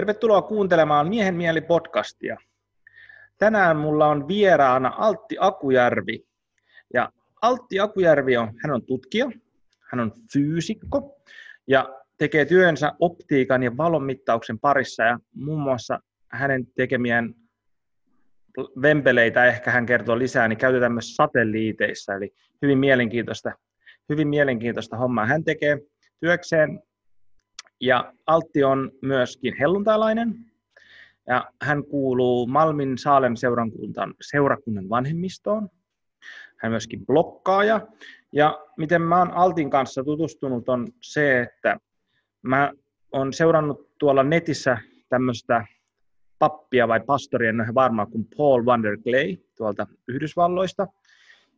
Tervetuloa kuuntelemaan Miehen mieli podcastia. Tänään mulla on vieraana Altti Akujärvi. Ja Altti Akujärvi on, hän on tutkija, hän on fyysikko ja tekee työnsä optiikan ja valonmittauksen parissa ja muun muassa hänen tekemien vempeleitä, ehkä hän kertoo lisää, niin käytetään myös satelliiteissa, eli hyvin mielenkiintoista, hyvin mielenkiintoista hommaa hän tekee työkseen. Ja Altti on myöskin helluntailainen, ja hän kuuluu Malmin Saalem seurakunnan, vanhemmistoon. Hän myöskin blokkaaja. Ja miten mä oon Altin kanssa tutustunut on se, että mä oon seurannut tuolla netissä tämmöistä pappia vai pastoria, en ole kuin Paul Vanderglay tuolta Yhdysvalloista.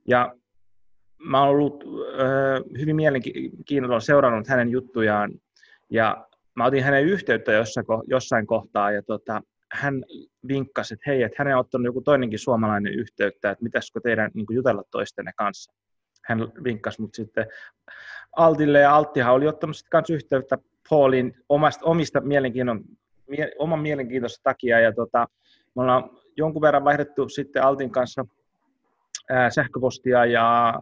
Ja mä oon ollut äh, hyvin mielenkiinnolla seurannut hänen juttujaan ja mä otin hänen yhteyttä jossain, kohtaa ja tota, hän vinkkasi, että hei, että hänen on ottanut joku toinenkin suomalainen yhteyttä, että mitäskö teidän niin jutella toistenne kanssa. Hän vinkkasi mut sitten Altille ja Alttihan oli ottanut sitten kanssa yhteyttä Paulin omasta, omista mielenkiinnon, mie, oman mielenkiintoista takia ja tota, me ollaan jonkun verran vaihdettu sitten Altin kanssa ää, sähköpostia ja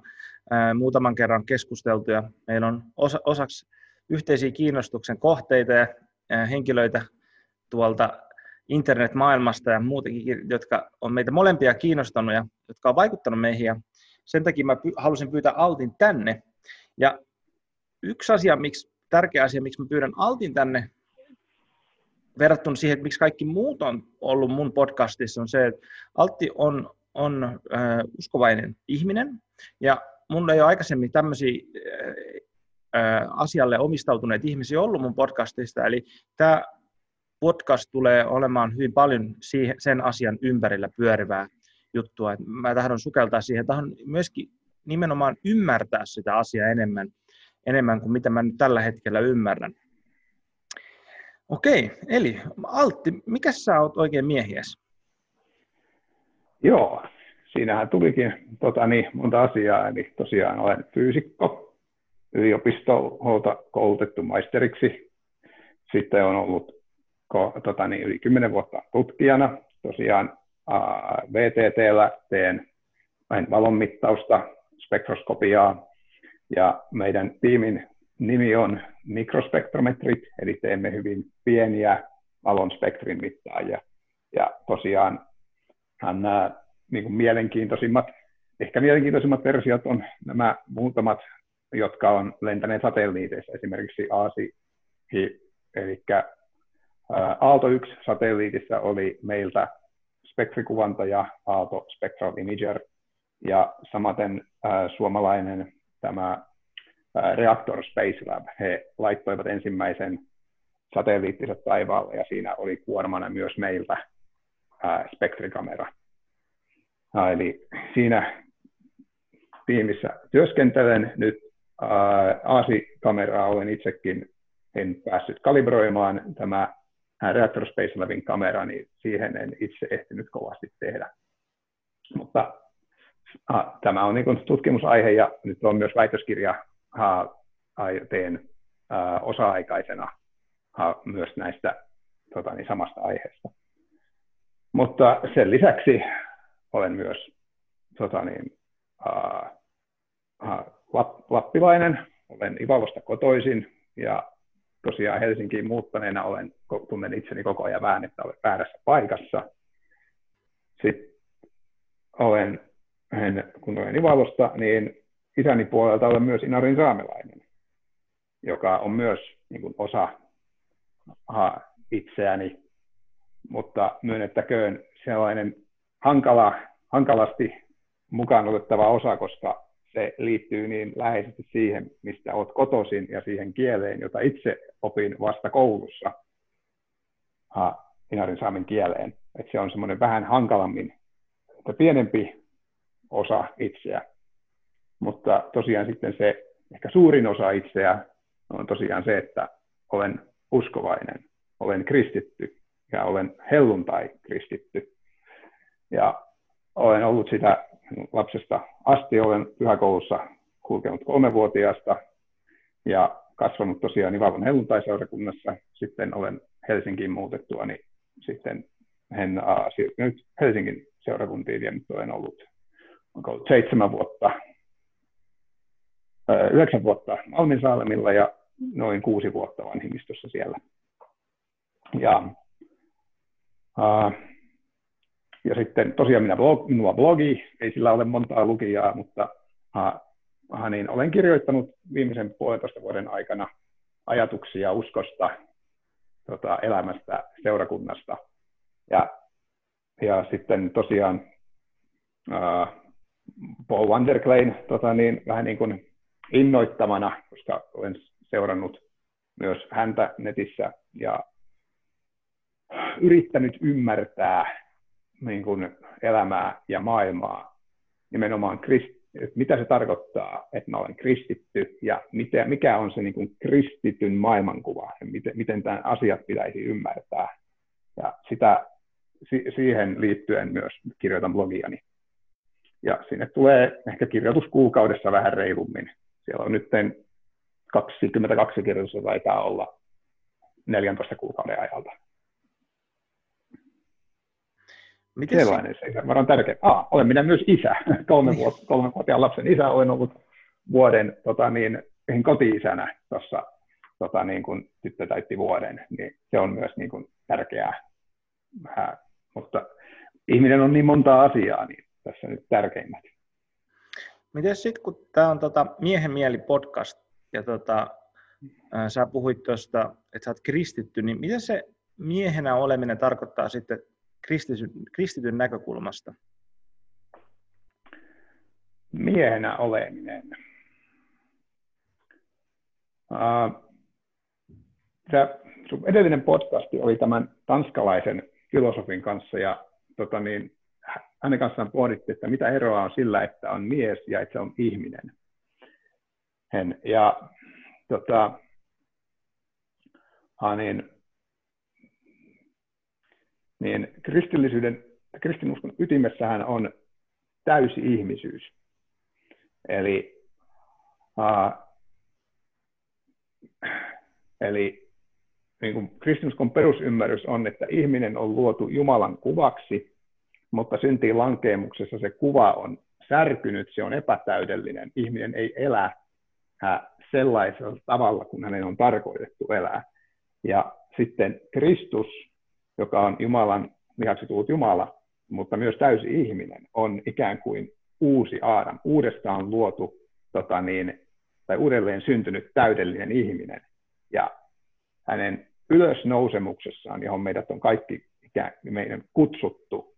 ää, muutaman kerran keskusteltu ja meillä on osa, osaksi yhteisiä kiinnostuksen kohteita ja henkilöitä tuolta internetmaailmasta ja muutenkin, jotka on meitä molempia kiinnostanut ja jotka on vaikuttanut meihin. Ja sen takia mä halusin pyytää Altin tänne. Ja yksi asia, miksi, tärkeä asia, miksi mä pyydän Altin tänne verrattuna siihen, että miksi kaikki muut on ollut mun podcastissa, on se, että Altti on, on äh, uskovainen ihminen, ja mulla ei ole aikaisemmin tämmöisiä asialle omistautuneet ihmisiä ollut mun podcastista, eli tämä podcast tulee olemaan hyvin paljon siihen, sen asian ympärillä pyörivää juttua. Et mä tahdon sukeltaa siihen, tahdon myöskin nimenomaan ymmärtää sitä asiaa enemmän, enemmän kuin mitä mä nyt tällä hetkellä ymmärrän. Okei, eli Altti, mikä sä oot oikein miehies? Joo, siinähän tulikin tota, niin, monta asiaa, eli tosiaan olen fyysikko, yliopistoholta koulutettu maisteriksi. Sitten on ollut tota, niin, yli 10 vuotta tutkijana. Tosiaan VTTllä teen valonmittausta, spektroskopiaa, ja meidän tiimin nimi on mikrospektrometrit, eli teemme hyvin pieniä valon spektrin mittaajia. Ja tosiaan nämä niin kuin mielenkiintoisimmat, ehkä mielenkiintoisimmat versiot on nämä muutamat jotka on lentäneet satelliiteissa, esimerkiksi ASI, eli Aalto 1 satelliitissa oli meiltä spektrikuvantaja Aalto Spectral Imager, ja samaten suomalainen tämä Reactor Space Lab, he laittoivat ensimmäisen satelliittinsa taivaalle, ja siinä oli kuormana myös meiltä spektrikamera. Eli siinä tiimissä työskentelen nyt ASI-kameraa olen itsekin en päässyt kalibroimaan. Tämä Reactor Space Labin kamera, niin siihen en itse ehtinyt kovasti tehdä. Mutta äh, tämä on niin tutkimusaihe ja nyt on myös väitöskirja äh, teen äh, osa-aikaisena äh, myös näistä tota, niin, samasta aiheesta. Mutta sen lisäksi olen myös tota, niin, äh, äh, lappilainen, olen Ivalosta kotoisin ja tosiaan Helsinkiin muuttaneena olen, tunnen itseni koko ajan vähän, että olen väärässä paikassa. Sitten olen, kun olen Ivalosta, niin isäni puolelta olen myös Inarin saamelainen, joka on myös niin kuin osa aha, itseäni, mutta myönnettäköön sellainen hankala, hankalasti mukaan otettava osa, koska se liittyy niin läheisesti siihen, mistä olet kotoisin ja siihen kieleen, jota itse opin vasta koulussa, ha, inarin saamen kieleen. Et se on semmoinen vähän hankalammin, että pienempi osa itseä. Mutta tosiaan sitten se ehkä suurin osa itseä on tosiaan se, että olen uskovainen, olen kristitty ja olen helluntai kristitty. Ja olen ollut sitä lapsesta asti olen pyhäkoulussa kulkenut kolmevuotiaasta ja kasvanut tosiaan Ivalon helluntaiseurakunnassa, sitten olen Helsinkiin muutettua, niin sitten en siirtynyt Helsingin seurakuntiin ja nyt olen ollut onko seitsemän vuotta, yhdeksän vuotta Malminsaalemilla ja noin kuusi vuotta vanhimmistossa siellä. Ja, uh, ja sitten tosiaan minä blog, minua blogi, ei sillä ole montaa lukijaa, mutta uh, niin olen kirjoittanut viimeisen puolentoista vuoden aikana ajatuksia uskosta, tota, elämästä, seurakunnasta. Ja, ja sitten tosiaan uh, Paul Wanderklein tota niin, vähän niin kuin innoittamana, koska olen seurannut myös häntä netissä ja yrittänyt ymmärtää niin kuin elämää ja maailmaa nimenomaan krist, että mitä se tarkoittaa, että mä olen kristitty ja mitä, mikä on se niin kuin kristityn maailmankuva ja miten, miten tämän asiat pitäisi ymmärtää. Ja sitä, siihen liittyen myös kirjoitan blogiani. Ja sinne tulee ehkä kirjoitus kuukaudessa vähän reilummin. Siellä on nyt 22 kirjoitusta taitaa olla 14 kuukauden ajalta. Miten Sellainen se on tärkeä. Ah, olen minä myös isä, kolme vuotta, kolme vuotiaan lapsen isä. Olen ollut vuoden tota niin, koti-isänä tuossa, tota niin, kun tyttö täytti vuoden, niin se on myös niin kuin, tärkeää. Vähän, mutta ihminen on niin monta asiaa, niin tässä nyt tärkeimmät. Miten sitten, kun tämä on tota Miehen mieli podcast, ja tota, ää, sä puhuit tuosta, että sä oot kristitty, niin miten se miehenä oleminen tarkoittaa sitten kristityn, kristityn näkökulmasta? Miehenä oleminen. Uh, sun edellinen podcasti oli tämän tanskalaisen filosofin kanssa, ja tota niin, hänen kanssaan pohdittiin, että mitä eroa on sillä, että on mies ja että se on ihminen. Ja tota, niin, niin kristillisyyden, kristinuskon ytimessähän on täysi ihmisyys. Eli, uh, eli niin kuin kristinuskon perusymmärrys on, että ihminen on luotu Jumalan kuvaksi, mutta syntiin lankeemuksessa se kuva on särkynyt, se on epätäydellinen. Ihminen ei elä sellaisella tavalla, kun hänen on tarkoitettu elää. Ja sitten Kristus joka on Jumalan lihaksi tullut Jumala, mutta myös täysi ihminen, on ikään kuin uusi Aadam, uudestaan luotu tota niin, tai uudelleen syntynyt täydellinen ihminen. Ja hänen ylösnousemuksessaan, johon meidät on kaikki ikään meidän kutsuttu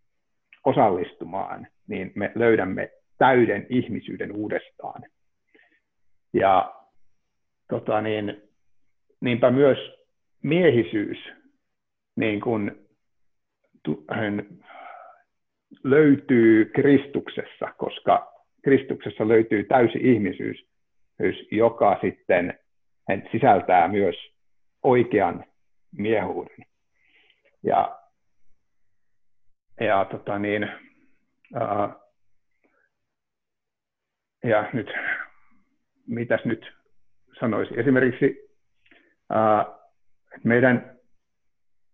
osallistumaan, niin me löydämme täyden ihmisyyden uudestaan. Ja tota niin, niinpä myös miehisyys niin kuin, hän löytyy Kristuksessa, koska Kristuksessa löytyy täysi ihmisyys, joka sitten hän sisältää myös oikean miehuuden. Ja, ja, tota niin, ää, ja nyt, mitäs nyt sanoisin? Esimerkiksi ää, meidän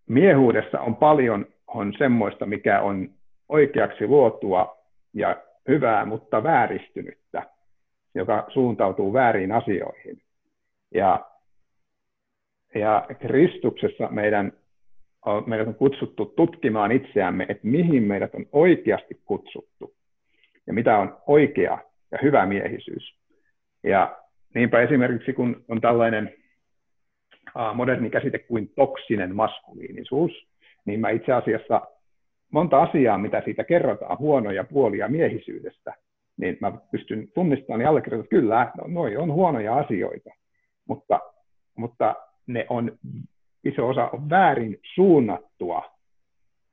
miehuudessa on paljon on semmoista, mikä on oikeaksi luotua ja hyvää, mutta vääristynyttä, joka suuntautuu väärin asioihin. Ja, ja Kristuksessa meidän, meidät on kutsuttu tutkimaan itseämme, että mihin meidät on oikeasti kutsuttu ja mitä on oikea ja hyvä miehisyys. Ja niinpä esimerkiksi kun on tällainen moderni käsite kuin toksinen maskuliinisuus, niin mä itse asiassa monta asiaa, mitä siitä kerrotaan, huonoja puolia miehisyydestä, niin mä pystyn tunnistamaan ja allekirjoittamaan, että kyllä, no, noi on huonoja asioita, mutta, mutta ne on, iso osa on väärin suunnattua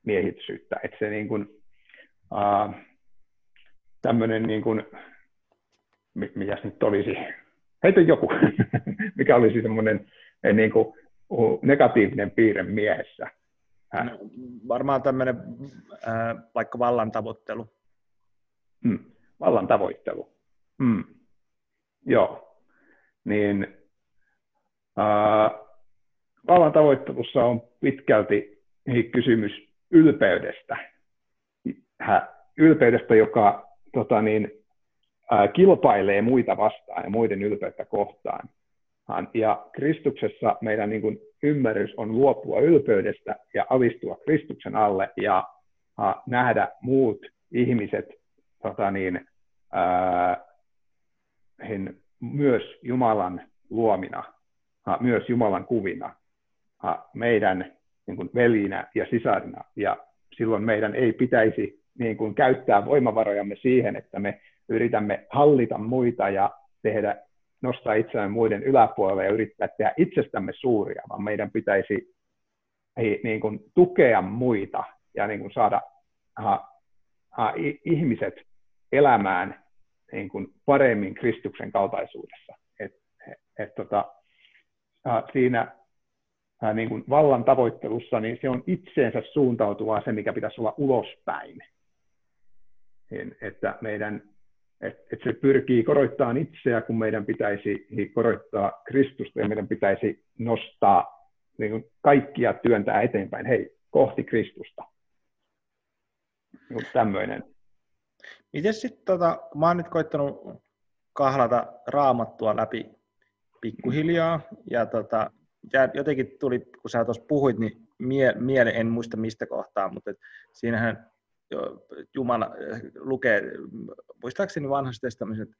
miehisyyttä, että se niin kuin, tämmöinen niin kuin, mitäs nyt olisi, heitä joku, mikä olisi semmoinen niin kuin negatiivinen piirre miehessä? No, varmaan tämmöinen äh, vaikka vallan tavoittelu. Mm, vallan tavoittelu. Mm. Joo. Niin vallan tavoittelussa on pitkälti kysymys ylpeydestä. Ylpeydestä, joka tota niin, ää, kilpailee muita vastaan ja muiden ylpeyttä kohtaan. Ja Kristuksessa meidän niin kuin, ymmärrys on luopua ylpeydestä ja alistua Kristuksen alle ja ää, nähdä muut ihmiset tota niin, ää, myös Jumalan luomina, ää, myös Jumalan kuvina, ää, meidän niin kuin velinä ja sisarina. Ja silloin meidän ei pitäisi niin kuin, käyttää voimavarojamme siihen, että me yritämme hallita muita ja tehdä, nostaa itseämme muiden yläpuolelle ja yrittää tehdä itsestämme suuria, vaan meidän pitäisi niin kuin, tukea muita ja niin kuin, saada ha, ha, ihmiset elämään niin kuin, paremmin Kristuksen kaltaisuudessa. Et, et, tota, siinä ää, niin kuin vallan tavoittelussa, niin se on itseensä suuntautuvaa se, mikä pitäisi olla ulospäin. Niin, että meidän että et se pyrkii koroittamaan itseä, kun meidän pitäisi koroittaa Kristusta ja meidän pitäisi nostaa niin kuin kaikkia työntää eteenpäin, hei, kohti Kristusta. Niin tämmöinen. Miten sitten, tota, kun mä oon nyt koittanut kahlata raamattua läpi pikkuhiljaa, ja tota, ja jotenkin tuli, kun sä tuossa puhuit, niin mie, miele, en muista mistä kohtaa, mutta et siinähän Jumala äh, lukee, muistaakseni vanhassa testamentissa,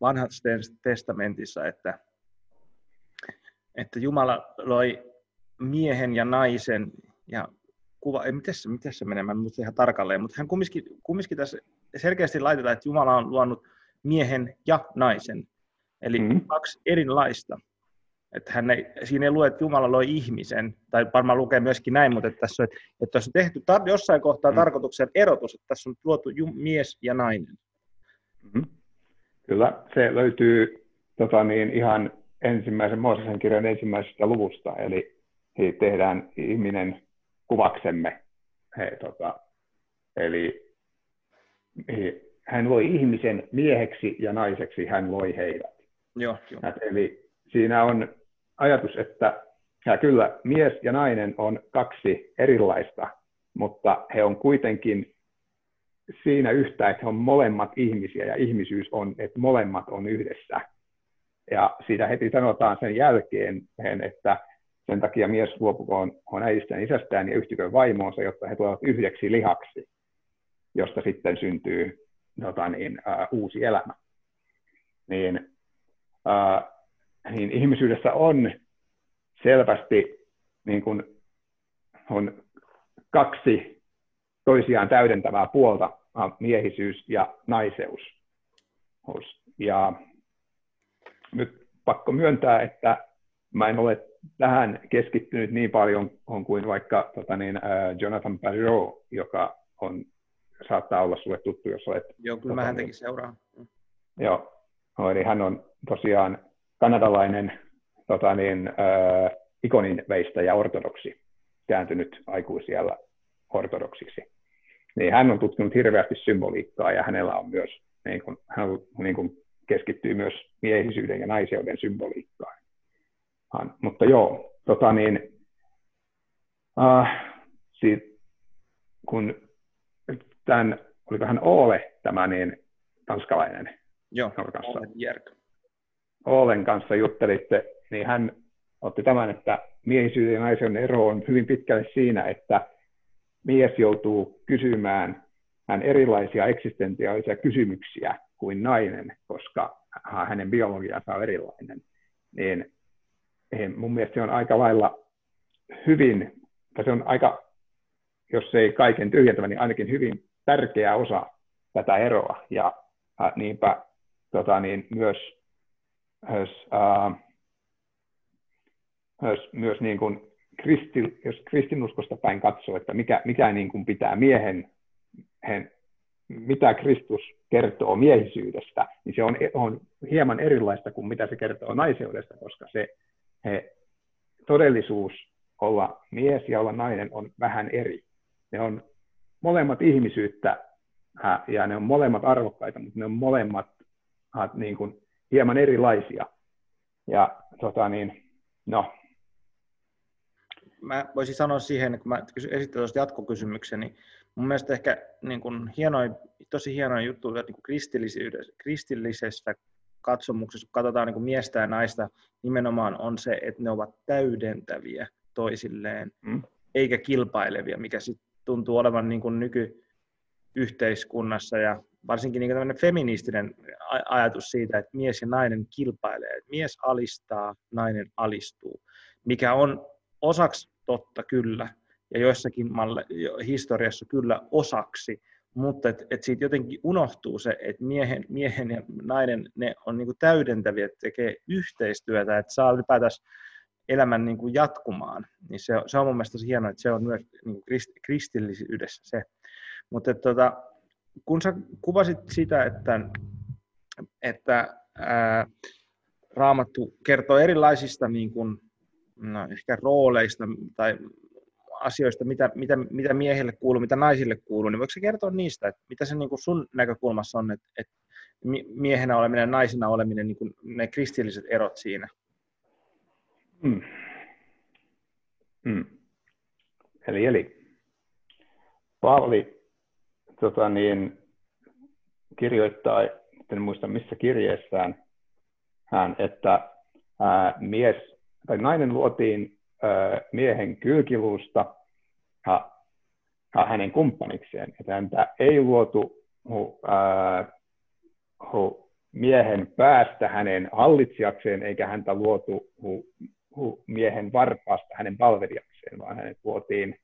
vanhassa testamentissa, että, että Jumala loi miehen ja naisen ja kuva, ei, miten, se, miten se menee, mä en muista ihan tarkalleen, mutta hän kumminkin, kumminkin tässä selkeästi laitetaan, että Jumala on luonut miehen ja naisen, eli mm-hmm. kaksi erilaista. Että hän ei, siinä ei lue, että Jumala loi ihmisen, tai varmaan lukee myöskin näin, mutta että tässä on, että tässä on tehty tar- jossain kohtaa mm. tarkoituksen erotus, että tässä on luotu ju- mies ja nainen. Mm-hmm. Kyllä, se löytyy tota niin, ihan ensimmäisen Moosesen kirjan ensimmäisestä luvusta, eli he tehdään ihminen kuvaksemme. He, tota, eli he, hän loi ihmisen mieheksi ja naiseksi, hän loi heidät. Joo, jo. Eli siinä on ajatus, että ja kyllä mies ja nainen on kaksi erilaista, mutta he on kuitenkin siinä yhtä, että he on molemmat ihmisiä ja ihmisyys on, että molemmat on yhdessä. Ja siitä heti sanotaan sen jälkeen, että sen takia mies luopukoon on äidistään isästään ja yhtyköön vaimoonsa, jotta he tulevat yhdeksi lihaksi, josta sitten syntyy tota niin, uh, uusi elämä. Niin, uh, niin ihmisyydessä on selvästi niin kuin on kaksi toisiaan täydentävää puolta, miehisyys ja naiseus. Ja nyt pakko myöntää, että mä en ole tähän keskittynyt niin paljon on kuin vaikka tota niin, Jonathan Barrow, joka on, saattaa olla sulle tuttu, jos olet... Joo, kyllä tota, mä häntäkin seuraan. Joo, eli hän on tosiaan kanadalainen tota niin, äh, ikonin veistäjä ortodoksi, kääntynyt aikuisiellä ortodoksiksi. Niin hän on tutkinut hirveästi symboliikkaa ja hänellä on myös, niin kuin, hän niin kuin keskittyy myös miehisyyden ja naiseuden symboliikkaan. Han, mutta joo, tota niin, äh, siitä, kun tämän, oliko hän Oole, tämä niin, tanskalainen Joo, Ole Oolen kanssa juttelitte, niin hän otti tämän, että miehisyyden ja naisen ero on hyvin pitkälle siinä, että mies joutuu kysymään hän erilaisia eksistentiaalisia kysymyksiä kuin nainen, koska hänen biologiansa on erilainen. Niin, niin mun mielestä se on aika lailla hyvin, tai se on aika, jos ei kaiken tyhjentävä, niin ainakin hyvin tärkeä osa tätä eroa. Ja niinpä tota, niin myös myös, äh, myös, myös niin kuin kristi, jos kristinuskosta päin katsoo, että mikä, mikä niin kuin pitää miehen, hän, mitä Kristus kertoo miehisyydestä, niin se on, on hieman erilaista kuin mitä se kertoo naiseudesta, koska se he, todellisuus olla mies ja olla nainen on vähän eri. Ne on molemmat ihmisyyttä ja ne on molemmat arvokkaita, mutta ne on molemmat niin kuin, hieman erilaisia. Ja tota niin, no. Mä voisin sanoa siihen, kun mä tuosta jatkokysymyksen, niin mun mielestä ehkä niin kuin hienoin, tosi hienoin juttu että niin kristillisyydessä, kristillisessä katsomuksessa, kun katsotaan niin miestä ja naista, nimenomaan on se, että ne ovat täydentäviä toisilleen, mm. eikä kilpailevia, mikä sitten tuntuu olevan niin kuin nykyyhteiskunnassa ja varsinkin niin kuin feministinen ajatus siitä, että mies ja nainen kilpailee, että mies alistaa, nainen alistuu, mikä on osaksi totta kyllä, ja joissakin malle, historiassa kyllä osaksi, mutta et, et siitä jotenkin unohtuu se, että miehen, miehen ja nainen ne on niinku täydentäviä, että tekee yhteistyötä, että saa ylipäätään elämän niinku jatkumaan. Niin se, se on mun mielestä hienoa, että se on myös niinku krist, kristillisyydessä se. Mutta tota, kun sä kuvasit sitä, että, että ää, Raamattu kertoo erilaisista niin kuin, no, ehkä rooleista tai asioista, mitä, mitä, mitä miehille kuuluu, mitä naisille kuuluu, niin voiko se kertoa niistä, että mitä se niin kuin sun näkökulmassa on, että, että miehenä oleminen ja naisena oleminen, niin kuin ne kristilliset erot siinä? Hmm. Hmm. Eli, eli Paavali tota niin, kirjoittaa, en muista missä kirjeessään, hän, että ää, mies tai nainen luotiin miehen kylkiluusta ja, ja hänen kumppanikseen. Että häntä ei luotu hu, ää, hu, miehen päästä hänen hallitsijakseen, eikä häntä luotu hu, hu, miehen varpaasta hänen palvelijakseen, vaan hänet luotiin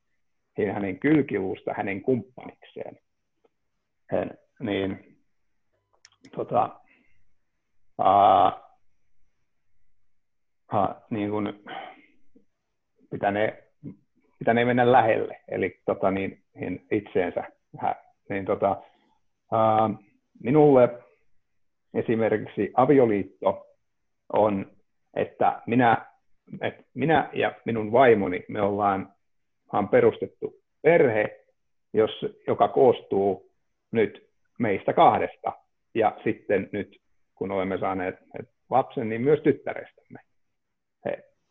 hänen kylkiluusta hänen kumppanikseen. Hän, niin, tota, ää, ää, niin kuin, pitänee, pitänee mennä lähelle, eli tota, niin, niin itseensä. Niin, tota, ää, minulle esimerkiksi avioliitto on, että minä, että minä ja minun vaimoni, me ollaan, ollaan perustettu perhe, jos, joka koostuu nyt meistä kahdesta, ja sitten nyt kun olemme saaneet lapsen, niin myös tyttärestämme.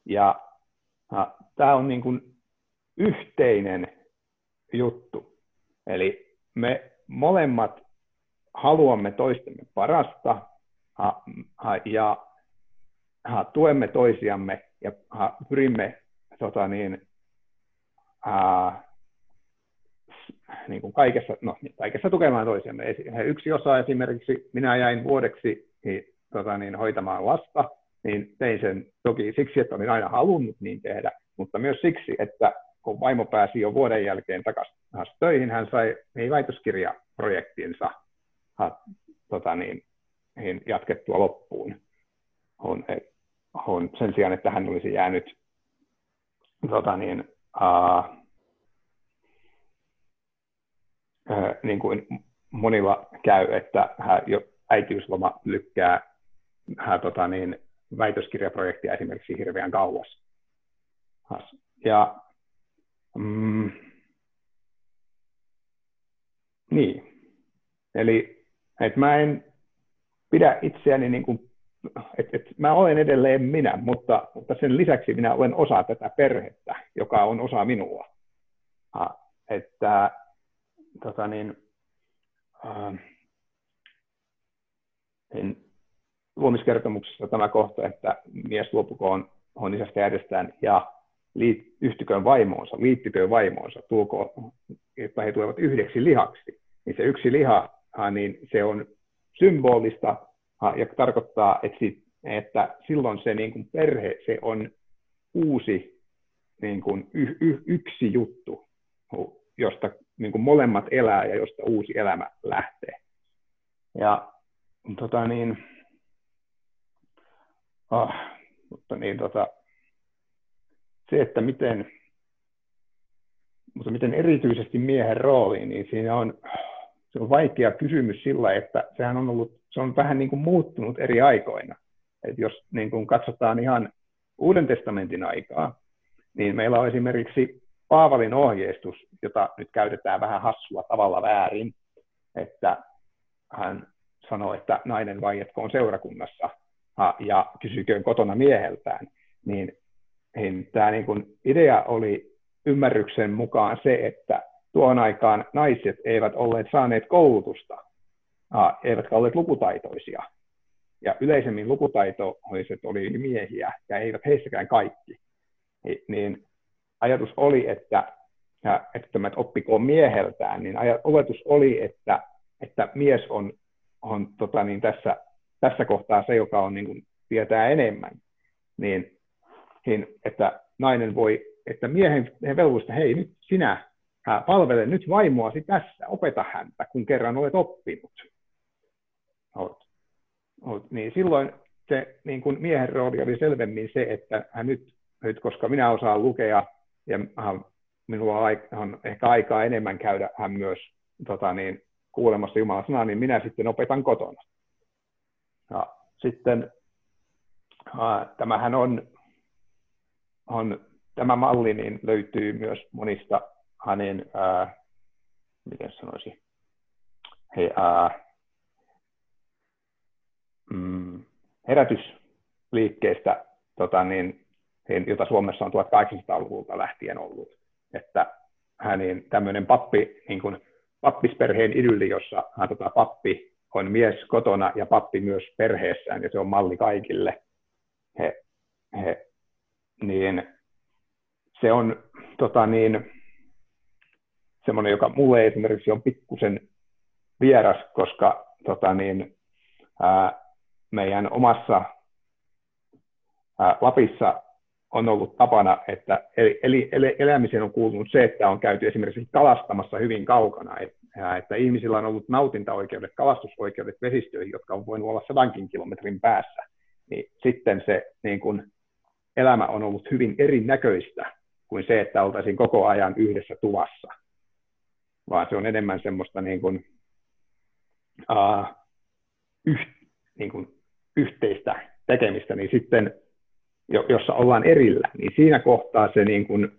Ja tämä on niin kuin yhteinen juttu. Eli me molemmat haluamme toistemme parasta ja tuemme toisiamme ja pyrimme tota niin, ää, niin kuin kaikessa, no, kaikessa tukemaan toisiamme. Yksi osa esimerkiksi, minä jäin vuodeksi niin, tota niin, hoitamaan lasta, niin tein sen toki siksi, että olin aina halunnut niin tehdä, mutta myös siksi, että kun vaimo pääsi jo vuoden jälkeen takaisin töihin, hän sai niin väitöskirjaprojektinsa ha, tota niin, niin jatkettua loppuun. On, on sen sijaan, että hän olisi jäänyt tota niin, uh, uh, niin kuin monilla käy, että hän jo äitiysloma lykkää hän, tota niin, väitöskirjaprojektia esimerkiksi hirveän kauas. Ja mm, niin, eli että mä en pidä itseäni niin kuin, että, että mä olen edelleen minä, mutta, mutta sen lisäksi minä olen osa tätä perhettä, joka on osa minua. Ha, että tota niin, äh, en, luomiskertomuksessa tämä kohta, että mies luopukoon on isästä järjestään ja liit, yhtyköön vaimoonsa, liittyköön vaimoonsa, tuoko, että he tulevat yhdeksi lihaksi. Niin se yksi liha, niin se on symbolista ja tarkoittaa, että, sit, että silloin se niin kuin perhe, se on uusi niin kuin y, y, yksi juttu, josta niin kuin molemmat elää ja josta uusi elämä lähtee. Ja tota niin, Ah, mutta niin, tota, se, että miten, mutta miten erityisesti miehen rooli, niin siinä on, se on vaikea kysymys sillä, että sehän on ollut, se on vähän niin kuin muuttunut eri aikoina. Et jos niin kuin katsotaan ihan Uuden testamentin aikaa, niin meillä on esimerkiksi Paavalin ohjeistus, jota nyt käytetään vähän hassua tavalla väärin, että hän sanoo, että nainen vaietkoon seurakunnassa ja kysyköön kotona mieheltään, niin niin tämä niin kuin idea oli ymmärryksen mukaan se, että tuon aikaan naiset eivät olleet saaneet koulutusta, eivätkä olleet lukutaitoisia. Ja yleisemmin lukutaitoiset oli miehiä, ja eivät heissäkään kaikki. Niin ajatus oli, että, että tämä oppikoon mieheltään, niin oletus oli, että, että mies on, on tota niin, tässä, tässä kohtaa se, joka on, niin kuin, tietää enemmän. Niin, niin, että nainen voi, että miehen velvollista, hei nyt sinä palvele nyt vaimoasi tässä, opeta häntä, kun kerran olet oppinut. Olet, olet, niin silloin se niin kuin miehen rooli oli selvemmin se, että hän nyt, nyt, koska minä osaan lukea ja minulla on ehkä aikaa enemmän käydä hän myös tota niin, kuulemassa Jumalan sanaa, niin minä sitten opetan kotona. Ja sitten ää, tämähän on, on, tämä malli niin löytyy myös monista hänen, ää, miten sanoisi, he, ää, mm, herätysliikkeestä, tota niin, jota Suomessa on 1800-luvulta lähtien ollut. Että hänen tämmöinen pappi, niin kuin pappisperheen idylli, jossa hän, tota, pappi on mies kotona ja pappi myös perheessään, ja se on malli kaikille. He, he, niin se on tota niin, semmoinen, joka mulle esimerkiksi on pikkusen vieras, koska tota niin, ää, meidän omassa ää, Lapissa on ollut tapana, että eli, eli, eli elämiseen on kuulunut se, että on käyty esimerkiksi kalastamassa hyvin kaukana, että, että ihmisillä on ollut nautintaoikeudet, kalastusoikeudet vesistöihin, jotka on voinut olla sadankin kilometrin päässä, niin sitten se niin kun, elämä on ollut hyvin erinäköistä kuin se, että oltaisiin koko ajan yhdessä tuvassa. Vaan se on enemmän semmoista niin kuin, uh, yh, niin kuin yhteistä tekemistä, niin sitten, jossa ollaan erillä, niin siinä kohtaa se niin kuin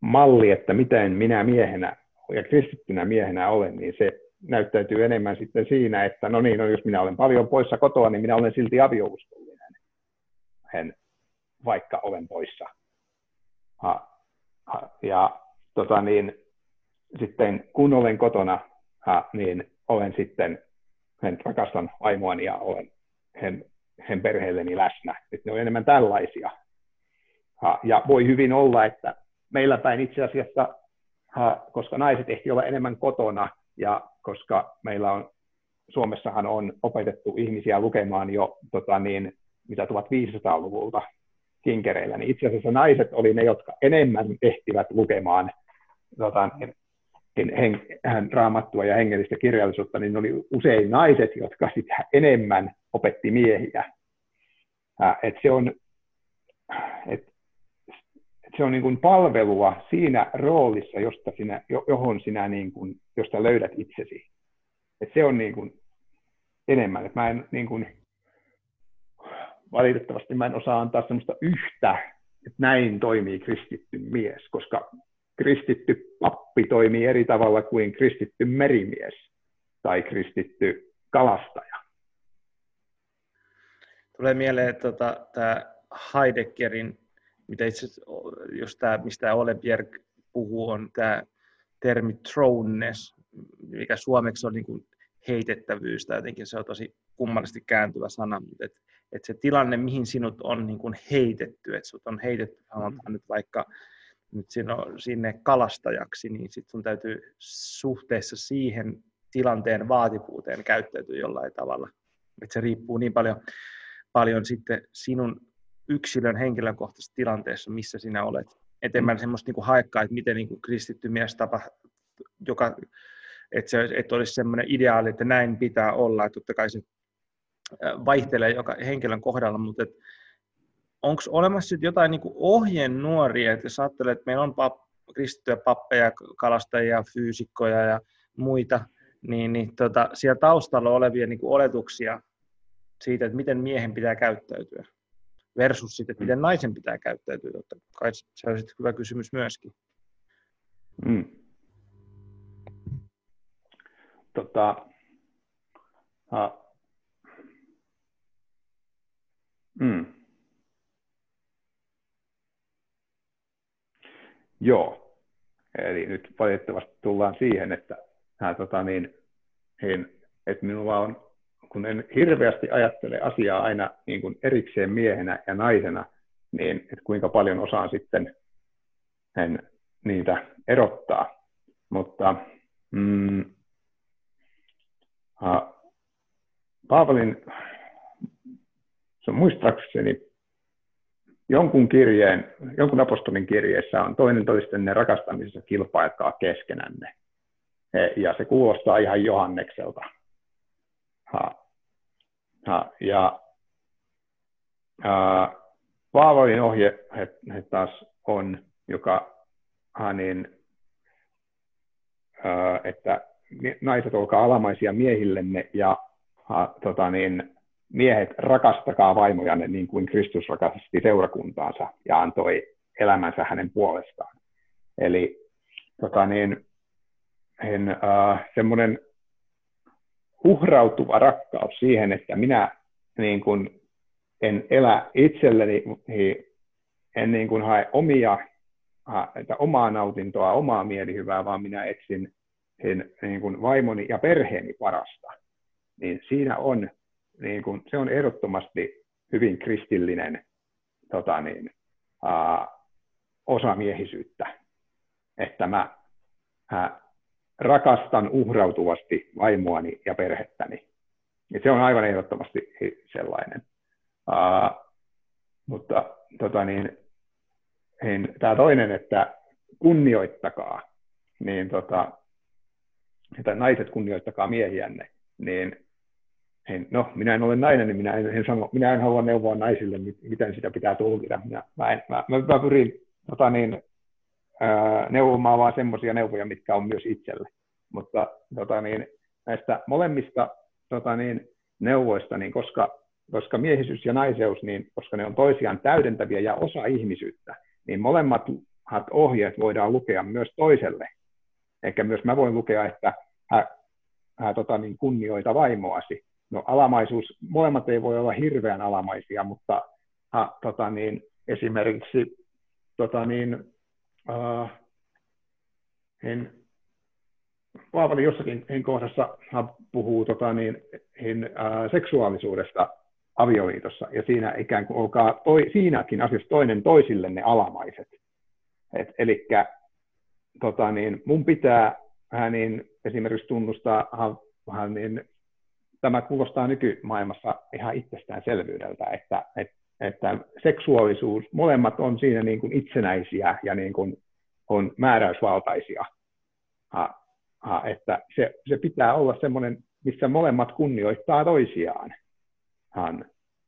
malli, että miten minä miehenä ja kristittynä miehenä olen, niin se näyttäytyy enemmän sitten siinä, että no niin, no jos minä olen paljon poissa kotoa, niin minä olen silti aviouskollinen, en, vaikka olen poissa. Ha, ha, ja tota niin, sitten kun olen kotona, ha, niin olen sitten, hän rakastan vaimoani ja olen hän, hän perheelleni läsnä. Että ne on enemmän tällaisia. Ha, ja voi hyvin olla, että meillä päin itse asiassa, ha, koska naiset ehti olla enemmän kotona ja koska meillä on Suomessahan on opetettu ihmisiä lukemaan jo tota niin, mitä 1500-luvulta kinkereillä, niin itse asiassa naiset oli ne, jotka enemmän ehtivät lukemaan tota, niin, hen, hän raamattua ja hengellistä kirjallisuutta, niin oli usein naiset, jotka sitä enemmän opetti miehiä. Et se on, et, et se on niin kuin palvelua siinä roolissa, josta sinä, johon sinä niin kuin, josta löydät itsesi. Et se on niin kuin enemmän. Et mä en niin kuin, valitettavasti mä en osaa antaa sellaista yhtä, että näin toimii kristitty mies, koska kristitty pappi toimii eri tavalla kuin kristitty merimies tai kristitty kalastaja. Tulee mieleen tota, tämä Heideggerin, mitä itse jos tämä, mistä Olebjerg puhuu, on tämä termi thrownness, mikä suomeksi on niin kuin heitettävyys, tai jotenkin se on tosi kummallisesti kääntyvä sana, mutta et, et se tilanne, mihin sinut on niin kuin heitetty, että sinut on heitetty, sanotaan nyt vaikka nyt sinne kalastajaksi, niin sitten sun täytyy suhteessa siihen tilanteen vaativuuteen käyttäytyä jollain tavalla. Et se riippuu niin paljon, paljon sitten sinun yksilön henkilökohtaisessa tilanteessa, missä sinä olet. Et en mä semmoista niinku haekkaa, että miten niinku kristitty mies tapa, joka, että se et olisi semmoinen ideaali, että näin pitää olla. Että totta kai se vaihtelee joka henkilön kohdalla, mutta et onko olemassa jotain niin ohjenuoria, että jos ajattelee, että meillä on pap, kristittyjä pappeja, kalastajia, fyysikkoja ja muita, niin, niin tota, siellä taustalla olevia niin oletuksia siitä, että miten miehen pitää käyttäytyä versus sitten, että miten naisen pitää käyttäytyä. Totta kai se on sitten hyvä kysymys myöskin. Mm. Tota, uh, mm joo. Eli nyt valitettavasti tullaan siihen, että, hän, tota niin, niin, että minulla on, kun en hirveästi ajattele asiaa aina niin kuin erikseen miehenä ja naisena, niin että kuinka paljon osaan sitten en niitä erottaa. Mutta mm, Paavalin, se on muistaakseni jonkun kirjeen, jonkun apostolin kirjeessä on toinen toistenne rakastamisessa kilpailkaa keskenänne. Ja se kuulostaa ihan Johannekselta. Ha. Ha. Ja ää, Paavalin ohje he, he taas on, joka niin, ää, että naiset olkaa alamaisia miehillenne ja ha, tota niin, miehet rakastakaa vaimojanne niin kuin Kristus rakasti seurakuntaansa ja antoi elämänsä hänen puolestaan. Eli tota niin, en, äh, semmoinen uhrautuva rakkaus siihen, että minä niin kuin, en elä itselleni, en niin kuin hae omia, että omaa nautintoa, omaa mielihyvää, vaan minä etsin niin kuin vaimoni ja perheeni parasta. Niin siinä on, niin kuin, se on ehdottomasti hyvin kristillinen tota niin, ää, osa miehisyyttä, että mä ää, rakastan uhrautuvasti vaimoani ja perhettäni. Ja se on aivan ehdottomasti sellainen. Uh, mutta tota niin, niin, tämä toinen, että kunnioittakaa, niin tota, että naiset kunnioittakaa miehiänne, niin, niin no, minä en ole nainen, niin minä en, en, sano, minä en halua neuvoa naisille, miten sitä pitää tulkita. Minä, mä, en, mä, mä, mä pyrin tota niin, neuvomaan vaan semmoisia neuvoja, mitkä on myös itselle. Mutta tota niin, näistä molemmista tota niin, neuvoista, niin koska, koska miehisyys ja naiseus, niin koska ne on toisiaan täydentäviä ja osa ihmisyyttä, niin molemmat ohjeet voidaan lukea myös toiselle. Eikä myös mä voin lukea, että hä, hä, tota niin, kunnioita vaimoasi. No alamaisuus, molemmat ei voi olla hirveän alamaisia, mutta ha, tota niin, esimerkiksi tota niin, uh, en, Paavali jossakin en kohdassa puhuu tota, niin, hin, uh, seksuaalisuudesta avioliitossa, ja siinä ikään kuin olkaa toi, siinäkin asiassa toinen toisillenne alamaiset. Eli tota, niin, mun pitää hän niin, esimerkiksi tunnustaa, hän, niin, tämä kuulostaa nykymaailmassa ihan itsestäänselvyydeltä, että, että, että seksuaalisuus, molemmat on siinä niin kuin itsenäisiä ja niin kuin on määräysvaltaisia. Ha, ha, että se, se pitää olla semmoinen, missä molemmat kunnioittaa toisiaan. Han.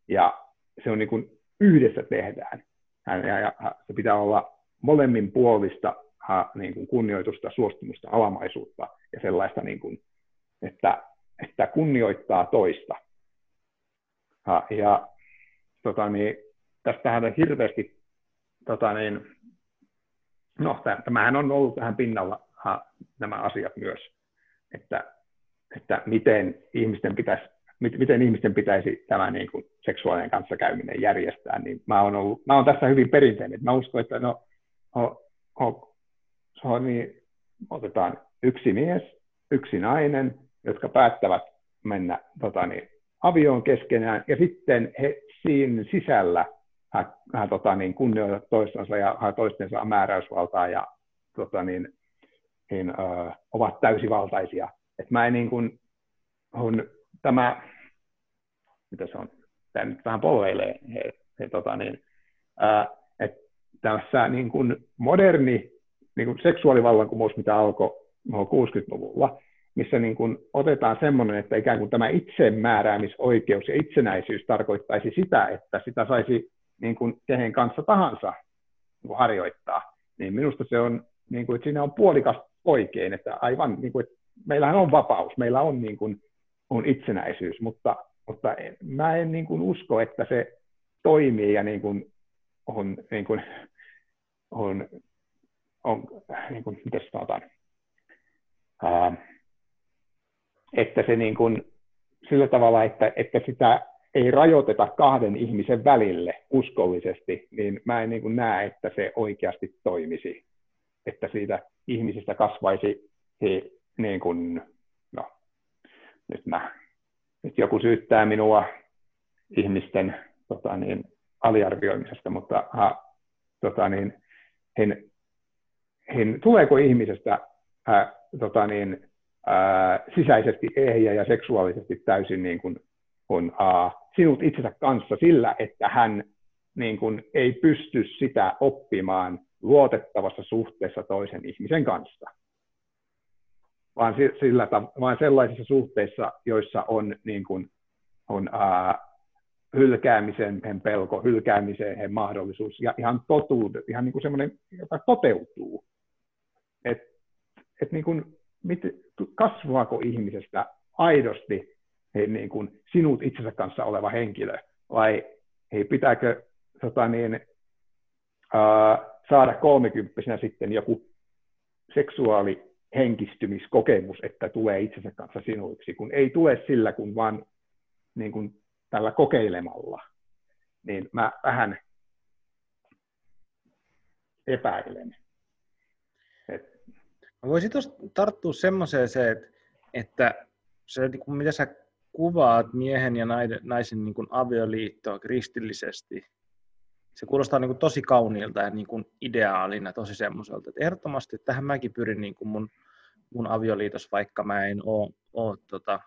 Ja se on niin kuin yhdessä tehdään. Han, ja, ja, se pitää olla molemmin puolista ha, niin kuin kunnioitusta, suostumusta, alamaisuutta ja sellaista, niin kuin, että, että kunnioittaa toista. Ha, ja tota, niin, tästähän on hirveästi tota, niin, no, tämähän on ollut tähän pinnalla ha, nämä asiat myös, että, että miten ihmisten pitäisi miten ihmisten pitäisi tämä niin kuin seksuaalinen kanssakäyminen järjestää, niin mä oon, ollut, mä oon tässä hyvin perinteinen. Mä uskon, että no, ho, ho, ho, niin, otetaan yksi mies, yksi nainen, jotka päättävät mennä tota, niin, avioon keskenään, ja sitten he siinä sisällä hän, hän tota, niin, kunnioitat toistensa ja hän toistensa määräysvaltaa ja tota, niin, niin, ö, ovat täysivaltaisia. Et mä en niin kuin, on, tämä, mitä se on, tämä nyt vähän polveilee, he, he, tota, niin, ää, että tässä niin kuin moderni niin kuin seksuaalivallankumous, mitä alkoi 60-luvulla, missä niin kuin otetaan semmoinen, että ikään kuin tämä itsemääräämisoikeus ja itsenäisyys tarkoittaisi sitä, että sitä saisi niin kuin kehen kanssa tahansa niin kuin harjoittaa, niin minusta se on, niin kuin, että siinä on puolikas oikein, että aivan niin kuin, että meillähän on vapaus, meillä on, niin kuin, on itsenäisyys, mutta, mutta mä en niin kuin usko, että se toimii ja niin kuin, on, niin kuin, on, on niin kuin, miten sanotaan, ää, että se niin kuin, sillä tavalla, että, että sitä ei rajoiteta kahden ihmisen välille uskollisesti, niin mä en niin kuin näe, että se oikeasti toimisi. että siitä ihmisistä kasvaisi he, niin kuin, no, nyt, mä, nyt joku syyttää minua ihmisten tota niin, aliarvioimisesta, mutta ha, tota niin, hen, hen, tuleeko ihmisestä ää, tota niin, ää, sisäisesti ehjä ja seksuaalisesti täysin niin kuin, on ää, sinut itsensä kanssa sillä, että hän niin kuin, ei pysty sitä oppimaan luotettavassa suhteessa toisen ihmisen kanssa, vaan, sillä, vaan sellaisissa suhteissa, joissa on, niin kuin, on ää, hylkäämisen pelko, hylkäämisen mahdollisuus ja ihan totuudet, ihan niin kuin semmoinen, joka toteutuu. Et, et niin kuin, mit, kasvaako ihmisestä aidosti he, niin kuin sinut itsensä kanssa oleva henkilö, vai hei, pitääkö tota niin, ää, saada kolmekymppisenä sitten joku seksuaalihenkistymiskokemus, että tulee itsensä kanssa sinuiksi, kun ei tule sillä, kun vaan niin kuin tällä kokeilemalla, niin mä vähän epäilen. Mä voisin tuosta tarttua semmoiseen se, että, että se, niin mitä sä kuvaat miehen ja naisen niin kuin avioliittoa kristillisesti, se kuulostaa niin kuin tosi kauniilta ja niin kuin ideaalina, tosi semmoiselta. Että ehdottomasti tähän mäkin pyrin niin kuin mun, mun avioliitos, vaikka mä en ole, ole tota,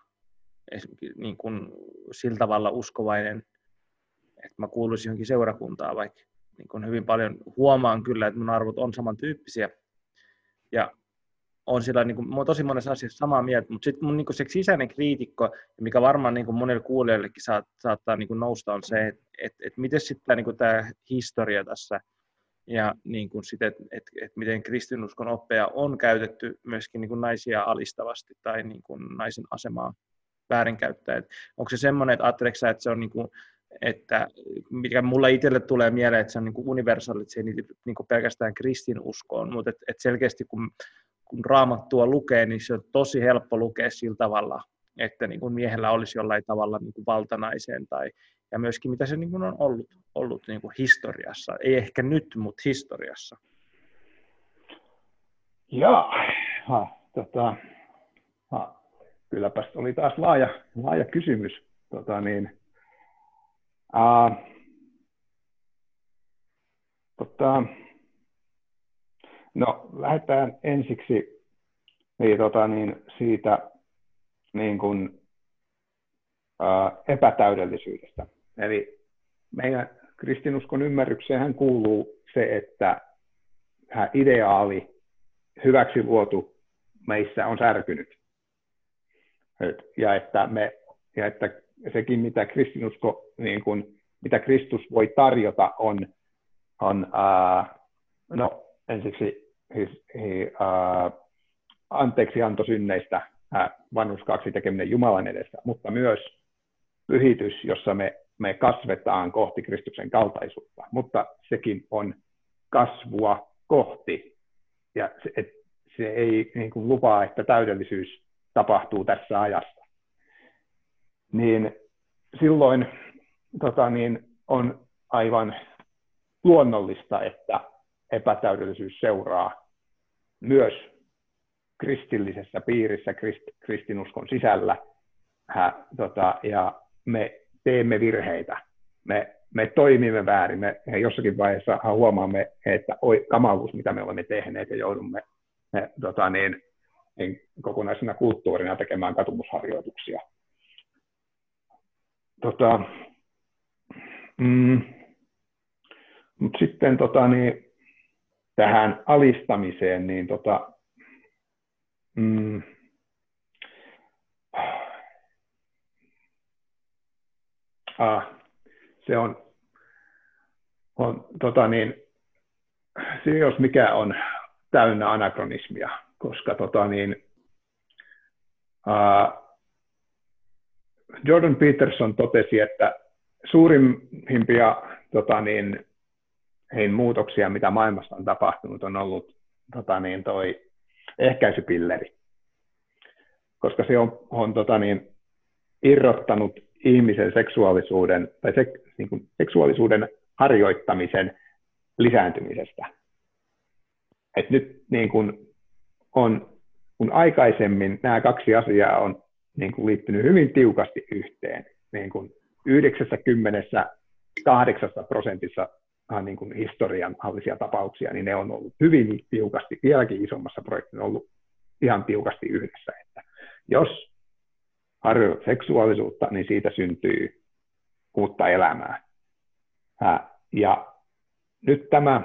niin kuin sillä tavalla uskovainen, että mä kuuluisin johonkin seurakuntaan, vaikka niin kuin hyvin paljon huomaan kyllä, että mun arvot on samantyyppisiä. Ja on sillä niin kuin, tosi monessa asiassa samaa mieltä, mutta sitten mun niin kuin se sisäinen kriitikko, mikä varmaan niin kuin monille kuulijoillekin saat, saattaa niin kuin nousta, on se, että et, et miten sitten niin tämä historia tässä ja niin kuin sit, että et, et miten kristinuskon oppeja on käytetty myöskin niin kuin naisia alistavasti tai niin kuin naisen asemaa väärinkäyttää. Et onko se semmoinen, että ajatteleksä, että se on niin kuin, että mikä mulle itselle tulee mieleen, että se on niin universaali, että se ei niin kuin pelkästään kristinuskoon, mutta et, et selkeästi kun kun raamattua lukee, niin se on tosi helppo lukea sillä tavalla, että niin kuin miehellä olisi jollain tavalla niin kuin valtanaiseen tai ja myöskin mitä se niin kuin on ollut, ollut niin kuin historiassa. Ei ehkä nyt, mutta historiassa. Joo, tota, ha, kylläpä oli taas laaja, laaja kysymys. Tota niin, ää, tota, No, lähdetään ensiksi niin, tota, niin, siitä niin kuin, ää, epätäydellisyydestä. Eli meidän kristinuskon ymmärrykseen kuuluu se, että ideaali, hyväksi luotu meissä on särkynyt. Ja että, me, ja että sekin, mitä kristinusko, niin kuin, mitä Kristus voi tarjota, on, on ää, no, ensiksi his, he, uh, anteeksianto synneistä, uh, vanhuskaaksi tekeminen Jumalan edessä, mutta myös pyhitys, jossa me, me kasvetaan kohti Kristuksen kaltaisuutta, mutta sekin on kasvua kohti. Ja se, et, se ei niin kuin lupaa, että täydellisyys tapahtuu tässä ajassa. Niin silloin tota, niin on aivan luonnollista, että epätäydellisyys seuraa myös kristillisessä piirissä, krist, kristinuskon sisällä, hä, tota, ja me teemme virheitä. Me, me toimimme väärin. Me jossakin vaiheessa huomaamme, että oi, kamaluus, mitä me olemme tehneet, ja joudumme me, tota, niin, niin, kokonaisena kulttuurina tekemään katumusharjoituksia. Tota, mm, mutta sitten tota, niin, tähän alistamiseen, niin tota, mm, ah, se on, on tota niin, se jos mikä on täynnä anakronismia, koska tota niin, uh, Jordan Peterson totesi, että suurimpia tota niin, hein muutoksia, mitä maailmassa on tapahtunut, on ollut tota niin, toi ehkäisypilleri. Koska se on, on tota niin, irrottanut ihmisen seksuaalisuuden tai sek, niin kuin seksuaalisuuden harjoittamisen lisääntymisestä. että nyt niin kuin on, kun aikaisemmin nämä kaksi asiaa on niin kuin liittynyt hyvin tiukasti yhteen, niin kuin 98 prosentissa niin kuin historianhallisia tapauksia, niin ne on ollut hyvin tiukasti, vieläkin isommassa projektissa on ollut ihan tiukasti yhdessä. Että jos harjoitat seksuaalisuutta, niin siitä syntyy uutta elämää. Ja nyt tämä,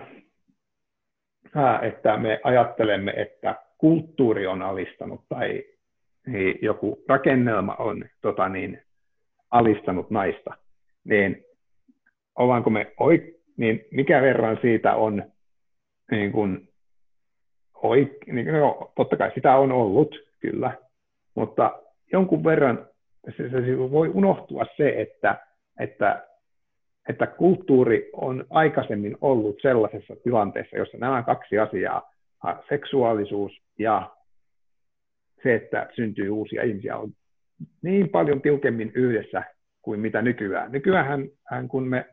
että me ajattelemme, että kulttuuri on alistanut tai joku rakennelma on tota niin, alistanut naista, niin ollaanko me oik- niin mikä verran siitä on niin kuin, oik- niin, no, totta kai sitä on ollut, kyllä, mutta jonkun verran se, se voi unohtua se, että, että, että kulttuuri on aikaisemmin ollut sellaisessa tilanteessa, jossa nämä kaksi asiaa, seksuaalisuus ja se, että syntyy uusia ihmisiä, on niin paljon tiukemmin yhdessä kuin mitä nykyään. Nykyään kun me,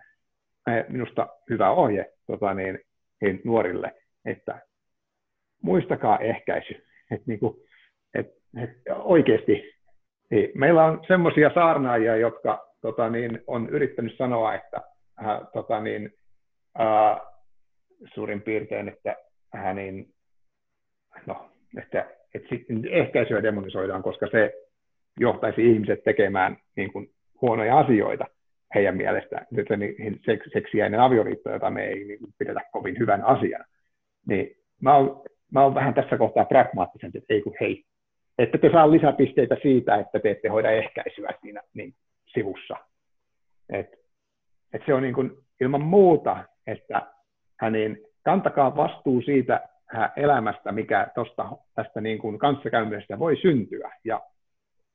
me minusta hyvä ohje tota niin, niin nuorille, että muistakaa ehkäisy. Että niin kuin, et, et oikeasti niin, meillä on semmoisia saarnaajia, jotka tota niin, on yrittänyt sanoa, että äh, tota niin, äh, suurin piirtein, että äh, niin, no, että, että sitten ehkäisyä demonisoidaan, koska se johtaisi ihmiset tekemään niin kuin, huonoja asioita heidän mielestään. Nyt niin, seksiäinen avioliitto, jota me ei niin, pidetä kovin hyvän asian. Niin mä oon, mä oon vähän tässä kohtaa pragmaattisempi, että ei kun hei, että te saa lisäpisteitä siitä, että te ette hoida ehkäisyä siinä niin, sivussa. Et, et se on niin kuin ilman muuta, että hänen kantakaa vastuu siitä elämästä, mikä tosta, tästä niin kuin kanssakäymisestä voi syntyä. Ja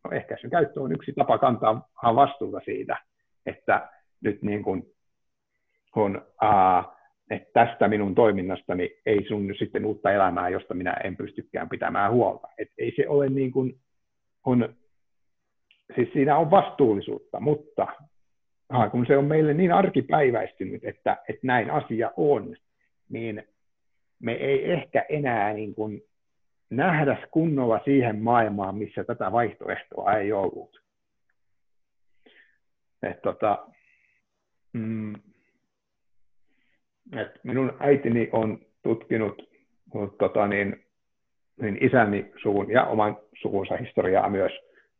no, ehkäisyn käyttö on yksi tapa kantaa vastuuta siitä, että nyt niin kuin kun, ää, että tästä minun toiminnastani ei sunnu sitten uutta elämää, josta minä en pystykään pitämään huolta. Et ei se ole niin kuin, on, siis siinä on vastuullisuutta, mutta kun se on meille niin arkipäiväistynyt, että, että näin asia on, niin me ei ehkä enää niin kuin nähdä kunnolla siihen maailmaan, missä tätä vaihtoehtoa ei ollut. Et tota, mm, et minun äitini on tutkinut tota niin, niin isäni suvun ja oman sukunsa historiaa myös.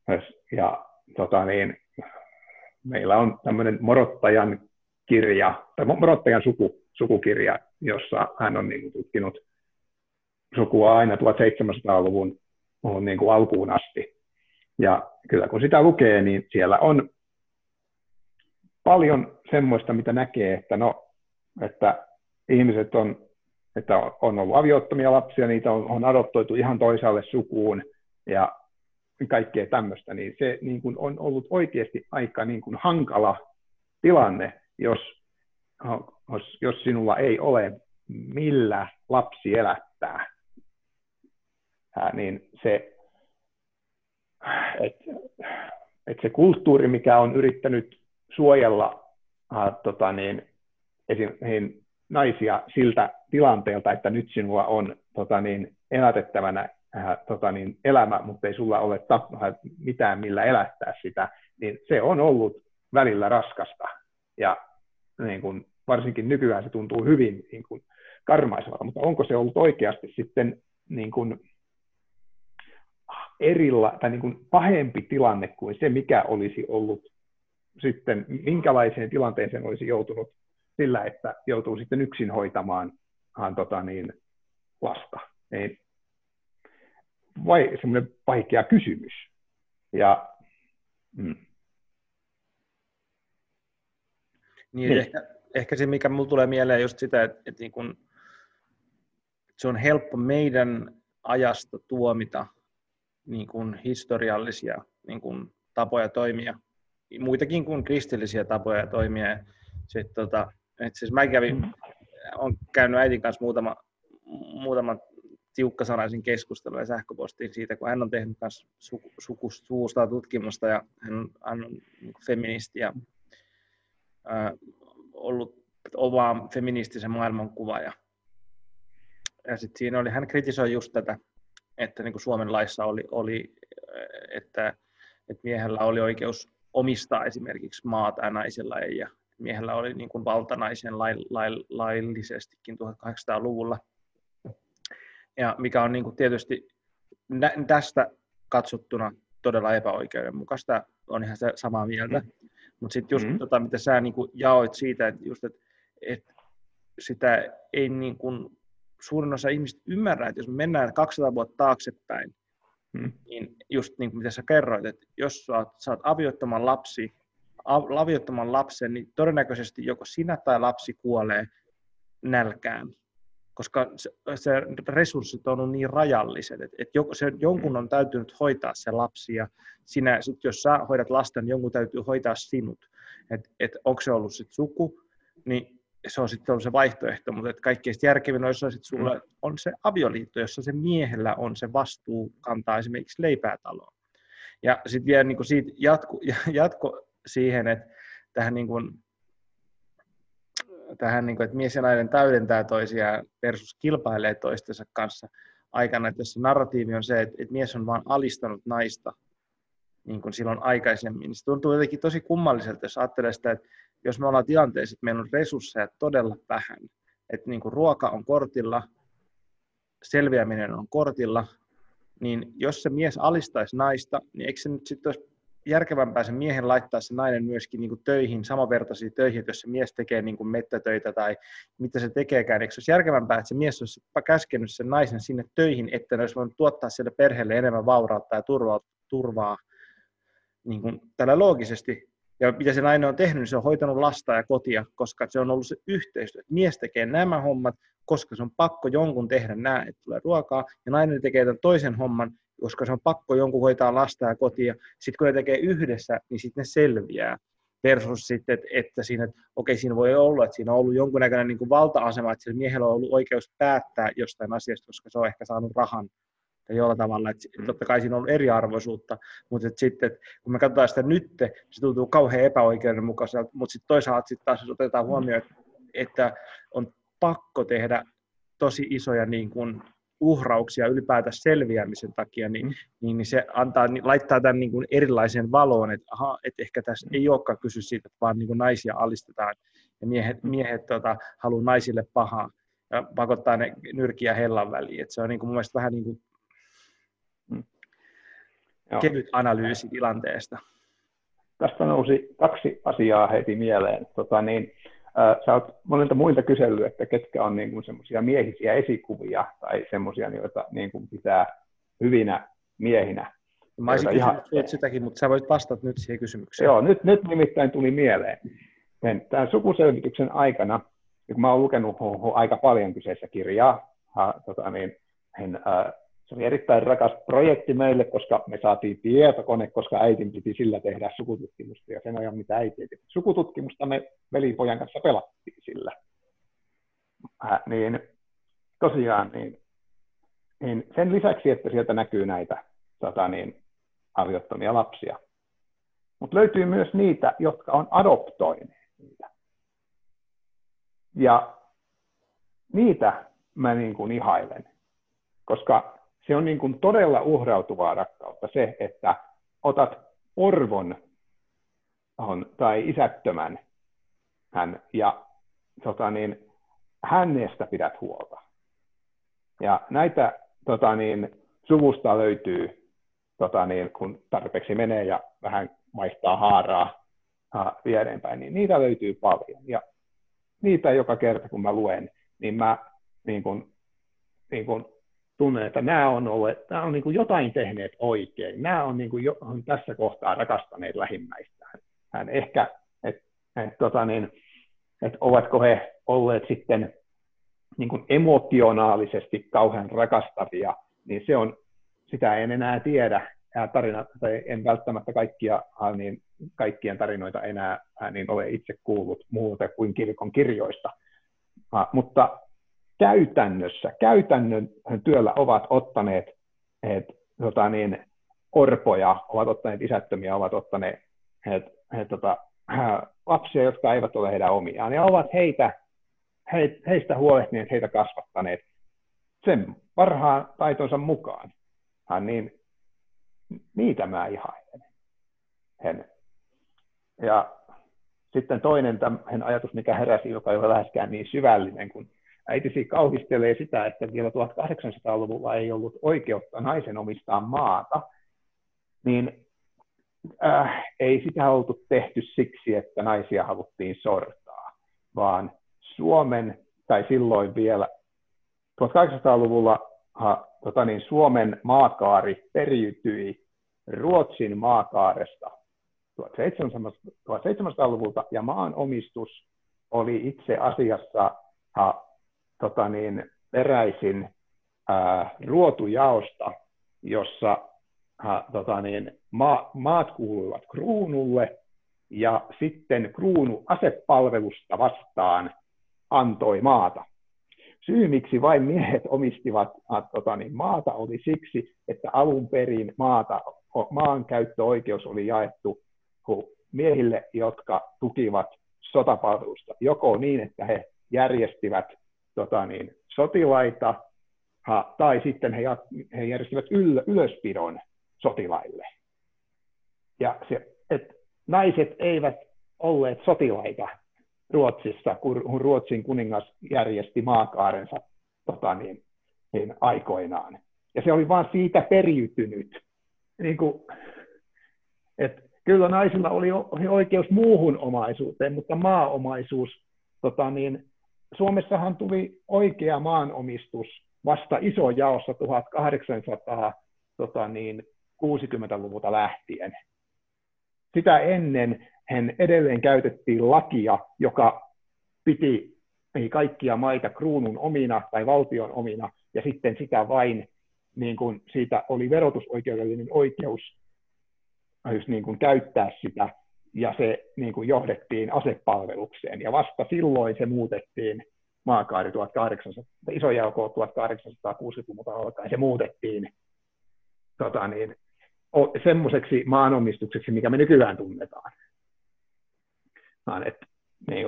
myös ja tota niin, meillä on tämmöinen morottajan kirja, tai morottajan suku, sukukirja, jossa hän on niin kuin, tutkinut sukua aina 1700-luvun niin kuin alkuun asti. Ja kyllä kun sitä lukee, niin siellä on paljon semmoista, mitä näkee, että no, että ihmiset on, että on ollut aviottomia lapsia, niitä on, on adoptoitu ihan toisaalle sukuun ja kaikkea tämmöistä, niin se niin kuin on ollut oikeasti aika niin kuin hankala tilanne, jos, jos, sinulla ei ole millä lapsi elättää. Ää, niin se, että et se kulttuuri, mikä on yrittänyt suojella ää, tota niin, esim, niin, naisia siltä tilanteelta, että nyt sinulla on tota niin, elätettävänä ää, tota niin, elämä, mutta ei sulla ole mitään millä elättää sitä, niin se on ollut välillä raskasta. Ja niin kuin, varsinkin nykyään se tuntuu hyvin niin kuin, karmaisevalta, mutta onko se ollut oikeasti sitten niin kuin, erilla, tai niin kuin pahempi tilanne kuin se, mikä olisi ollut sitten, minkälaiseen tilanteeseen olisi joutunut sillä, että joutuu sitten yksin hoitamaan hän, tota, niin, lasta. Niin, vai semmoinen vaikea kysymys. Ja, mm. Niin, niin. Ehkä, ehkä se, mikä mulle tulee mieleen, just sitä, että, että niin kun, se on helppo meidän ajasta tuomita niin kun historiallisia niin kun tapoja toimia, muitakin kuin kristillisiä tapoja toimia. Sitten, tota, et siis mä kävin, mm. on käynyt äitin kanssa muutama, muutama tiukkasanaisen keskustelun ja sähköpostiin siitä, kun hän on tehnyt myös suku, suku, suusta tutkimusta ja hän on, hän on feministi ja ää, ollut oma feministisen maailmankuva ja ja sitten siinä oli, hän kritisoi just tätä, että niin kuin Suomen laissa oli, oli että, että miehellä oli oikeus omistaa esimerkiksi maata ja naisella ei, ja miehellä oli niin kuin valtanaisen lail, lail, laillisestikin 1800-luvulla. Ja mikä on niin kuin tietysti tästä katsottuna todella epäoikeudenmukaista, on ihan se samaa mieltä. Mm. Mutta sitten just mm. tota, mitä sä niin kuin jaoit siitä, että just, että, että sitä ei niin kuin, suurin osa ihmistä ymmärrä, että jos me mennään 200 vuotta taaksepäin, mm. niin just niin kuin mitä sä kerroit, että jos sä oot, sä oot aviottoman lapsi, aviottoman lapsen, niin todennäköisesti joko sinä tai lapsi kuolee nälkään koska se, se resurssit on niin rajalliset, että, se, jonkun on täytynyt hoitaa se lapsi ja sinä, sit jos sä hoidat lasta, niin jonkun täytyy hoitaa sinut. Että et, onko se ollut sit suku, niin se on sitten ollut se vaihtoehto, mutta että kaikkein järkevin olisi, että sulla mm. on se avioliitto, jossa se miehellä on se vastuu kantaa esimerkiksi leipää taloon. Ja sitten vielä niin siitä jatko, jatko siihen, että tähän niin kuin tähän, niin kuin, että mies ja nainen täydentää toisiaan versus kilpailee toistensa kanssa aikana, että jos se narratiivi on se, että, että mies on vain alistanut naista niin kuin silloin aikaisemmin, niin se tuntuu jotenkin tosi kummalliselta, jos ajattelee sitä, että jos me ollaan tilanteessa, että meillä on resursseja todella vähän, että niin kuin ruoka on kortilla, selviäminen on kortilla, niin jos se mies alistaisi naista, niin eikö se nyt sitten olisi järkevämpää sen miehen laittaa se nainen myöskin niin kuin töihin, samanvertaisiin töihin, että jos se mies tekee niin kuin mettätöitä tai mitä se tekeekään, eikö se olisi järkevämpää, että se mies olisi käskenyt sen naisen sinne töihin, että ne olisi voinut tuottaa sille perheelle enemmän vaurautta ja turvaa, turvaa niin kuin tällä loogisesti. Ja mitä se nainen on tehnyt, niin se on hoitanut lasta ja kotia, koska se on ollut se yhteistyö. Mies tekee nämä hommat, koska se on pakko jonkun tehdä nämä, että tulee ruokaa, ja nainen tekee tämän toisen homman, koska se on pakko jonkun hoitaa lasta ja kotia. Sitten kun ne tekee yhdessä, niin sitten ne selviää. Versus sitten, että, että siinä, että okei, siinä voi olla, että siinä on ollut jonkunnäköinen niin kuin valta-asema, että sillä miehellä on ollut oikeus päättää jostain asiasta, koska se on ehkä saanut rahan tai jollain tavalla, että totta kai siinä on eriarvoisuutta, mutta että sitten, että kun me katsotaan sitä nyt, se tuntuu kauhean epäoikeudenmukaiselta, mutta sitten toisaalta sitten taas, otetaan huomioon, että on pakko tehdä tosi isoja niin kuin uhrauksia ylipäätään selviämisen takia, niin, niin, niin se antaa, niin laittaa tämän niin kuin erilaiseen valoon, että, aha, että ehkä tässä ei olekaan kysy siitä, että vaan niin kuin naisia alistetaan ja miehet, miehet tota, haluaa naisille pahaa ja pakottaa ne nyrkiä hellan väliin. Että se on niin kuin mun mielestä vähän niin kuin kevyt analyysi tilanteesta. Tästä nousi kaksi asiaa heti mieleen. Tota niin, sä oot monilta muilta kysellyt, että ketkä on niin semmoisia miehisiä esikuvia tai semmoisia, joita niin kuin pitää hyvinä miehinä. Mä olisin ihan... sitäkin, mutta sä voit vastata nyt siihen kysymykseen. Joo, nyt, nyt nimittäin tuli mieleen. Tämän sukuselvityksen aikana, kun mä oon lukenut aika paljon kyseessä kirjaa, ha, tota niin, en, äh, se oli erittäin rakas projekti meille, koska me saatiin tietokone, koska äitin piti sillä tehdä sukututkimusta, ja sen ajan mitä äiti teki. Sukututkimusta me velipojan kanssa pelattiin sillä. Äh, niin tosiaan, niin, niin sen lisäksi, että sieltä näkyy näitä tota niin, aviottomia lapsia, mutta löytyy myös niitä, jotka on adoptoineet niitä. Ja niitä mä niin kuin ihailen, koska se on niin kuin todella uhrautuvaa rakkautta se, että otat orvon tai isättömän hän, ja tota niin, hänestä pidät huolta. Ja näitä tota niin, suvusta löytyy, tota niin, kun tarpeeksi menee ja vähän vaihtaa haaraa ha, viereenpäin, niin niitä löytyy paljon. Ja niitä joka kerta, kun mä luen, niin mä niin kun, niin kun tunnen, että nämä on, olleet, nämä on niin kuin jotain tehneet oikein. Nämä on, niin kuin jo, on tässä kohtaa rakastaneet lähimmäistään. Hän ehkä, että et, tota niin, et ovatko he olleet sitten niin kuin emotionaalisesti kauhean rakastavia, niin se on, sitä en enää tiedä. Tarina, tai en välttämättä kaikkia, niin kaikkien tarinoita enää niin ole itse kuullut muuta kuin kirkon kirjoista. Mutta käytännössä, käytännön työllä ovat ottaneet et, tota niin, orpoja, ovat ottaneet isättömiä, ovat ottaneet et, et, tota, lapsia, jotka eivät ole heidän omiaan, ja ovat heitä, he, heistä huolehtineet, heitä kasvattaneet sen parhaan taitonsa mukaan. Niin, niitä mä ihailen. Ja sitten toinen ajatus, mikä heräsi, joka ei ole läheskään niin syvällinen, kun äitisi kauhistelee sitä, että vielä 1800-luvulla ei ollut oikeutta naisen omistaa maata, niin äh, ei sitä oltu tehty siksi, että naisia haluttiin sortaa, vaan Suomen, tai silloin vielä 1800-luvulla ha, tota niin, Suomen maakaari periytyi Ruotsin maakaaresta 1700-luvulta, ja maanomistus oli itse asiassa tota niin, peräisin ää, ruotujaosta, jossa ha, tota niin, ma, maat kuuluivat kruunulle, ja sitten kruunu asepalvelusta vastaan antoi maata. Syy, miksi vain miehet omistivat a, tota niin, maata, oli siksi, että alun perin maata, maankäyttöoikeus oli jaettu miehille, jotka tukivat sotapalvelusta, joko niin, että he järjestivät tota niin, sotilaita, ha, tai sitten he, he järjestivät yl, ylöspidon sotilaille. Ja se, et naiset eivät olleet sotilaita Ruotsissa, kun Ruotsin kuningas järjesti maakaarensa tota niin, niin aikoinaan. Ja se oli vain siitä periytynyt. Niin kuin, että kyllä naisilla oli oikeus muuhun omaisuuteen, mutta maaomaisuus, tota niin, Suomessahan tuli oikea maanomistus vasta isojaossa 1800 tota niin, 60-luvulta lähtien. Sitä ennen hän edelleen käytettiin lakia, joka piti kaikkia maita kruunun omina tai valtion omina, ja sitten sitä vain, niin kuin siitä oli verotusoikeudellinen oikeus just niin kuin käyttää sitä, ja se niin kuin johdettiin asepalvelukseen. Ja vasta silloin se muutettiin maakaari 1800, iso jalko 1860-luvulta alkaen, se muutettiin tota niin, semmoiseksi maanomistukseksi, mikä me nykyään tunnetaan. Vaan, et, niin.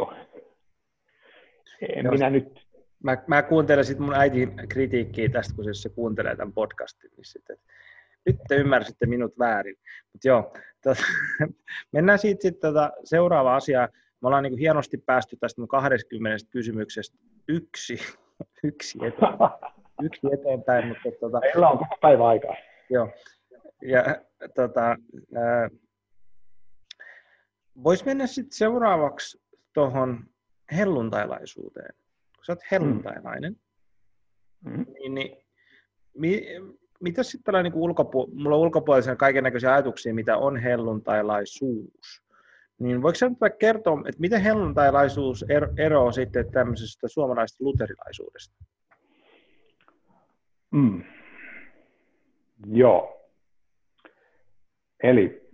En minä nyt... Mä, mä kuuntelen sitten mun äitin kritiikkiä tästä, kun se kuuntelee tämän podcastin, niin sitten, nyt te ymmärsitte minut väärin. Mutta joo, tota, mennään siitä sitten tota seuraava asia. Me ollaan niin hienosti päästy tästä 20 kysymyksestä yksi, yksi, eteenpäin, yksi eteenpäin. Mutta, tota, Meillä on koko päivä aikaa. Joo. Ja, tota, Voisi mennä sitten seuraavaksi tuohon helluntailaisuuteen. Kun sä oot helluntailainen, mm. niin, niin mi, mitä sitten tällainen niin ulkopu- mulla on ulkopuolisen kaiken näköisiä ajatuksia, mitä on helluntailaisuus. Niin voiko sä nyt vaikka kertoa, että miten helluntailaisuus er- eroaa sitten tämmöisestä suomalaisesta luterilaisuudesta? Mm. Joo. Eli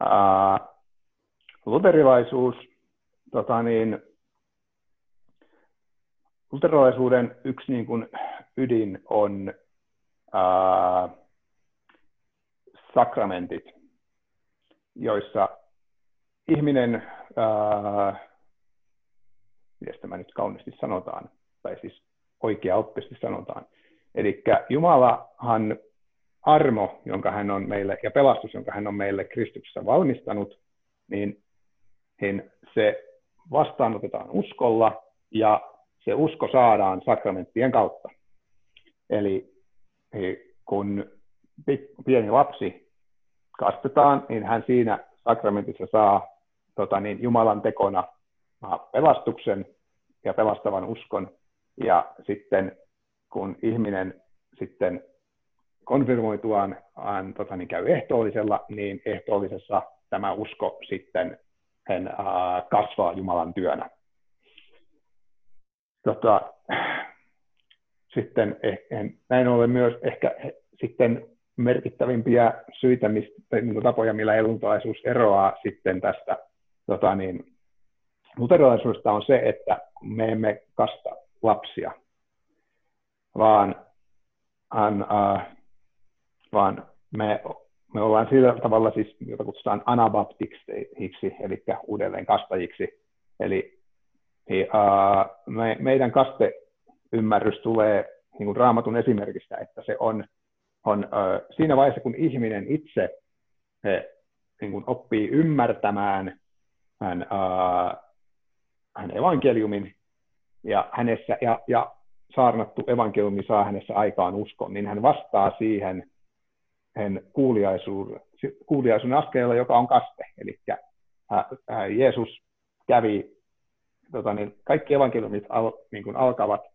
ää, luterilaisuus, tota niin, luterilaisuuden yksi niin kuin ydin on sakramentit, joissa ihminen, ää, miten tämä nyt kauniisti sanotaan, tai siis oikea oppisesti sanotaan, eli Jumalahan armo, jonka hän on meille, ja pelastus, jonka hän on meille Kristuksessa valmistanut, niin, niin se vastaanotetaan uskolla, ja se usko saadaan sakramenttien kautta. Eli kun pieni lapsi kastetaan, niin hän siinä sakramentissa saa tota niin, Jumalan tekona pelastuksen ja pelastavan uskon. Ja sitten kun ihminen sitten konfirmoituaan hän, tota, niin käy ehtoollisella, niin ehtoollisessa tämä usko sitten hän, ää, kasvaa Jumalan työnä. Tota, sitten eh, näin ollen myös ehkä sitten merkittävimpiä syitä, mistä, niin tapoja, millä eluntalaisuus eroaa sitten tästä tota niin, luterilaisuudesta on se, että me emme kasta lapsia, vaan, an, uh, vaan me, me ollaan sillä tavalla siis, jota kutsutaan anabaptiksi, eli uudelleen kastajiksi. Eli uh, me, meidän kasteymmärrys tulee niin kuin raamatun esimerkistä, että se on, on ö, siinä vaiheessa, kun ihminen itse he, niin kuin oppii ymmärtämään hän, ö, hän evankeliumin ja, hänessä, ja, ja saarnattu evankeliumi saa hänessä aikaan uskon, niin hän vastaa siihen hän kuuliaisuuden, kuuliaisuuden askeleella, joka on kaste. Eli Jeesus kävi, tota niin, kaikki evankeliumit al, niin kuin alkavat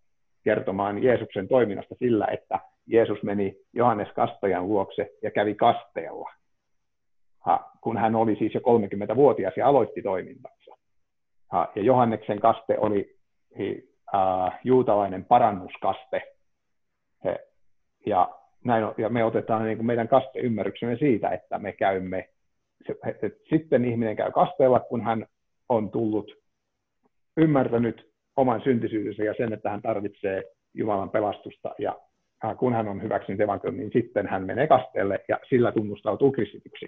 kertomaan Jeesuksen toiminnasta sillä, että Jeesus meni Johannes Kastajan luokse ja kävi kasteella, kun hän oli siis jo 30-vuotias ja aloitti toimintansa. Ja Johanneksen kaste oli juutalainen parannuskaste. Ja, näin ja me otetaan niin kuin meidän kasteymmärryksemme siitä, että me käymme, että sitten ihminen käy kasteella, kun hän on tullut, ymmärtänyt oman syntisyydensä ja sen, että hän tarvitsee Jumalan pelastusta. Ja kun hän on hyväksynyt evankeliumin, niin sitten hän menee kasteelle ja sillä tunnustautuu kristityksi.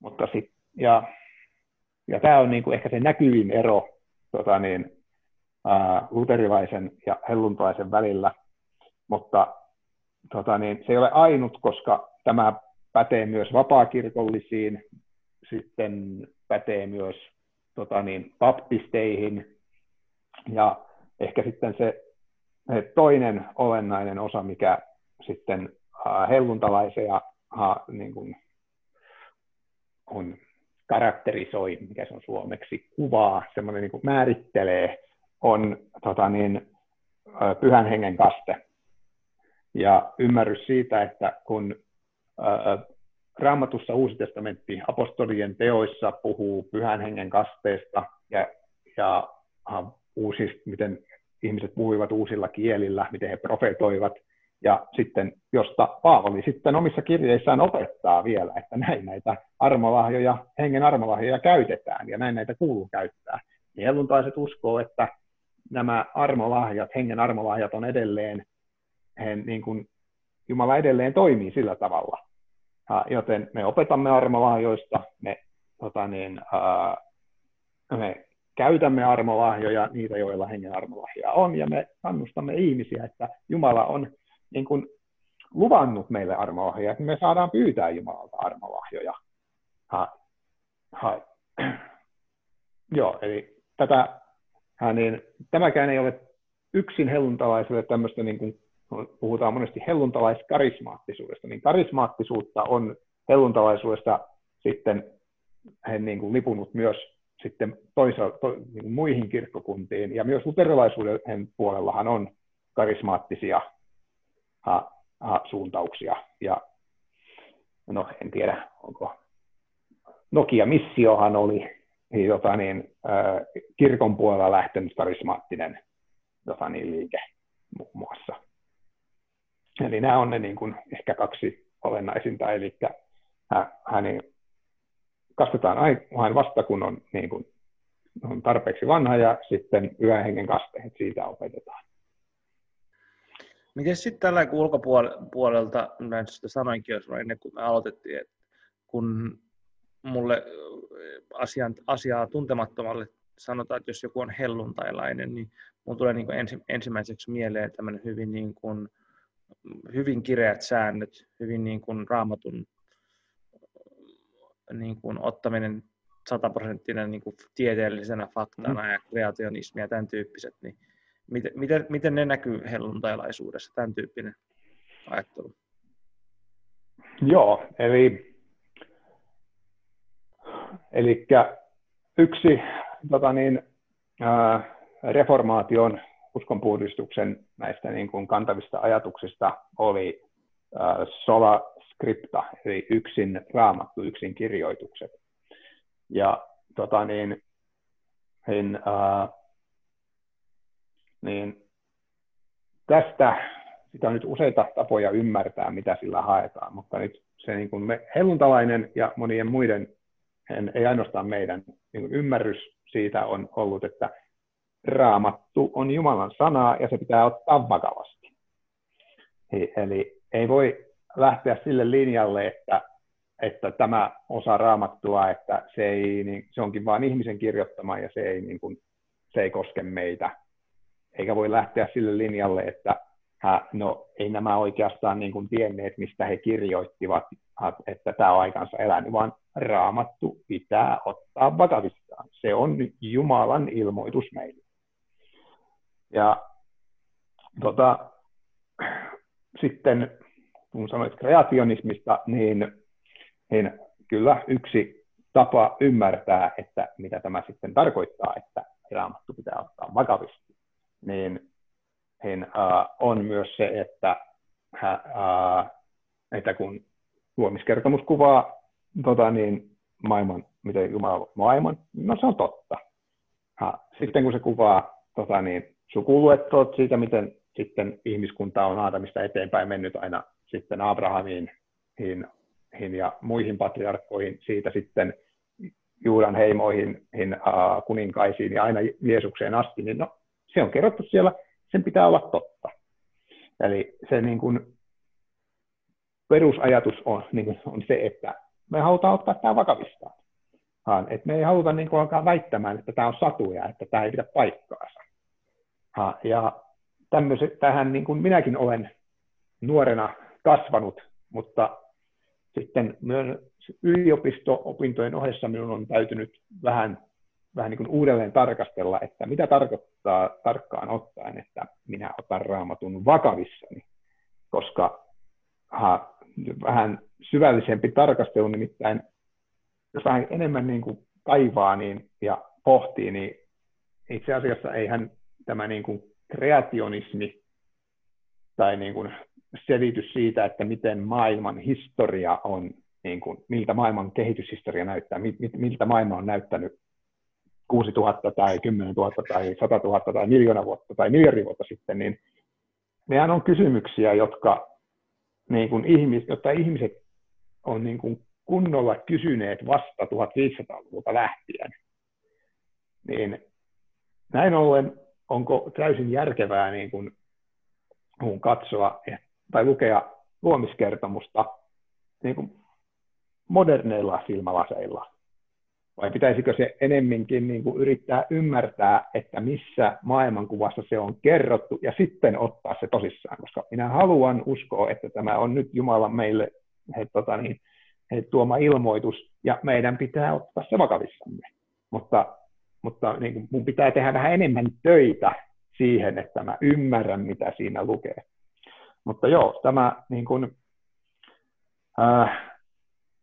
Mutta sit, ja, ja tämä on niin kuin ehkä se näkyvin ero tota niin, ää, luterilaisen ja helluntalaisen välillä, mutta tota niin, se ei ole ainut, koska tämä pätee myös vapaakirkollisiin, sitten pätee myös tota niin, baptisteihin, ja ehkä sitten se, toinen olennainen osa, mikä sitten helluntalaisia niin kuin, on karakterisoi, mikä se on suomeksi, kuvaa, semmoinen niin kuin määrittelee, on tota niin, pyhän hengen kaste. Ja ymmärrys siitä, että kun äh, Raamatussa Uusi testamentti apostolien teoissa puhuu pyhän hengen kasteesta ja, ja uusista, miten ihmiset puhuivat uusilla kielillä, miten he profetoivat, ja sitten, josta Paavali sitten omissa kirjeissään opettaa vielä, että näin näitä armolahjoja, hengen armolahjoja käytetään, ja näin näitä kuuluu käyttää. Helluntaiset uskoo, että nämä armolahjat, hengen armolahjat on edelleen, he, niin kuin Jumala edelleen toimii sillä tavalla. Joten me opetamme armolahjoista, me, tota niin, ää, me käytämme armolahjoja, niitä joilla hengen armolahjoja on, ja me kannustamme ihmisiä, että Jumala on niin kuin luvannut meille armolahjoja, että me saadaan pyytää Jumalalta armolahjoja. Ha, ha. Joo, eli tätä, niin, tämäkään ei ole yksin helluntalaiselle tämmöistä, niin kuin puhutaan monesti helluntalaiskarismaattisuudesta, niin karismaattisuutta on helluntalaisuudesta sitten he niin kuin lipunut myös sitten toisaalta to, niin muihin kirkkokuntiin. Ja myös luterilaisuuden puolellahan on karismaattisia ha, ha, suuntauksia. Ja no en tiedä, onko Nokia-missiohan oli jota niin, äh, kirkon puolella lähtenyt karismaattinen jota niin, liike muun muassa. Eli nämä on ne niin kuin, ehkä kaksi olennaisinta, eli hänen kastetaan aina vasta, kun on, niin kuin, on tarpeeksi vanha ja sitten yhden hengen kaste, että siitä opetetaan. Miten sitten tällä ulkopuolelta, näin sitä sanoinkin jos ennen kuin me aloitettiin, että kun mulle asian, asiaa tuntemattomalle sanotaan, että jos joku on helluntailainen, niin mulle tulee niin ensi, ensimmäiseksi mieleen tämmöinen hyvin, niin kuin, hyvin kireät säännöt, hyvin niin kuin raamatun niin kuin ottaminen sataprosenttinen niin kuin tieteellisenä faktana mm. ja kreationismi ja tämän tyyppiset, niin miten, miten, miten ne näkyy helluntailaisuudessa, tämän tyyppinen ajattelu? Joo, eli, eli yksi tota niin, ää, reformaation uskonpuhdistuksen näistä niin kuin kantavista ajatuksista oli ää, sola scripta, eli yksin raamattu, yksin kirjoitukset. Ja tota niin, niin, ää, niin tästä, sitä on nyt useita tapoja ymmärtää, mitä sillä haetaan, mutta nyt se niin kuin me, helluntalainen ja monien muiden, ei ainoastaan meidän, niin kuin ymmärrys siitä on ollut, että raamattu on Jumalan sanaa ja se pitää ottaa vakavasti. Eli ei voi lähteä sille linjalle, että, että tämä osa raamattua, että se, ei, niin, se onkin vain ihmisen kirjoittama ja se ei, niin kuin, se ei koske meitä. Eikä voi lähteä sille linjalle, että no ei nämä oikeastaan niin kuin tienneet, mistä he kirjoittivat, että tämä on aikansa elänyt, vaan raamattu pitää ottaa vakavissaan. Se on Jumalan ilmoitus meille. Ja tota, sitten kun sanoit kreationismista, niin, niin kyllä yksi tapa ymmärtää, että mitä tämä sitten tarkoittaa, että raamattu pitää ottaa vakavasti, niin, niin äh, on myös se, että, äh, että kun luomiskertomus kuvaa tota, niin, maailman, miten Jumala maailman, no se on totta. Sitten kun se kuvaa tota, niin, sukuluettoot siitä, miten sitten ihmiskunta on Aatamista eteenpäin mennyt aina sitten Abrahamiin hin, ja muihin patriarkkoihin, siitä sitten Juudan heimoihin, hin, uh, kuninkaisiin ja aina Jeesukseen asti, niin no, se on kerrottu siellä, sen pitää olla totta. Eli se niin kuin, perusajatus on, niin kuin, on se, että me halutaan ottaa tämä vakavistaan. Haan, että me ei haluta niin kuin, alkaa väittämään, että tämä on satuja, että tämä ei pidä paikkaansa. Ha, ja tähän niin kuin minäkin olen nuorena kasvanut, mutta sitten myös yliopisto-opintojen ohessa minun on täytynyt vähän, vähän niin kuin uudelleen tarkastella, että mitä tarkoittaa tarkkaan ottaen, että minä otan raamatun vakavissani, koska ha, vähän syvällisempi tarkastelu nimittäin, jos vähän enemmän niin kuin kaivaa niin, ja pohtii, niin itse asiassa eihän tämä niin kuin kreationismi tai niin kuin selitys siitä, että miten maailman historia on, niin kuin, miltä maailman kehityshistoria näyttää, miltä maailma on näyttänyt 6000 tai 10 000 tai 100 000 tai miljoona vuotta tai miljardi vuotta sitten, niin nehän on kysymyksiä, jotka, niin kuin ihmis, jotta ihmiset on niin kuin kunnolla kysyneet vasta 1500-luvulta lähtien. Niin näin ollen onko täysin järkevää niin kuin, katsoa tai lukea luomiskertomusta niin kuin moderneilla silmälaseilla? Vai pitäisikö se enemminkin niin kuin yrittää ymmärtää, että missä maailmankuvassa se on kerrottu ja sitten ottaa se tosissaan, koska minä haluan uskoa, että tämä on nyt Jumala meille he, tota niin, he, tuoma ilmoitus ja meidän pitää ottaa se vakavissamme. Mutta mutta niin kuin mun pitää tehdä vähän enemmän töitä siihen, että mä ymmärrän, mitä siinä lukee. Mutta joo, tämä niin kuin, äh,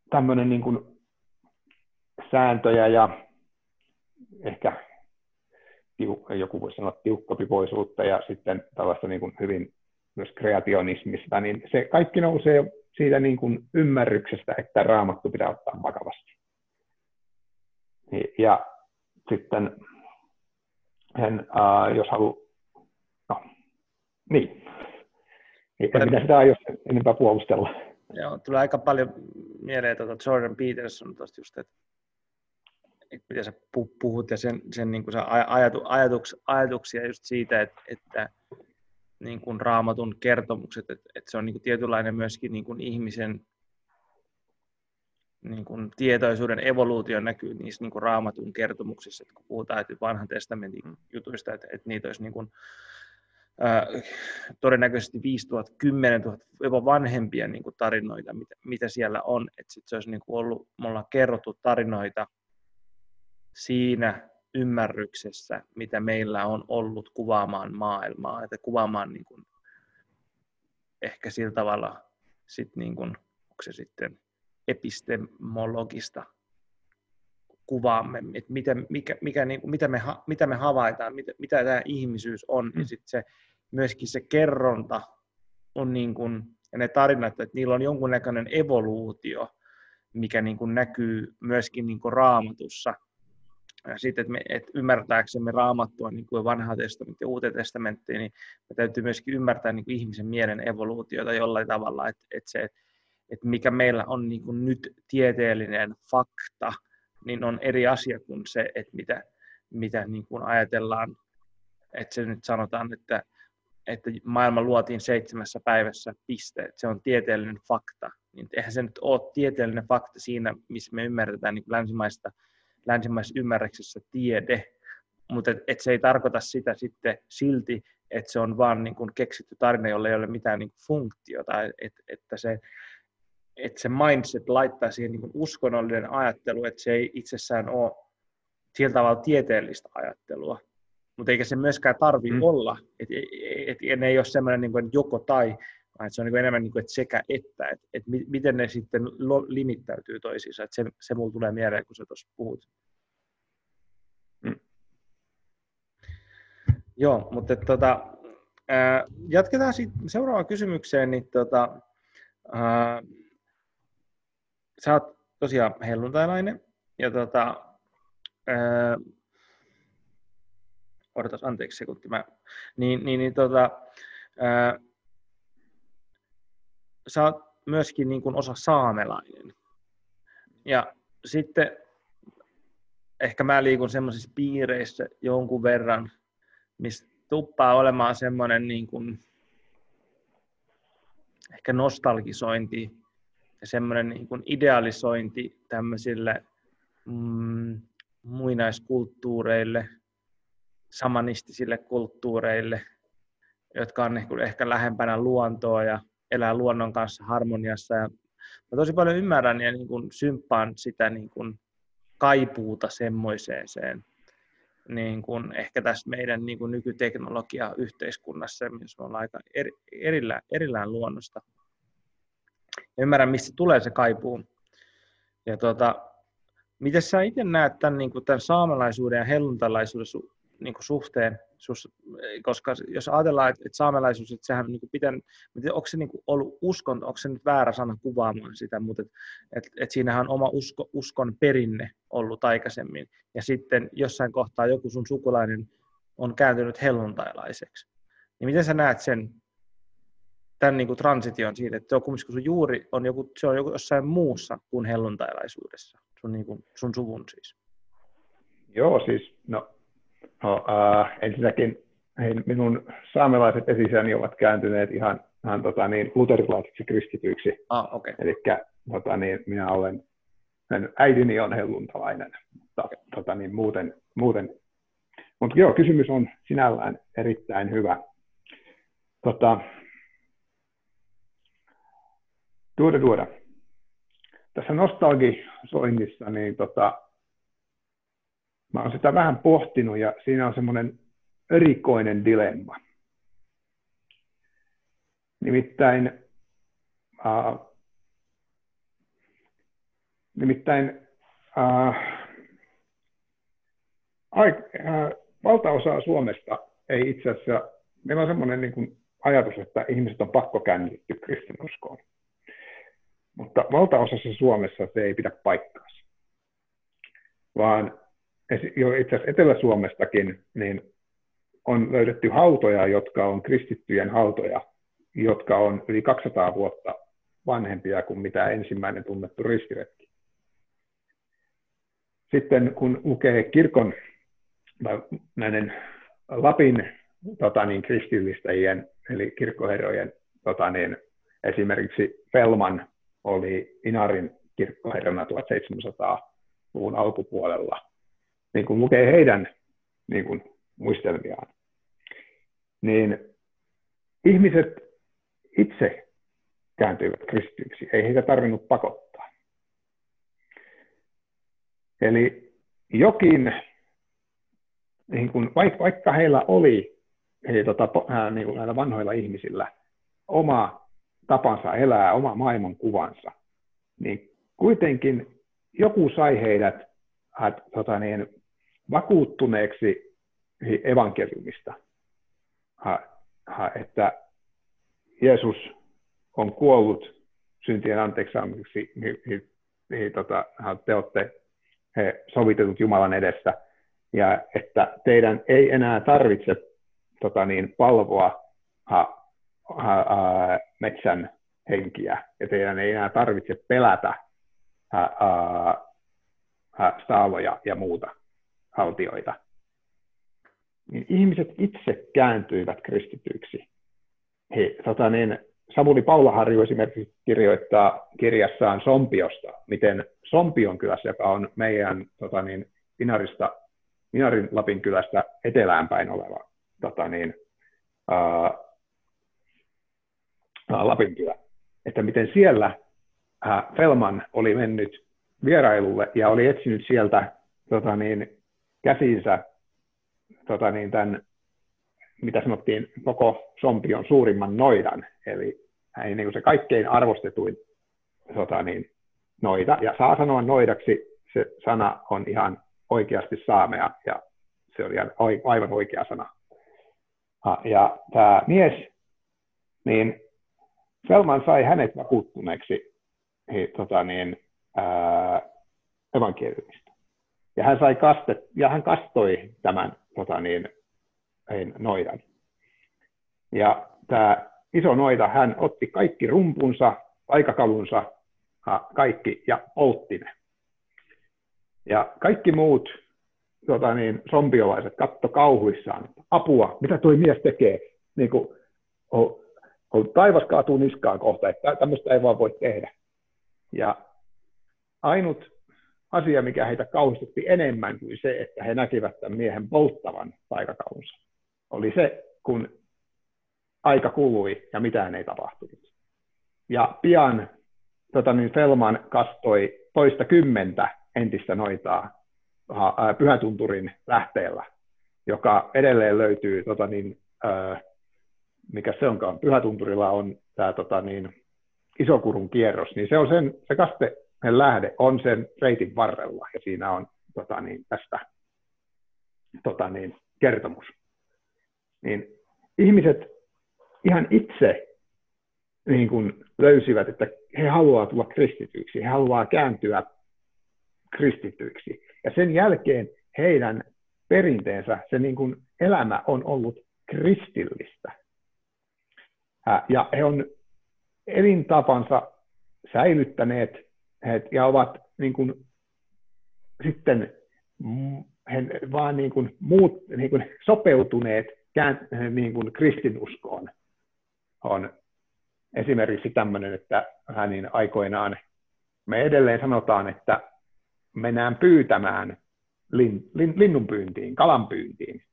tämmöinen niin kuin sääntöjä ja ehkä joku voisi sanoa tiukkapipoisuutta ja sitten tällaista niin kuin hyvin myös kreationismista, niin se kaikki nousee siitä niin kuin ymmärryksestä, että raamattu pitää ottaa vakavasti. Ja sitten hän, uh, jos haluaa, no, niin, en mitä sitä aio enempää puolustella. Joo, tulee aika paljon mieleen tuota Jordan Peterson tuosta just, että, että miten sä puhut ja sen, sen niin kuin ajatu, ajatuks, ajatuksia just siitä, että, että niin kuin raamatun kertomukset, että, että se on niin kuin tietynlainen myöskin niin kuin ihmisen niin kuin tietoisuuden evoluutio näkyy niissä niin kuin raamatun kertomuksissa, että kun puhutaan että vanhan testamentin jutuista, että, että niitä olisi niin kuin, ää, todennäköisesti 5000, 10 000, jopa vanhempia niin kuin tarinoita, mitä, mitä siellä on, että sit se olisi niin kuin ollut, me ollaan kerrottu tarinoita siinä ymmärryksessä, mitä meillä on ollut kuvaamaan maailmaa, että kuvaamaan niin kuin, ehkä sillä tavalla sit niin kuin, onko se sitten epistemologista kuvaamme, että miten, mikä, mikä, niin mitä, me, mitä me havaitaan, mitä, mitä tämä ihmisyys on, mm. ja sitten se, myöskin se kerronta on niin kuin, ja ne tarinat, että niillä on jonkunnäköinen evoluutio, mikä niin kuin näkyy myöskin niin kuin raamatussa. Ja sitten, että, me, että ymmärtääksemme raamattua niin kuin vanhaa testamenttia ja uuteen testamenttia, niin me täytyy myöskin ymmärtää niin kuin ihmisen mielen evoluutiota jollain tavalla, että, että se, että mikä meillä on niin kuin nyt tieteellinen fakta, niin on eri asia kuin se, että mitä, mitä niin kuin ajatellaan, että se nyt sanotaan, että, että maailma luotiin seitsemässä päivässä, piste, että se on tieteellinen fakta. Niin eihän se nyt ole tieteellinen fakta siinä, missä me ymmärretään niin länsimaista, länsimaisessa ymmärryksessä tiede, mutta et, et se ei tarkoita sitä sitten silti, että se on vaan niin kuin keksitty tarina, jolla ei ole mitään niin kuin funktiota, et, että se, että se mindset laittaa siihen niin uskonnollinen ajattelu, että se ei itsessään ole sillä tavalla tieteellistä ajattelua, mutta eikä se myöskään tarvi mm. olla, että et, et, ne ei ole semmoinen niin kuin joko tai, vaan että se on niin kuin enemmän niin kuin, että sekä että, että, että miten ne sitten limittäytyy toisiinsa, että se, se mulla tulee mieleen, kun sä tuossa puhut. Mm. Joo, mutta tota, jatketaan sitten seuraavaan kysymykseen, niin tota, ää, sä oot tosiaan helluntailainen, ja tota, ää, odotas anteeksi sekunti, mä, niin, niin, niin tota, ää, sä oot myöskin niin kuin osa saamelainen. Ja sitten ehkä mä liikun semmoisissa piireissä jonkun verran, missä tuppaa olemaan semmoinen niin kuin ehkä nostalgisointi semmoinen niin kuin idealisointi tämmöisille mm, muinaiskulttuureille, samanistisille kulttuureille, jotka on ehkä lähempänä luontoa ja elää luonnon kanssa harmoniassa. Ja mä tosi paljon ymmärrän ja niin kuin symppaan sitä niin kuin kaipuuta semmoiseen niin kuin ehkä tässä meidän niin kuin nykyteknologia yhteiskunnassa, missä me ollaan aika eri, erillään, erillään luonnosta. Ymmärrän, mistä tulee se kaipuu. Ja tuota, miten sä itse näet tämän, niin kuin tämän saamelaisuuden ja helluntalaisuuden niin kuin suhteen, koska jos ajatellaan, että, että saamelaisuus, että sehän niin kuin pitää, onko se niin kuin ollut uskon, onko se nyt väärä sana kuvaamaan sitä, mutta että, että, että siinähän on oma usko, uskon perinne ollut aikaisemmin, ja sitten jossain kohtaa joku sun sukulainen on kääntynyt helluntailaiseksi. Niin miten sä näet sen, tämän niin kuin transition siitä, että on kumminkin, sun juuri on joku, se on joku jossain muussa kuin helluntailaisuudessa, sun, niin kuin, sun suvun siis? Joo, siis no No, äh, ensinnäkin hei, minun saamelaiset esisäni ovat kääntyneet ihan, ihan tota, niin, luterilaisiksi kristityiksi. Ah, okay. Eli tota, niin, minä olen, äidini on helluntalainen, mutta okay. tota, niin, muuten, muuten mutta joo, kysymys on sinällään erittäin hyvä. Tota, tuoda tuoda. Tässä nostalgisoinnissa, niin tota, mä oon sitä vähän pohtinut ja siinä on semmoinen erikoinen dilemma. Nimittäin, äh, nimittäin äh, ai, äh, valtaosa Suomesta ei itse asiassa, meillä on semmoinen niin kuin ajatus, että ihmiset on pakko käännytty kristinuskoon. Mutta valtaosassa Suomessa se ei pidä paikkaansa. Vaan jo itse asiassa Etelä-Suomestakin, niin on löydetty hautoja, jotka on kristittyjen hautoja, jotka on yli 200 vuotta vanhempia kuin mitä ensimmäinen tunnettu ristiretki. Sitten kun lukee kirkon näiden Lapin tota niin, kristillistäjien, eli kirkkoherrojen, tota niin, esimerkiksi Pelman oli Inarin kirkkoherrana 1700-luvun alkupuolella – niin kun lukee heidän niin kun, muistelmiaan, niin ihmiset itse kääntyivät kristityksi, ei heitä tarvinnut pakottaa. Eli jokin, niin kun, vaikka heillä oli he, tota, niin kuin näillä vanhoilla ihmisillä oma tapansa elää, oma maailmankuvansa, niin kuitenkin joku sai heidät äh, tota niin, vakuuttuneeksi evankeliumista, että Jeesus on kuollut syntien anteeksisaamiseksi, niin, niin, niin tota, te olette he sovitetut Jumalan edessä, ja että teidän ei enää tarvitse tota niin, palvoa ha, ha, metsän henkiä, ja teidän ei enää tarvitse pelätä ha, ha, saavoja ja muuta haltioita, niin ihmiset itse kääntyivät kristityiksi. He, tota niin, Samuli Paulaharju esimerkiksi kirjoittaa kirjassaan Sompiosta, miten Sompion kylässä, joka on meidän tota niin, Pinarista Minarin Lapin kylästä etelään päin oleva tota niin, ää, Lapin kylä. Että miten siellä ää, Felman oli mennyt vierailulle ja oli etsinyt sieltä tota niin, käsinsä tota niin, tämän, mitä sanottiin, koko Sompion suurimman noidan, eli niin kuin se kaikkein arvostetuin tota niin, noita, ja saa sanoa noidaksi, se sana on ihan oikeasti saamea, ja se oli aivan oikea sana. Ja tämä mies, niin Selman sai hänet vakuuttuneeksi tota niin, ää, evankeliumista. Ja hän, sai kaste, ja hän kastoi tämän tota niin, noidan. Ja tämä iso noita, hän otti kaikki rumpunsa, aikakalunsa, kaikki ja poltti ne. Ja kaikki muut tota niin, sompiolaiset katto kauhuissaan, apua, mitä tuo mies tekee. Niin kuin, on, on taivas kaatuu niskaan kohta, että tämmöistä ei vaan voi tehdä. Ja ainut asia, mikä heitä kauhistutti enemmän kuin se, että he näkivät tämän miehen polttavan taikakaunsa, oli se, kun aika kului ja mitään ei tapahtunut. Ja pian tota niin, Felman kastoi toista kymmentä entistä noitaa Pyhätunturin lähteellä, joka edelleen löytyy, tota niin, ää, mikä se onkaan, Pyhätunturilla on tämä tota niin, Isokurun kierros, niin se on sen, se kaste lähde on sen reitin varrella, ja siinä on tota niin, tästä tota niin, kertomus. Niin ihmiset ihan itse niin kuin löysivät, että he haluavat tulla kristityiksi, he haluavat kääntyä kristityiksi. Ja sen jälkeen heidän perinteensä, se niin kuin elämä on ollut kristillistä. Ja he on elintapansa säilyttäneet ja ovat niin kuin, sitten he vaan niin kuin, muut, niin kuin, sopeutuneet niin kuin kristinuskoon. On esimerkiksi tämmöinen, että hänin aikoinaan me edelleen sanotaan, että mennään pyytämään lin, lin, linnunpyyntiin, kalanpyyntiin.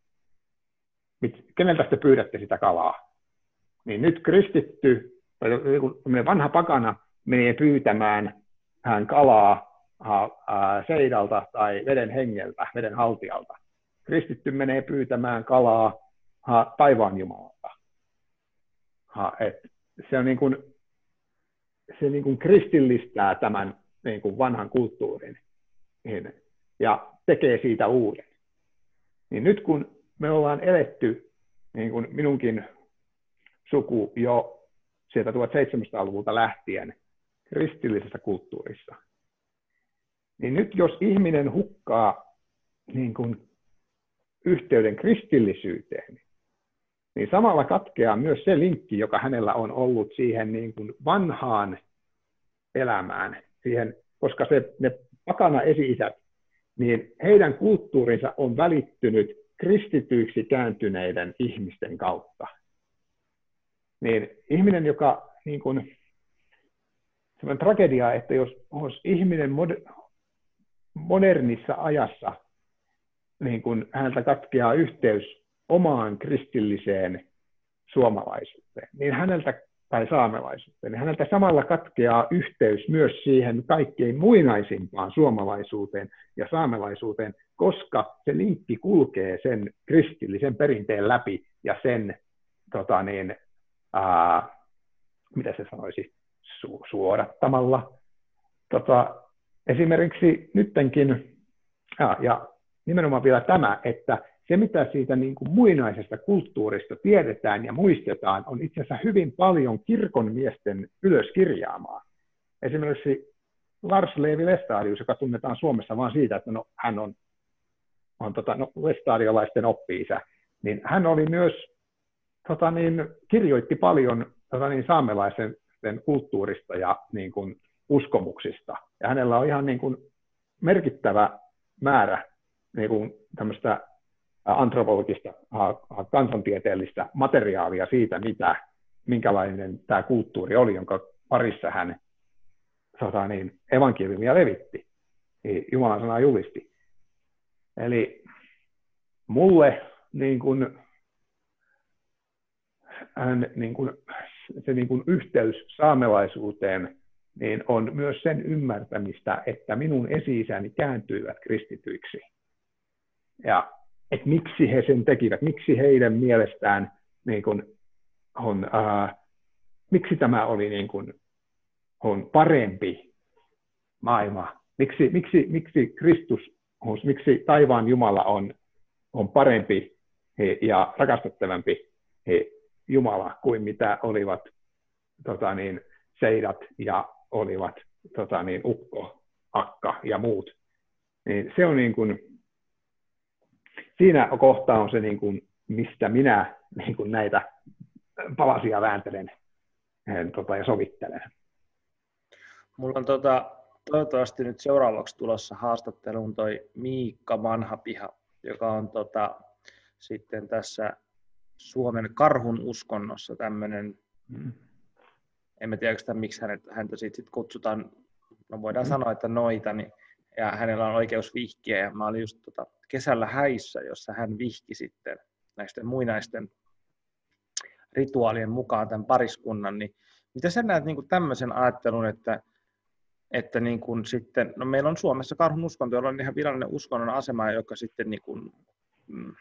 Keneltä te pyydätte sitä kalaa? Niin nyt kristitty, tai vanha pakana menee pyytämään hän kalaa seidalta tai veden hengeltä, veden haltijalta. Kristitty menee pyytämään kalaa taivaan Jumalalta. Se on niin kuin, se niin kuin kristillistää tämän niin kuin vanhan kulttuurin ja tekee siitä uuden. Niin nyt kun me ollaan eletty, niin kuin minunkin suku jo sieltä 1700-luvulta lähtien kristillisessä kulttuurissa, niin nyt jos ihminen hukkaa niin kuin yhteyden kristillisyyteen, niin samalla katkeaa myös se linkki, joka hänellä on ollut siihen niin kuin vanhaan elämään, siihen, koska se, ne pakana esi-isät, niin heidän kulttuurinsa on välittynyt kristityiksi kääntyneiden ihmisten kautta. Niin ihminen, joka niin kuin, sellainen tragedia, että jos olisi ihminen modernissa ajassa, niin kuin häneltä katkeaa yhteys omaan kristilliseen suomalaisuuteen, niin häneltä tai saamelaisuuteen, niin häneltä samalla katkeaa yhteys myös siihen kaikkein muinaisimpaan suomalaisuuteen ja saamelaisuuteen, koska se linkki kulkee sen kristillisen perinteen läpi ja sen, tota niin, ää, mitä se sanoisi, su- suodattamalla. Tota, esimerkiksi nyttenkin, ja, ja nimenomaan vielä tämä, että se, mitä siitä niin kuin muinaisesta kulttuurista tiedetään ja muistetaan, on itse asiassa hyvin paljon kirkonmiesten ylöskirjaamaa. Esimerkiksi Lars Levi Lestadius, joka tunnetaan Suomessa vain siitä, että no, hän on, on tota, no, lestadiolaisten oppi-isä, niin hän oli myös, tota, niin, kirjoitti paljon tota, niin, saamelaisen kulttuurista ja niin kuin, uskomuksista. Ja hänellä on ihan niin kuin, merkittävä määrä niin kuin, tämmöistä antropologista, kansantieteellistä materiaalia siitä, mitä, minkälainen tämä kulttuuri oli, jonka parissa hän tota niin, evankeliumia levitti, Jumalan sanaa julisti. Eli mulle niin kuin, niin kuin, se niin kuin yhteys saamelaisuuteen niin on myös sen ymmärtämistä, että minun esi-isäni kääntyivät kristityiksi. Ja että miksi he sen tekivät, miksi heidän mielestään niin kuin, on, uh, miksi tämä oli niin kuin, on parempi maailma, miksi, miksi, miksi Kristus, miksi taivaan Jumala on, on parempi ja rakastettavampi Jumala kuin mitä olivat tota niin, seidat ja olivat tota niin, ukko, akka ja muut. Niin se on niin kuin, siinä kohtaa on se, niin kuin, mistä minä niin kuin näitä palasia vääntelen eh, tota, ja sovittelen. Mulla on tota, toivottavasti nyt seuraavaksi tulossa haastatteluun toi Miikka Vanhapiha, joka on tota, sitten tässä Suomen karhun uskonnossa tämmöinen, mm. en tiedä sitä, miksi hänet, häntä siitä sit kutsutaan, no voidaan mm. sanoa, että noita, niin, ja hänellä on oikeus vihkiä, ja mä olin just tota, kesällä häissä, jossa hän vihki sitten näisten muinaisten rituaalien mukaan tämän pariskunnan, niin mitä sä näet niin kuin tämmöisen ajattelun, että, että niin kuin sitten, no meillä on Suomessa karhun uskonto, jolla on ihan virallinen uskonnon asema, joka sitten niin kuin, mm,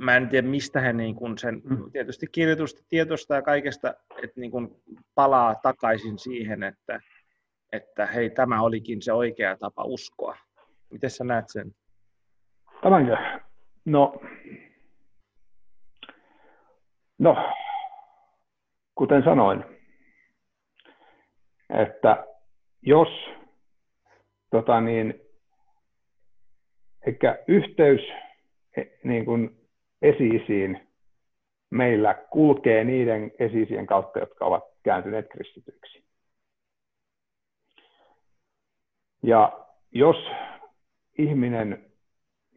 mä en tiedä mistä he niin kuin sen, mm. tietysti kirjoitusta, tietosta ja kaikesta, että niin kuin palaa takaisin siihen, että, että hei, tämä olikin se oikea tapa uskoa. Miten sä näet sen? Tämänkö? No, no, kuten sanoin, että jos tota niin, eikä yhteys niin kuin esiisiin meillä kulkee niiden esiisien kautta, jotka ovat kääntyneet kristityiksi. Ja jos ihminen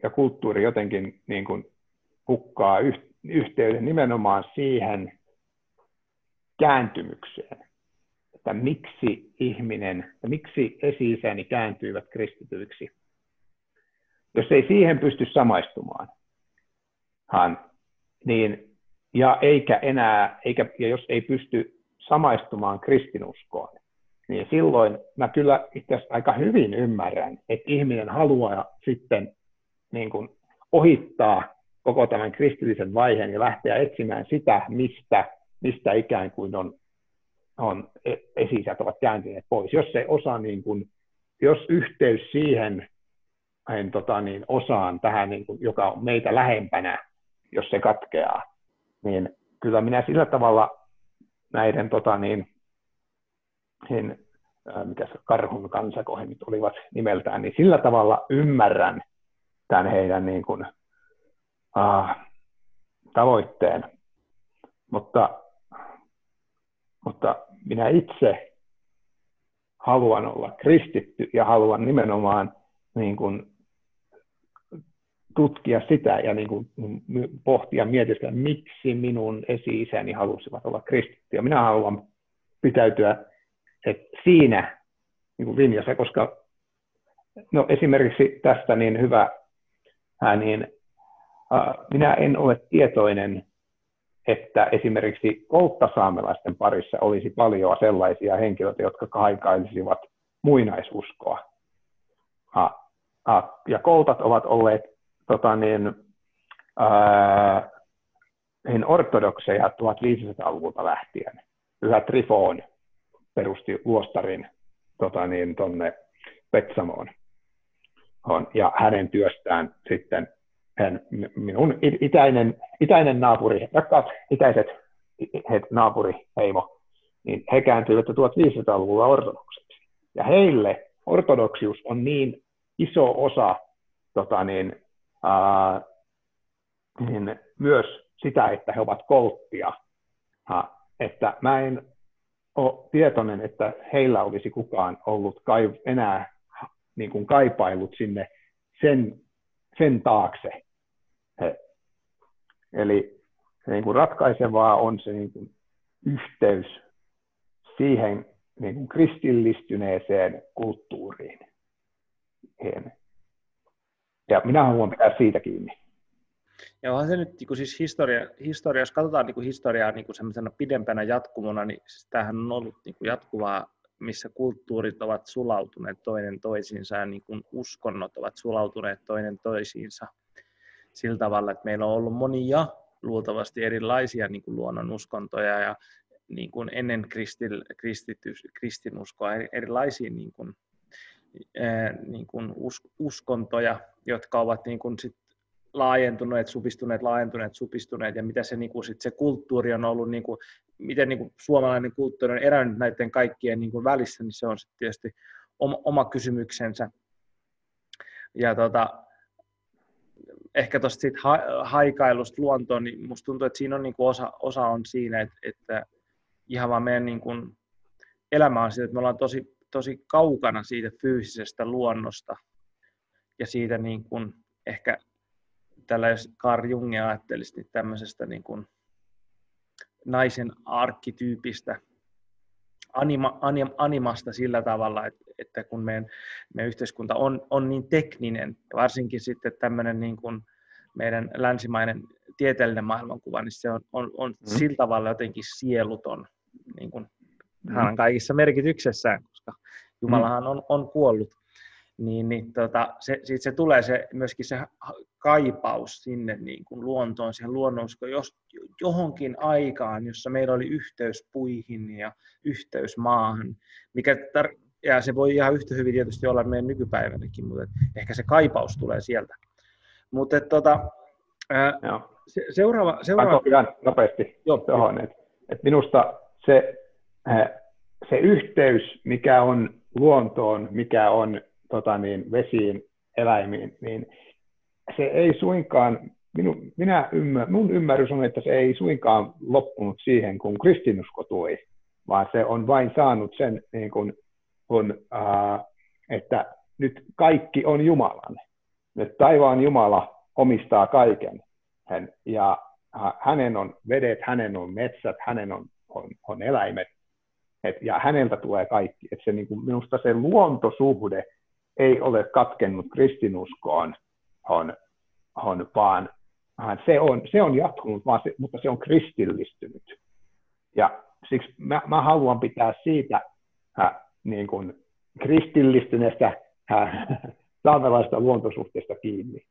ja kulttuuri jotenkin niin kuin hukkaa yhteyden nimenomaan siihen kääntymykseen, että miksi ihminen, ja miksi esi kääntyivät kristityiksi. Jos ei siihen pysty samaistumaan, niin, ja eikä enää, eikä, ja jos ei pysty samaistumaan kristinuskoon, niin silloin mä kyllä itse asiassa aika hyvin ymmärrän, että ihminen haluaa sitten niin kuin ohittaa koko tämän kristillisen vaiheen ja lähteä etsimään sitä, mistä, mistä ikään kuin on, on e, esi ovat kääntyneet pois. Jos se osa, niin kuin, jos yhteys siihen en, tota, niin, osaan tähän, niin kuin, joka on meitä lähempänä, jos se katkeaa, niin kyllä minä sillä tavalla näiden tota, niin, niin, mikä se karhun kansakohennit olivat nimeltään, niin sillä tavalla ymmärrän tämän heidän niin kuin, uh, tavoitteen. Mutta, mutta minä itse haluan olla kristitty ja haluan nimenomaan niin kuin, tutkia sitä ja niin kuin pohtia mietiskellä, miksi minun esi-isäni halusivat olla kristittyjä. Minä haluan pitäytyä että siinä niin kuin linjassa, koska no esimerkiksi tästä niin hyvä, niin minä en ole tietoinen, että esimerkiksi kolttasaamelaisten parissa olisi paljon sellaisia henkilöitä, jotka kaikailisivat muinaisuskoa. Ja koltat ovat olleet tota niin, ää, niin ortodokseja 1500-luvulta lähtien. Pyhä Trifon perusti luostarin tota niin, tonne Petsamoon. On, ja hänen työstään sitten hän, minun itäinen, itäinen naapuri, rakkaat itäiset he, naapuriheimo, niin he kääntyivät 1500-luvulla ortodokseksi. Ja heille ortodoksius on niin iso osa tota niin, niin myös sitä, että he ovat kolttia. Että mä en ole tietoinen, että heillä olisi kukaan ollut enää niin kuin kaipailut sinne sen, sen taakse. He, eli niin kuin ratkaisevaa on se niin kuin yhteys siihen niin kuin kristillistyneeseen kulttuuriin. Ja minä haluan pitää siitä kiinni. Ja onhan se nyt niin siis historia, historia, jos katsotaan niin kuin historiaa niin kuin semmoisena pidempänä jatkumona, niin siis tämähän on ollut niin kuin jatkuvaa, missä kulttuurit ovat sulautuneet toinen toisiinsa ja niin kuin uskonnot ovat sulautuneet toinen toisiinsa sillä tavalla, että meillä on ollut monia luultavasti erilaisia niin kuin luonnon uskontoja ja niin kuin ennen kristil, kristinuskoa erilaisia niin kuin, niin kuin us, uskontoja, jotka ovat niin kuin sit laajentuneet, supistuneet, laajentuneet, supistuneet, ja mitä se, niin kuin sit se kulttuuri on ollut, niin kuin, miten niin kuin suomalainen kulttuuri on erännyt näiden kaikkien niin kuin välissä, niin se on sitten tietysti oma, oma kysymyksensä. Ja tota, ehkä tuosta siitä ha- haikailusta luontoon, niin musta tuntuu, että siinä on niin kuin osa, osa on siinä, että, että ihan vaan meidän niin kuin elämä on siitä, että me ollaan tosi, tosi kaukana siitä fyysisestä luonnosta ja siitä niin kuin ehkä tällä jos Carl Jung ajattelisi, niin tämmöisestä niin kuin naisen arkkityypistä, anima, anim, animasta sillä tavalla, että, että kun meidän, meidän yhteiskunta on, on niin tekninen, varsinkin sitten tämmöinen niin kuin meidän länsimainen tieteellinen maailmankuva, niin se on, on, on mm. sillä tavalla jotenkin sieluton, niin kuin. Hän on kaikissa merkityksessään, koska Jumalahan on, on kuollut. Niin, niin tota, se, siitä se tulee se, myöskin se kaipaus sinne niin kuin luontoon, siihen luonnonusko, jos, johonkin aikaan, jossa meillä oli yhteys puihin ja yhteys maahan, mikä tar- ja se voi ihan yhtä hyvin tietysti olla meidän nykypäivänäkin, mutta ehkä se kaipaus tulee sieltä. Mutta tota, ää, se, seuraava... seuraava... ihan nopeasti Joo, tuohon, että et minusta se, se yhteys, mikä on luontoon, mikä on tota niin, vesiin, eläimiin, niin se ei suinkaan, minu, minä ymmär, mun ymmärrys on, että se ei suinkaan loppunut siihen, kun kristinusko tuli, vaan se on vain saanut sen, niin kun, kun, äh, että nyt kaikki on Jumalan. Nyt taivaan Jumala omistaa kaiken. Hän, ja hänen on vedet, hänen on metsät, hänen on, on, on eläimet, et, ja häneltä tulee kaikki. Et se, niin kuin, minusta se luontosuhde ei ole katkennut kristinuskoon, on, on, vaan se on, se on jatkunut, vaan se, mutta se on kristillistynyt. Ja siksi mä, mä haluan pitää siitä äh, niin kuin kristillistyneestä äh, saamelaista luontosuhteesta kiinni.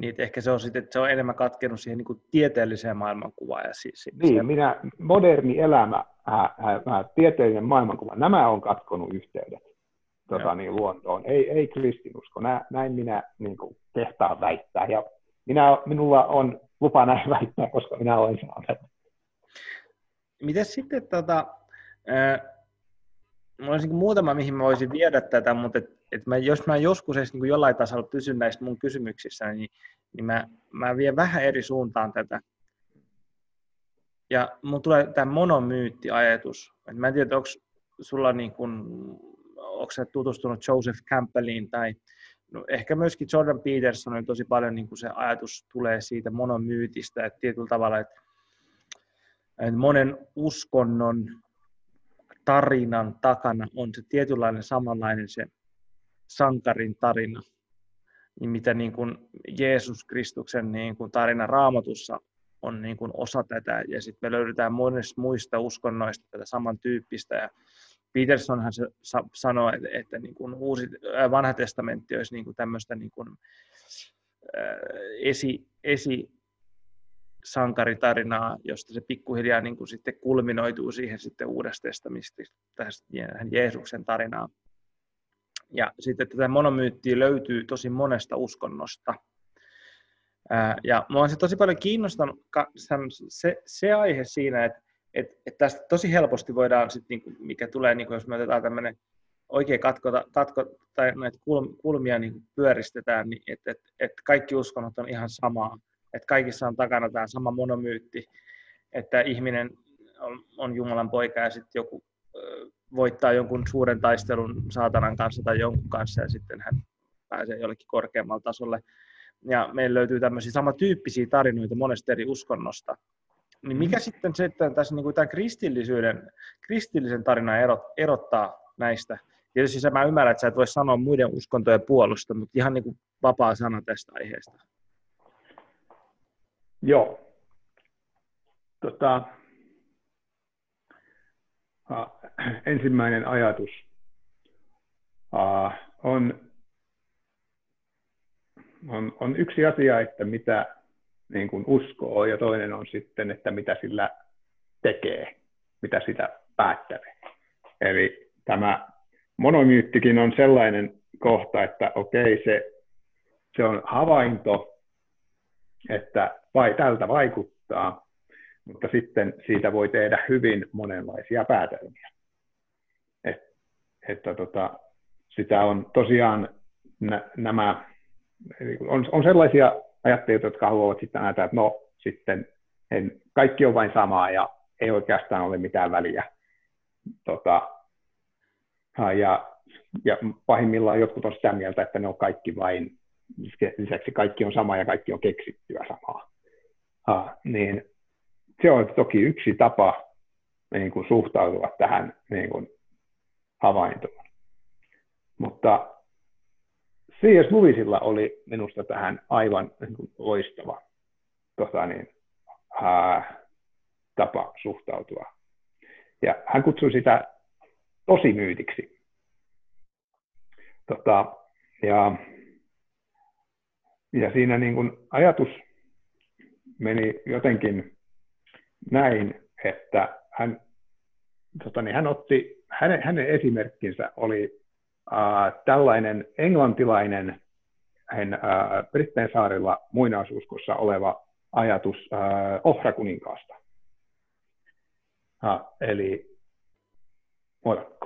Niin, ehkä se on, sitten, että se on enemmän katkenut siihen niin kuin tieteelliseen maailmankuvaan. Ja siis, niin, se... minä, moderni elämä, äh, äh, tieteellinen maailmankuva, nämä on katkonut yhteydet tota, niin, luontoon. Ei, ei kristinusko. Nä, näin minä niin kuin, tehtaan väittää. Ja minä, minulla on lupa näin väittää, koska minä olen saanut. Miten sitten, tota, äh, mulla olisi muutama, mihin mä voisin viedä tätä, mutta et, et mä, jos mä joskus edes niin jollain tasolla pysyn näistä mun kysymyksissä, niin, niin mä, mä vien vähän eri suuntaan tätä. Ja mun tulee tämä monomyyttiajatus. Et mä en tiedä, onko sulla niin kuin onko se tutustunut Joseph Campbelliin tai no, ehkä myöskin Jordan Petersonin tosi paljon niin kuin se ajatus tulee siitä monomyytistä, että tietyllä tavalla, että, että monen uskonnon tarinan takana on se tietynlainen samanlainen se sankarin tarina, niin mitä niin kuin Jeesus Kristuksen niin kuin tarina raamatussa on niin kuin osa tätä, ja sitten me löydetään monista muista uskonnoista tätä samantyyppistä, ja Petersonhan se sanoi, että, että niin kuin uusi, vanha testamentti olisi niin kuin tämmöistä niin kuin, esi, esi sankaritarinaa, josta se pikkuhiljaa niin kuin sitten kulminoituu siihen sitten uudesta testamentista, tähän Jeesuksen tarinaan. Ja sitten tätä monomyyttiä löytyy tosi monesta uskonnosta. Ja mua on se tosi paljon kiinnostanut se, se aihe siinä, että et, et tästä tosi helposti voidaan sitten, niinku, mikä tulee, niinku, jos me otetaan tämmöinen oikein katko, katko tai näitä kulmia niin pyöristetään, niin että et, et kaikki uskonnot on ihan samaa. Että kaikissa on takana tämä sama monomyytti, että ihminen on, on Jumalan poika ja sitten joku voittaa jonkun suuren taistelun saatanan kanssa tai jonkun kanssa ja sitten hän pääsee jollekin korkeammalle tasolle. Ja meillä löytyy tämmöisiä samantyyppisiä tarinoita monesta eri uskonnosta. Niin mikä mm. sitten se, että tässä niin kuin tämän kristillisyyden, kristillisen tarinan erot, erottaa näistä? Tietysti mä ymmärrän, että sä et voi sanoa muiden uskontojen puolusta, mutta ihan niin kuin vapaa sana tästä aiheesta. Joo. Tota, ensimmäinen ajatus on, on, on yksi asia, että mitä niin kuin uskoo, ja toinen on sitten, että mitä sillä tekee, mitä sitä päättelee. Eli tämä monomyyttikin on sellainen kohta, että okei, se, se on havainto, että vai, tältä vaikuttaa, mutta sitten siitä voi tehdä hyvin monenlaisia päätelmiä. Et, että tota, sitä on tosiaan nä, nämä, on, on sellaisia ajattelijoita, jotka haluavat sitten ajatella, että no sitten en, kaikki on vain samaa ja ei oikeastaan ole mitään väliä. Tota, ja, ja pahimmillaan jotkut on sitä mieltä, että ne on kaikki vain, lisäksi kaikki on sama ja kaikki on keksittyä samaa. Ha, niin se on toki yksi tapa niin kuin suhtautua tähän niin kuin havaintoon. Mutta C.S. Lewisilla oli minusta tähän aivan niin kuin loistava tota niin, ää, tapa suhtautua. Ja hän kutsui sitä tosi myytiksi. Tota, ja, ja siinä niin kuin ajatus meni jotenkin näin, että hän, tota niin, hän otti, hänen, hänen esimerkkinsä oli äh, tällainen englantilainen hän, Brittein saarilla muinaisuuskossa oleva ajatus äh, ohrakuninkaasta. Äh, eli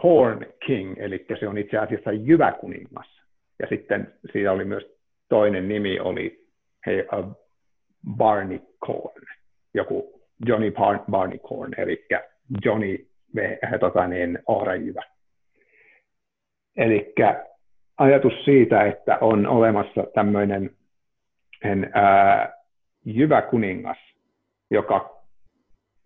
Corn King, eli se on itse asiassa jyväkuningas. Ja sitten siinä oli myös toinen nimi, oli hey, uh, Barney Corn, joku Johnny Barneycorn, eli Johnny äh, tota niin, Ohrajyvä. Eli ajatus siitä, että on olemassa tämmöinen ää, jyvä kuningas, joka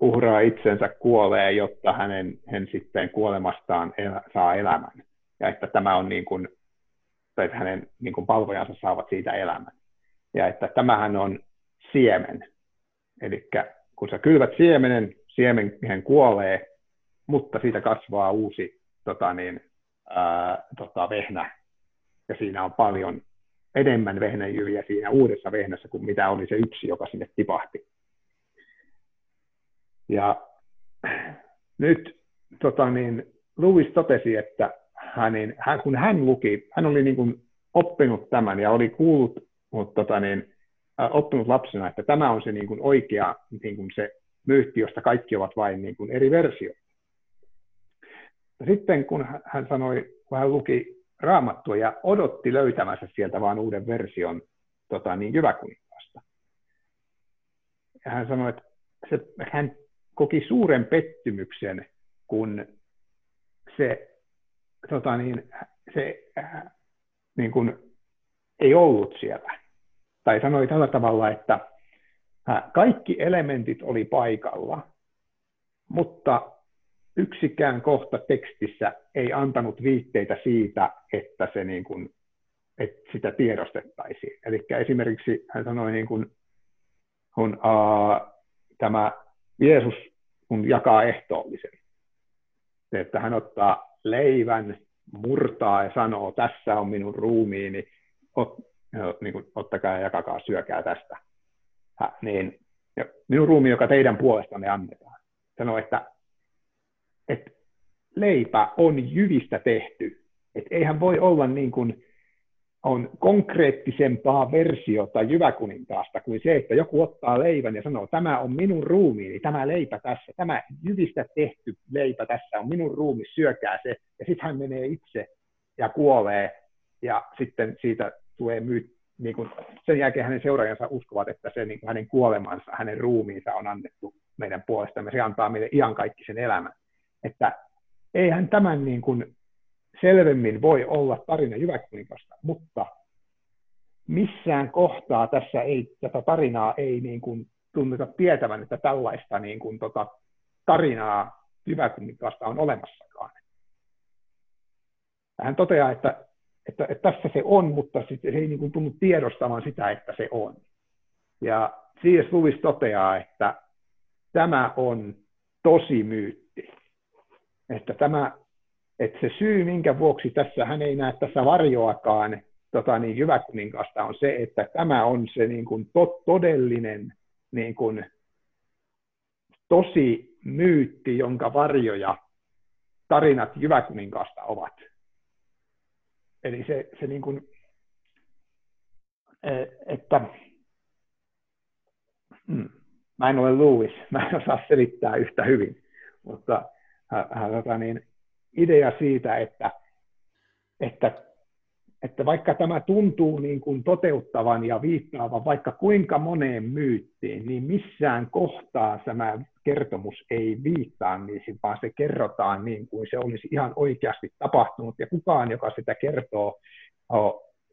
uhraa itsensä kuolee, jotta hänen, hän sitten kuolemastaan elä, saa elämän. Ja että tämä on niin kuin, tai että hänen niin kuin palvojansa saavat siitä elämän. Ja että tämähän on siemen. Eli kun sä kylvät siemenen, siemen kuolee, mutta siitä kasvaa uusi tota niin, ää, tota, vehnä. Ja siinä on paljon enemmän vehnäjyviä siinä uudessa vehnässä kuin mitä oli se yksi, joka sinne tipahti. Ja nyt tota niin, Louis totesi, että hänen, hän, kun hän luki, hän oli niin kuin oppinut tämän ja oli kuullut mutta tota niin, oppinut lapsena, että tämä on se niin kuin oikea niin kuin se myytti, josta kaikki ovat vain niin kuin eri versioita. Ja sitten kun hän sanoi, kun hän luki raamattua ja odotti löytämänsä sieltä vain uuden version tota, niin Jyväkuninkaasta. Ja hän sanoi, että se, hän koki suuren pettymyksen, kun se, tota, niin, se äh, niin kuin, ei ollut siellä tai sanoi tällä tavalla, että kaikki elementit oli paikalla, mutta yksikään kohta tekstissä ei antanut viitteitä siitä, että, se niin kuin, että sitä tiedostettaisiin. Eli esimerkiksi hän sanoi, niin kuin, kun uh, tämä Jeesus kun jakaa ehtoollisen, että hän ottaa leivän, murtaa ja sanoo, tässä on minun ruumiini, niin kuin, ottakaa ja jakakaa, syökää tästä. Hä, niin, ja minun ruumi, joka teidän puolestanne annetaan, sanoo, että, että leipä on jyvistä tehty. Että eihän voi olla niin kuin, on konkreettisempaa versiota jyväkuninkaasta kuin se, että joku ottaa leivän ja sanoo, tämä on minun ruumiini, tämä leipä tässä, tämä jyvistä tehty leipä tässä on minun ruumi, syökää se. Ja sitten hän menee itse ja kuolee ja sitten siitä tulee myy, niin kuin, sen jälkeen hänen seuraajansa uskovat, että se niin kuin hänen kuolemansa, hänen ruumiinsa on annettu meidän puolestamme. Se antaa meille sen elämän. Että eihän tämän niin kuin selvemmin voi olla tarina Jyväkuninkasta, mutta missään kohtaa tässä ei, tätä tarinaa ei niin kuin tunneta tietävän, että tällaista niin kuin, tota, tarinaa Jyväkuninkasta on olemassakaan. Hän toteaa, että että, että tässä se on, mutta sitten se ei niin kuin tunnu tiedostamaan sitä, että se on. Ja C.S. Lewis toteaa, että tämä on tosi myytti. Että, tämä, että se syy, minkä vuoksi tässä hän ei näe tässä varjoakaan tota niin, Jyväkuninkasta, on se, että tämä on se niin kuin to, todellinen niin kuin, tosi myytti, jonka varjoja tarinat Jyväkuninkasta ovat. Eli se, se niin kuin, e, että hmm, mä en ole Lewis, mä en osaa selittää yhtä hyvin, mutta hän, tota niin, idea siitä, että, että, että vaikka tämä tuntuu niin kuin toteuttavan ja viittaavan vaikka kuinka moneen myyttiin, niin missään kohtaa tämä kertomus ei viittaa niihin, vaan se kerrotaan niin kuin se olisi ihan oikeasti tapahtunut, ja kukaan, joka sitä kertoo,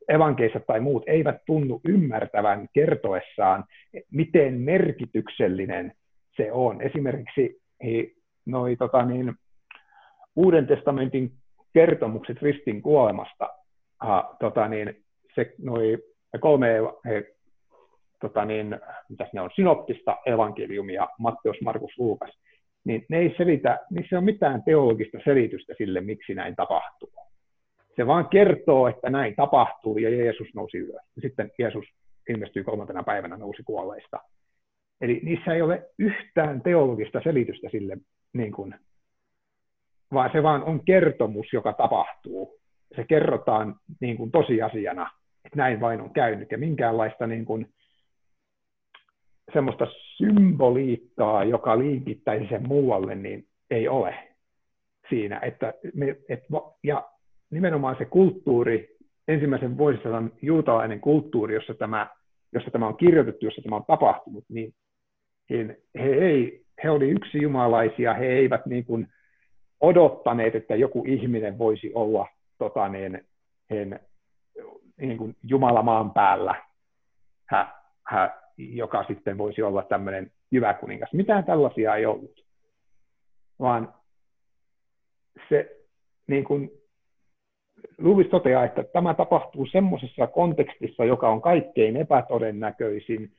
evankeiset tai muut, eivät tunnu ymmärtävän kertoessaan, miten merkityksellinen se on. Esimerkiksi noi, tota niin, Uuden testamentin kertomukset ristin kuolemasta, ha, tota niin, se, noi kolme he, tota niin, mitäs ne on, synoptista evankeliumia, Matteus, Markus, Luukas, niin ne ei selitä, niissä ei ole mitään teologista selitystä sille, miksi näin tapahtuu. Se vaan kertoo, että näin tapahtuu ja Jeesus nousi ylös. Sitten Jeesus ilmestyi kolmantena päivänä nousi kuolleista. Eli niissä ei ole yhtään teologista selitystä sille, niin kuin, vaan se vaan on kertomus, joka tapahtuu. Se kerrotaan niin kuin tosiasiana, että näin vain on käynyt. Ja minkäänlaista niin kuin, semmoista symboliikkaa, joka linkittäisi sen muualle, niin ei ole siinä. Että me, et, ja nimenomaan se kulttuuri, ensimmäisen vuosisadan juutalainen kulttuuri, jossa tämä, jossa tämä on kirjoitettu, jossa tämä on tapahtunut, niin he, ei, he oli yksi jumalaisia, he eivät niin kuin odottaneet, että joku ihminen voisi olla tota niin, he, niin kuin Jumala maan päällä, hä, hä, joka sitten voisi olla tämmöinen hyvä kuningas. Mitään tällaisia ei ollut, vaan se niin kuin Lewis toteaa, että tämä tapahtuu semmoisessa kontekstissa, joka on kaikkein epätodennäköisin,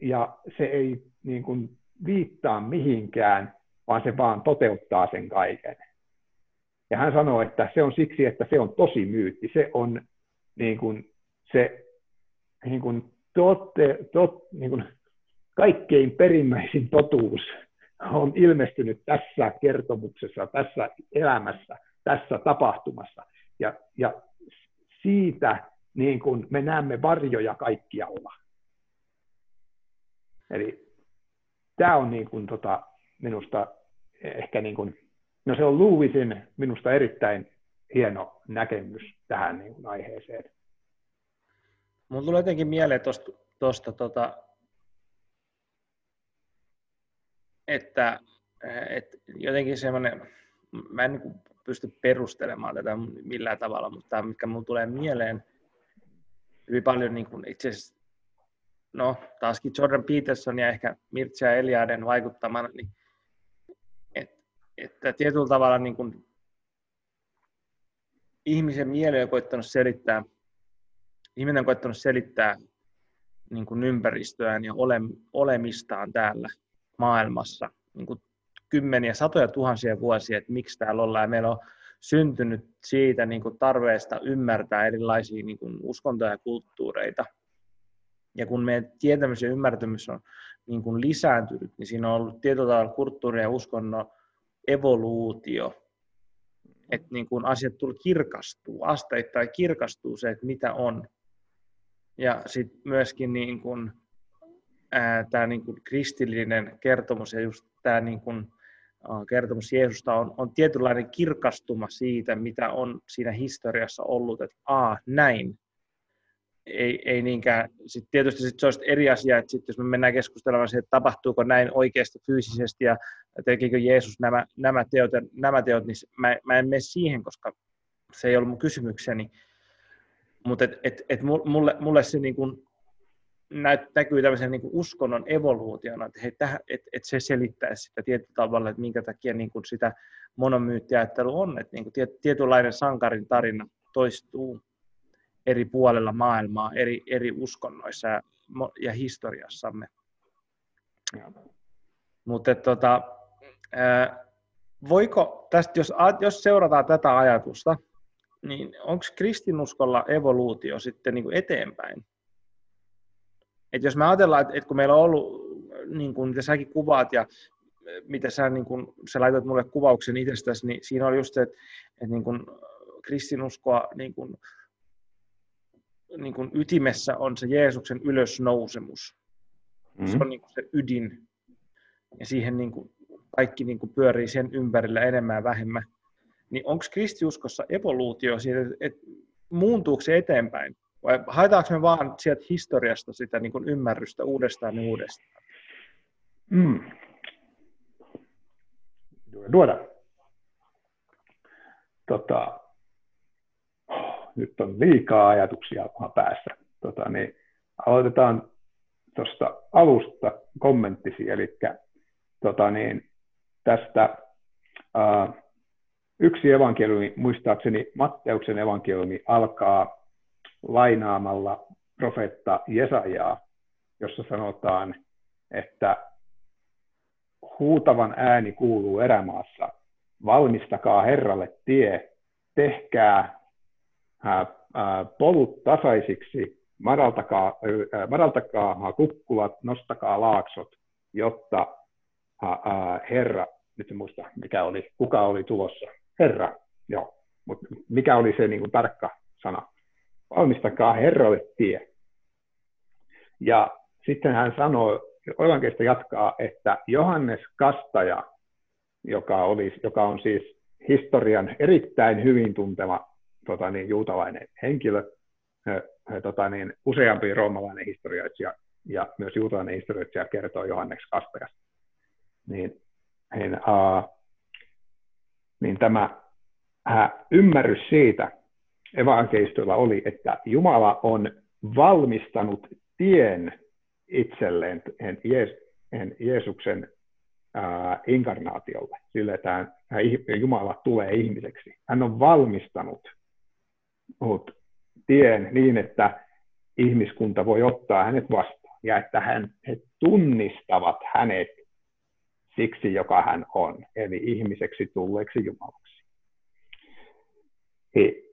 ja se ei niin kuin, viittaa mihinkään, vaan se vaan toteuttaa sen kaiken. Ja hän sanoo, että se on siksi, että se on tosi myytti. Se on niin kuin, se niin kuin, totte, tot, niin kuin, kaikkein perimmäisin totuus on ilmestynyt tässä kertomuksessa, tässä elämässä, tässä tapahtumassa. Ja, ja siitä niin kuin me näemme varjoja kaikkialla. Eli tämä on niin kuin, tota, minusta ehkä, niin kuin, no se on Lewisin minusta erittäin hieno näkemys tähän niin kuin aiheeseen. Mulla tulee jotenkin mieleen tuosta, tota, että, että jotenkin semmoinen, mä en niin pysty perustelemaan tätä millään tavalla, mutta mikä mulle tulee mieleen hyvin paljon niin kuin itse asiassa, no taaskin Jordan Peterson ja ehkä Mircea Eliaden vaikuttamana, niin et, että tietyllä tavalla niin kuin ihmisen mieli on koittanut selittää, ihminen on koittanut selittää niin kuin ympäristöään ja ole, olemistaan täällä maailmassa niin kuin kymmeniä, satoja tuhansia vuosia, että miksi täällä ollaan. Ja meillä on syntynyt siitä niin kuin tarveesta ymmärtää erilaisia niin kuin uskontoja ja kulttuureita. Ja kun meidän tietämys ja ymmärtämys on niin kuin lisääntynyt, niin siinä on ollut tietyllä tavalla kulttuuri ja uskonnon evoluutio, että niin kuin asiat tuli kirkastuu, asteittain kirkastuu se, että mitä on. Ja sitten myöskin niin kuin, ää, tämä niin kuin kristillinen kertomus ja just tämä niin kuin, kertomus Jeesusta on, on tietynlainen kirkastuma siitä, mitä on siinä historiassa ollut, että a, näin. Ei, ei niinkään, sitten tietysti sit se olisi eri asia, että sit jos me mennään keskustelemaan siitä, että tapahtuuko näin oikeasti fyysisesti ja tekikö Jeesus nämä, nämä, teot, nämä teot, niin mä, mä en mene siihen, koska se ei ollut mun kysymykseni. Mutta et, et, et mulle, mulle se niin kuin näkyy tämmöisen niin uskonnon evoluutiona, että, hei, tähän, että, että se selittäisi sitä tietyllä tavalla, että minkä takia niin kuin sitä monomyyttiajattelu on, että niin kuin tietynlainen sankarin tarina toistuu eri puolella maailmaa, eri, eri uskonnoissa ja, ja historiassamme. Mutta tota, voiko tästä, jos, jos seurataan tätä ajatusta, niin onko kristinuskolla evoluutio sitten niin kuin eteenpäin? Et jos me ajatellaan, että, että kun meillä on ollut, niin kuin mitä säkin kuvaat ja mitä sä, niin kun, sä laitoit mulle kuvauksen itsestäsi, niin siinä oli just se, että, että niin kun kristinuskoa niin kun, niin kun ytimessä on se Jeesuksen ylösnousemus. Mm-hmm. Se on niin se ydin. Ja siihen niin kun, kaikki niin kun pyörii sen ympärillä enemmän ja vähemmän. Niin onko kristiuskossa evoluutio siitä, että muuntuuko se eteenpäin? Vai haetaanko me vaan sieltä historiasta sitä niin kun ymmärrystä uudestaan ja uudestaan? Mm tuoda. Tota, nyt on liikaa ajatuksia päässä. Tota, niin aloitetaan tuosta alusta kommenttisi, eli tota, niin, tästä ää, yksi evankeliumi, muistaakseni Matteuksen evankeliumi, alkaa lainaamalla profeetta Jesajaa, jossa sanotaan, että huutavan ääni kuuluu erämaassa. Valmistakaa Herralle tie, tehkää ää, ää, polut tasaisiksi, madaltakaa, madaltakaa kukkulat, nostakaa laaksot, jotta Herra, nyt en muista mikä oli, kuka oli tulossa, Herra, joo, mutta mikä oli se niin kuin, tarkka sana, valmistakaa Herralle tie. Ja sitten hän sanoi Oivankeista jatkaa, että Johannes Kastaja, joka, oli, joka on siis historian erittäin hyvin tuntema tota niin, juutalainen henkilö, tota niin, useampi roomalainen historioitsija ja myös juutalainen historioitsija kertoo Johannes Kastajasta. Niin, niin, uh, niin tämä uh, ymmärrys siitä evankelistoilla oli, että Jumala on valmistanut tien itselleen Jeesuksen inkarnaatiolle, sille, että Jumala tulee ihmiseksi. Hän on valmistanut tien niin, että ihmiskunta voi ottaa hänet vastaan ja että hän, he tunnistavat hänet siksi, joka hän on, eli ihmiseksi tulleeksi Jumalaksi.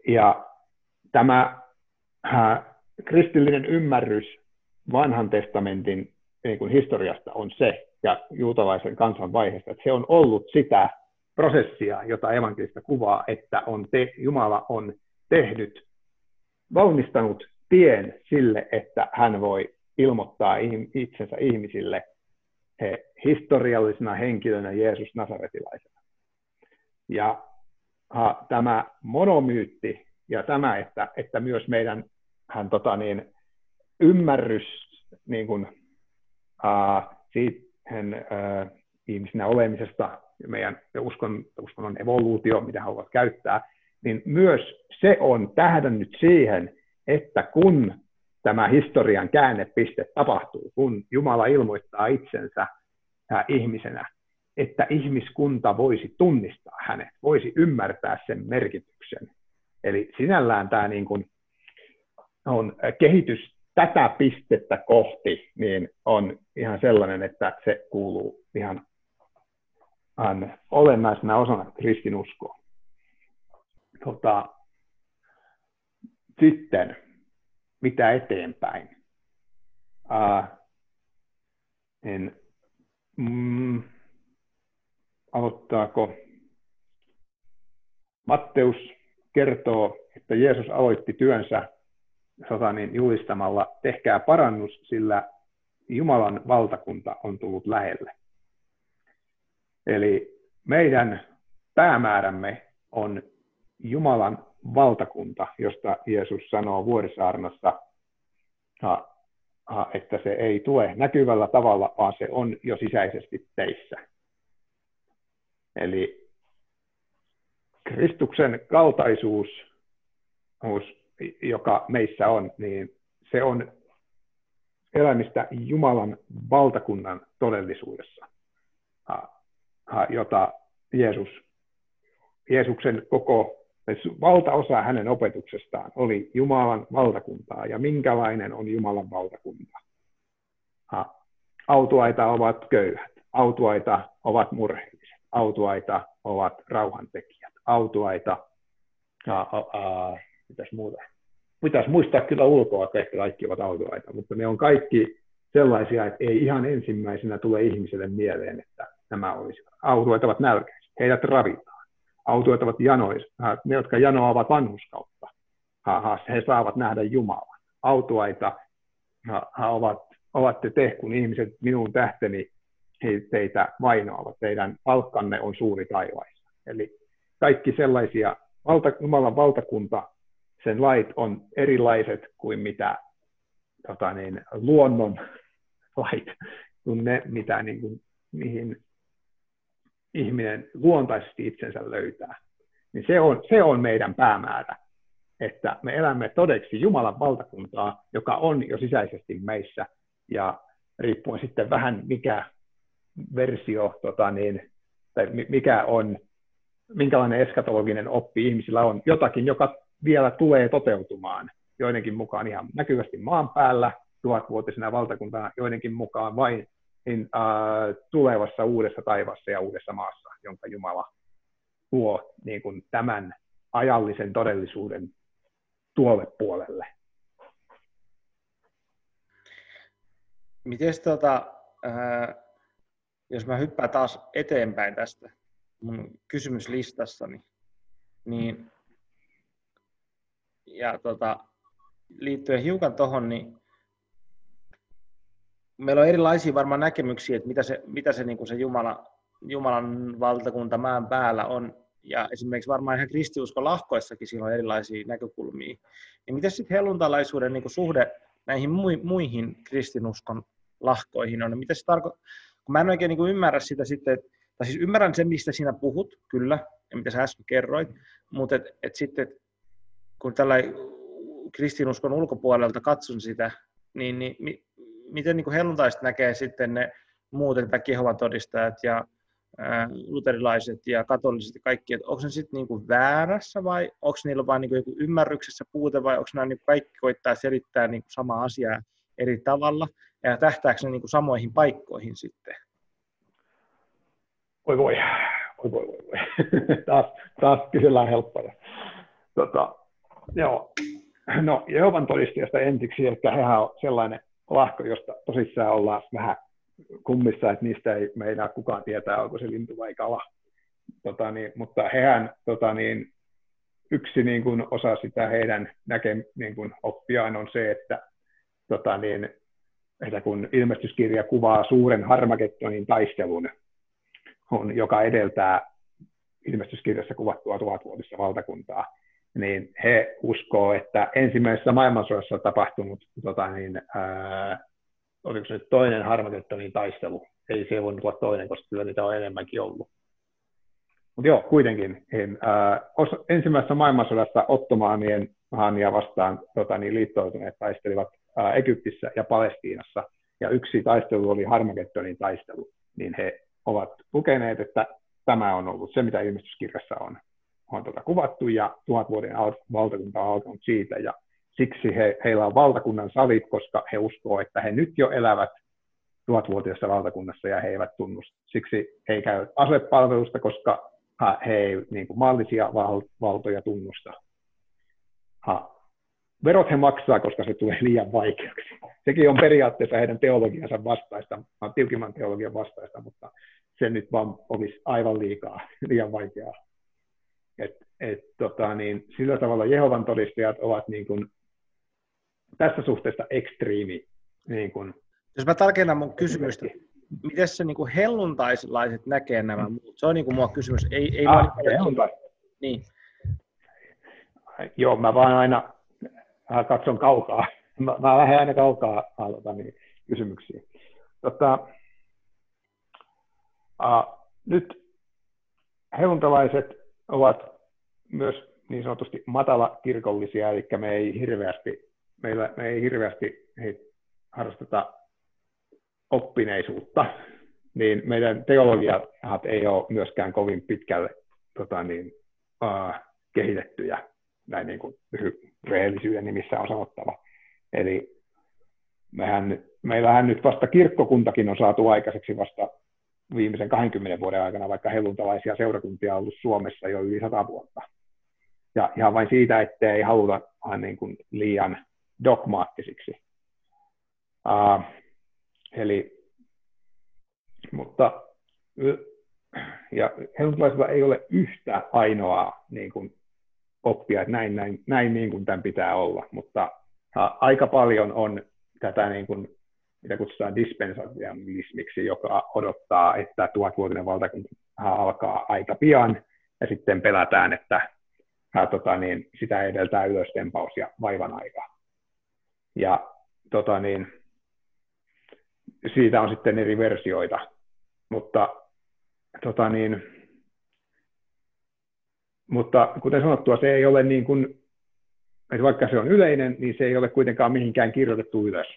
Ja tämä kristillinen ymmärrys vanhan testamentin niin kuin historiasta on se, ja juutalaisen kansan vaiheesta, että se on ollut sitä prosessia, jota evankelista kuvaa, että on te, Jumala on tehnyt, valmistanut tien sille, että hän voi ilmoittaa itsensä ihmisille he, historiallisena henkilönä Jeesus Nasaretilaisena. Ja ha, tämä monomyytti ja tämä, että, että myös meidän hän, tota niin, ymmärrys niin kuin, uh, siihen uh, ihmisinä olemisesta, meidän uskon, uskonnon evoluutio, mitä haluavat käyttää, niin myös se on tähdännyt siihen, että kun tämä historian käännepiste tapahtuu, kun Jumala ilmoittaa itsensä ihmisenä, että ihmiskunta voisi tunnistaa hänet, voisi ymmärtää sen merkityksen. Eli sinällään tämä niin kuin on kehitys tätä pistettä kohti niin on ihan sellainen, että se kuuluu ihan olennaisena osana kristinuskoa. Tota, sitten, mitä eteenpäin? Ää, en, mm, aloittaako? Matteus kertoo, että Jeesus aloitti työnsä niin julistamalla, tehkää parannus, sillä Jumalan valtakunta on tullut lähelle. Eli meidän päämäärämme on Jumalan valtakunta, josta Jeesus sanoo vuorisaarnassa, että se ei tule näkyvällä tavalla, vaan se on jo sisäisesti teissä. Eli Kristuksen kaltaisuus joka meissä on, niin se on elämistä Jumalan valtakunnan todellisuudessa, jota Jeesus, Jeesuksen koko valtaosa hänen opetuksestaan oli Jumalan valtakuntaa ja minkälainen on Jumalan valtakunta. Autuaita ovat köyhät, autuaita ovat murheelliset, autuaita ovat rauhantekijät, autuaita, ää, ää, mitäs muuta. Pitäisi muistaa kyllä ulkoa, että ehkä kaikki ovat autuaita, mutta ne on kaikki sellaisia, että ei ihan ensimmäisenä tule ihmiselle mieleen, että nämä olisivat. Autuaita ovat nälkäisiä, heidät ravitaan. Autuaita ovat janoissa, ne, jotka janoavat vanhuskautta, he saavat nähdä Jumalan. Autuaita ovat, ovat te, kun ihmiset minun tähteni teitä vainoavat. Teidän palkkanne on suuri taivaissa. Eli kaikki sellaisia, valta, Jumalan valtakunta, sen lait on erilaiset kuin mitä tota niin, luonnon lait, kuin ne, mitä niin kuin, mihin ihminen luontaisesti itsensä löytää. Niin se on, se on meidän päämäärä, että me elämme todeksi Jumalan valtakuntaa, joka on jo sisäisesti meissä, ja riippuen sitten vähän mikä versio, tota niin, tai mikä on, minkälainen eskatologinen oppi ihmisillä on, jotakin, joka vielä tulee toteutumaan joidenkin mukaan ihan näkyvästi maan päällä, tuhatvuotisena valtakuntana, joidenkin mukaan vain in, uh, tulevassa uudessa taivassa ja uudessa maassa, jonka Jumala tuo niin kuin tämän ajallisen todellisuuden tuolle puolelle. Miten tota, äh, jos mä hyppään taas eteenpäin tästä mun kysymyslistassani, niin ja tota, liittyen hiukan tuohon, niin meillä on erilaisia varmaan näkemyksiä, että mitä se, mitä se, niin kuin se Jumala, Jumalan valtakunta maan päällä on. Ja esimerkiksi varmaan ihan kristiuskon lahkoissakin siinä on erilaisia näkökulmia. Niin miten sitten helluntalaisuuden niin suhde näihin muihin kristinuskon lahkoihin on? Mitä se tarkoittaa? Kun mä en oikein niin ymmärrä sitä sitten, että, tai siis ymmärrän sen, mistä sinä puhut, kyllä, ja mitä sä äsken kerroit, mutta et, et sitten, kun tällä kristinuskon ulkopuolelta katson sitä, niin, niin miten niin helluntaiset näkee sitten ne muut, että Kehovan todistajat ja luterilaiset ja katoliset ja kaikki, että onko ne sitten niin väärässä vai onko niillä vain niin joku ymmärryksessä puute vai onko nämä niin kaikki koittaa selittää niin samaa asiaa eri tavalla ja tähtääkö ne niin samoihin paikkoihin sitten? Voi voi, voi voi, voi, voi. taas, taas kysellään helppoja. Tota, joo. No, Jehovan todistajasta ensiksi, että hehän on sellainen lahko, josta tosissaan ollaan vähän kummissa, että niistä ei meinaa kukaan tietää, onko se lintu vai kala. Tota niin, mutta hehän tota niin, yksi niin kuin osa sitä heidän näke, niin kuin oppiaan on se, että, tota niin, että kun ilmestyskirja kuvaa suuren Harmagettonin taistelun, on, joka edeltää ilmestyskirjassa kuvattua tuhatvuotista valtakuntaa, niin he uskoo, että ensimmäisessä maailmansodassa tapahtunut tota niin, ää, oliko se nyt toinen harmatettonin taistelu, ei se voinut olla toinen, koska kyllä niitä on enemmänkin ollut. Mutta joo, kuitenkin. Niin, ää, os, ensimmäisessä maailmansodassa ottomaanien haania vastaan tota, niin liittoutuneet taistelivat ää, Egyptissä ja Palestiinassa, ja yksi taistelu oli Harmagettonin taistelu, niin he ovat lukeneet, että tämä on ollut se, mitä ilmestyskirjassa on on tuota kuvattu ja tuhat vuoden valtakunta on alkanut siitä ja siksi he, heillä on valtakunnan salit, koska he uskoo, että he nyt jo elävät tuhatvuotiaassa valtakunnassa ja he eivät tunnu. Siksi he ei käy asepalvelusta, koska he ei niin kuin maallisia val, valtoja tunnusta. Ha. Verot he maksaa, koska se tulee liian vaikeaksi. Sekin on periaatteessa heidän teologiansa vastaista, tiukimman teologian vastaista, mutta se nyt vaan olisi aivan liikaa, liian vaikeaa. Et, et, tota, niin, sillä tavalla Jehovan todistajat ovat niin kuin, tässä suhteessa ekstriimi. Niin kuin, Jos mä tarkennan mun kysymystä, miten se niin kuin helluntaislaiset näkee nämä muut? Se on niin kuin mua kysymys. Ei, ei ah, helluntai. Niin. Joo, mä vaan aina mä katson kaukaa. Mä, mä lähden aina kaukaa aloitan niin, kysymyksiä. Tota, uh, nyt helluntalaiset ovat myös niin sanotusti matala kirkollisia, eli me ei hirveästi, meillä, me ei hirveästi harrasteta oppineisuutta, niin meidän teologiat ei ole myöskään kovin pitkälle tota niin, uh, kehitettyjä, näin niin kuin rehellisyyden nimissä on sanottava. Eli mehän, meillähän nyt vasta kirkkokuntakin on saatu aikaiseksi vasta viimeisen 20 vuoden aikana, vaikka helluntalaisia seurakuntia on ollut Suomessa jo yli 100 vuotta. Ja ihan vain siitä, että ei haluta niin kuin liian dogmaattisiksi. Uh, eli, mutta ja helluntalaisilla ei ole yhtä ainoaa niin kuin, oppia, että näin, näin, näin niin kuin tämän pitää olla, mutta aika paljon on tätä niin kuin, mitä kutsutaan dispensatialismiksi, joka odottaa, että tuhatvuotinen valtakunta alkaa aika pian, ja sitten pelätään, että ää, tota, niin, sitä edeltää ylöstempaus ja vaivan aika. Ja tota, niin, siitä on sitten eri versioita, mutta, tota, niin, mutta kuten sanottua, se ei ole niin kuin, että vaikka se on yleinen, niin se ei ole kuitenkaan mihinkään kirjoitettu ylös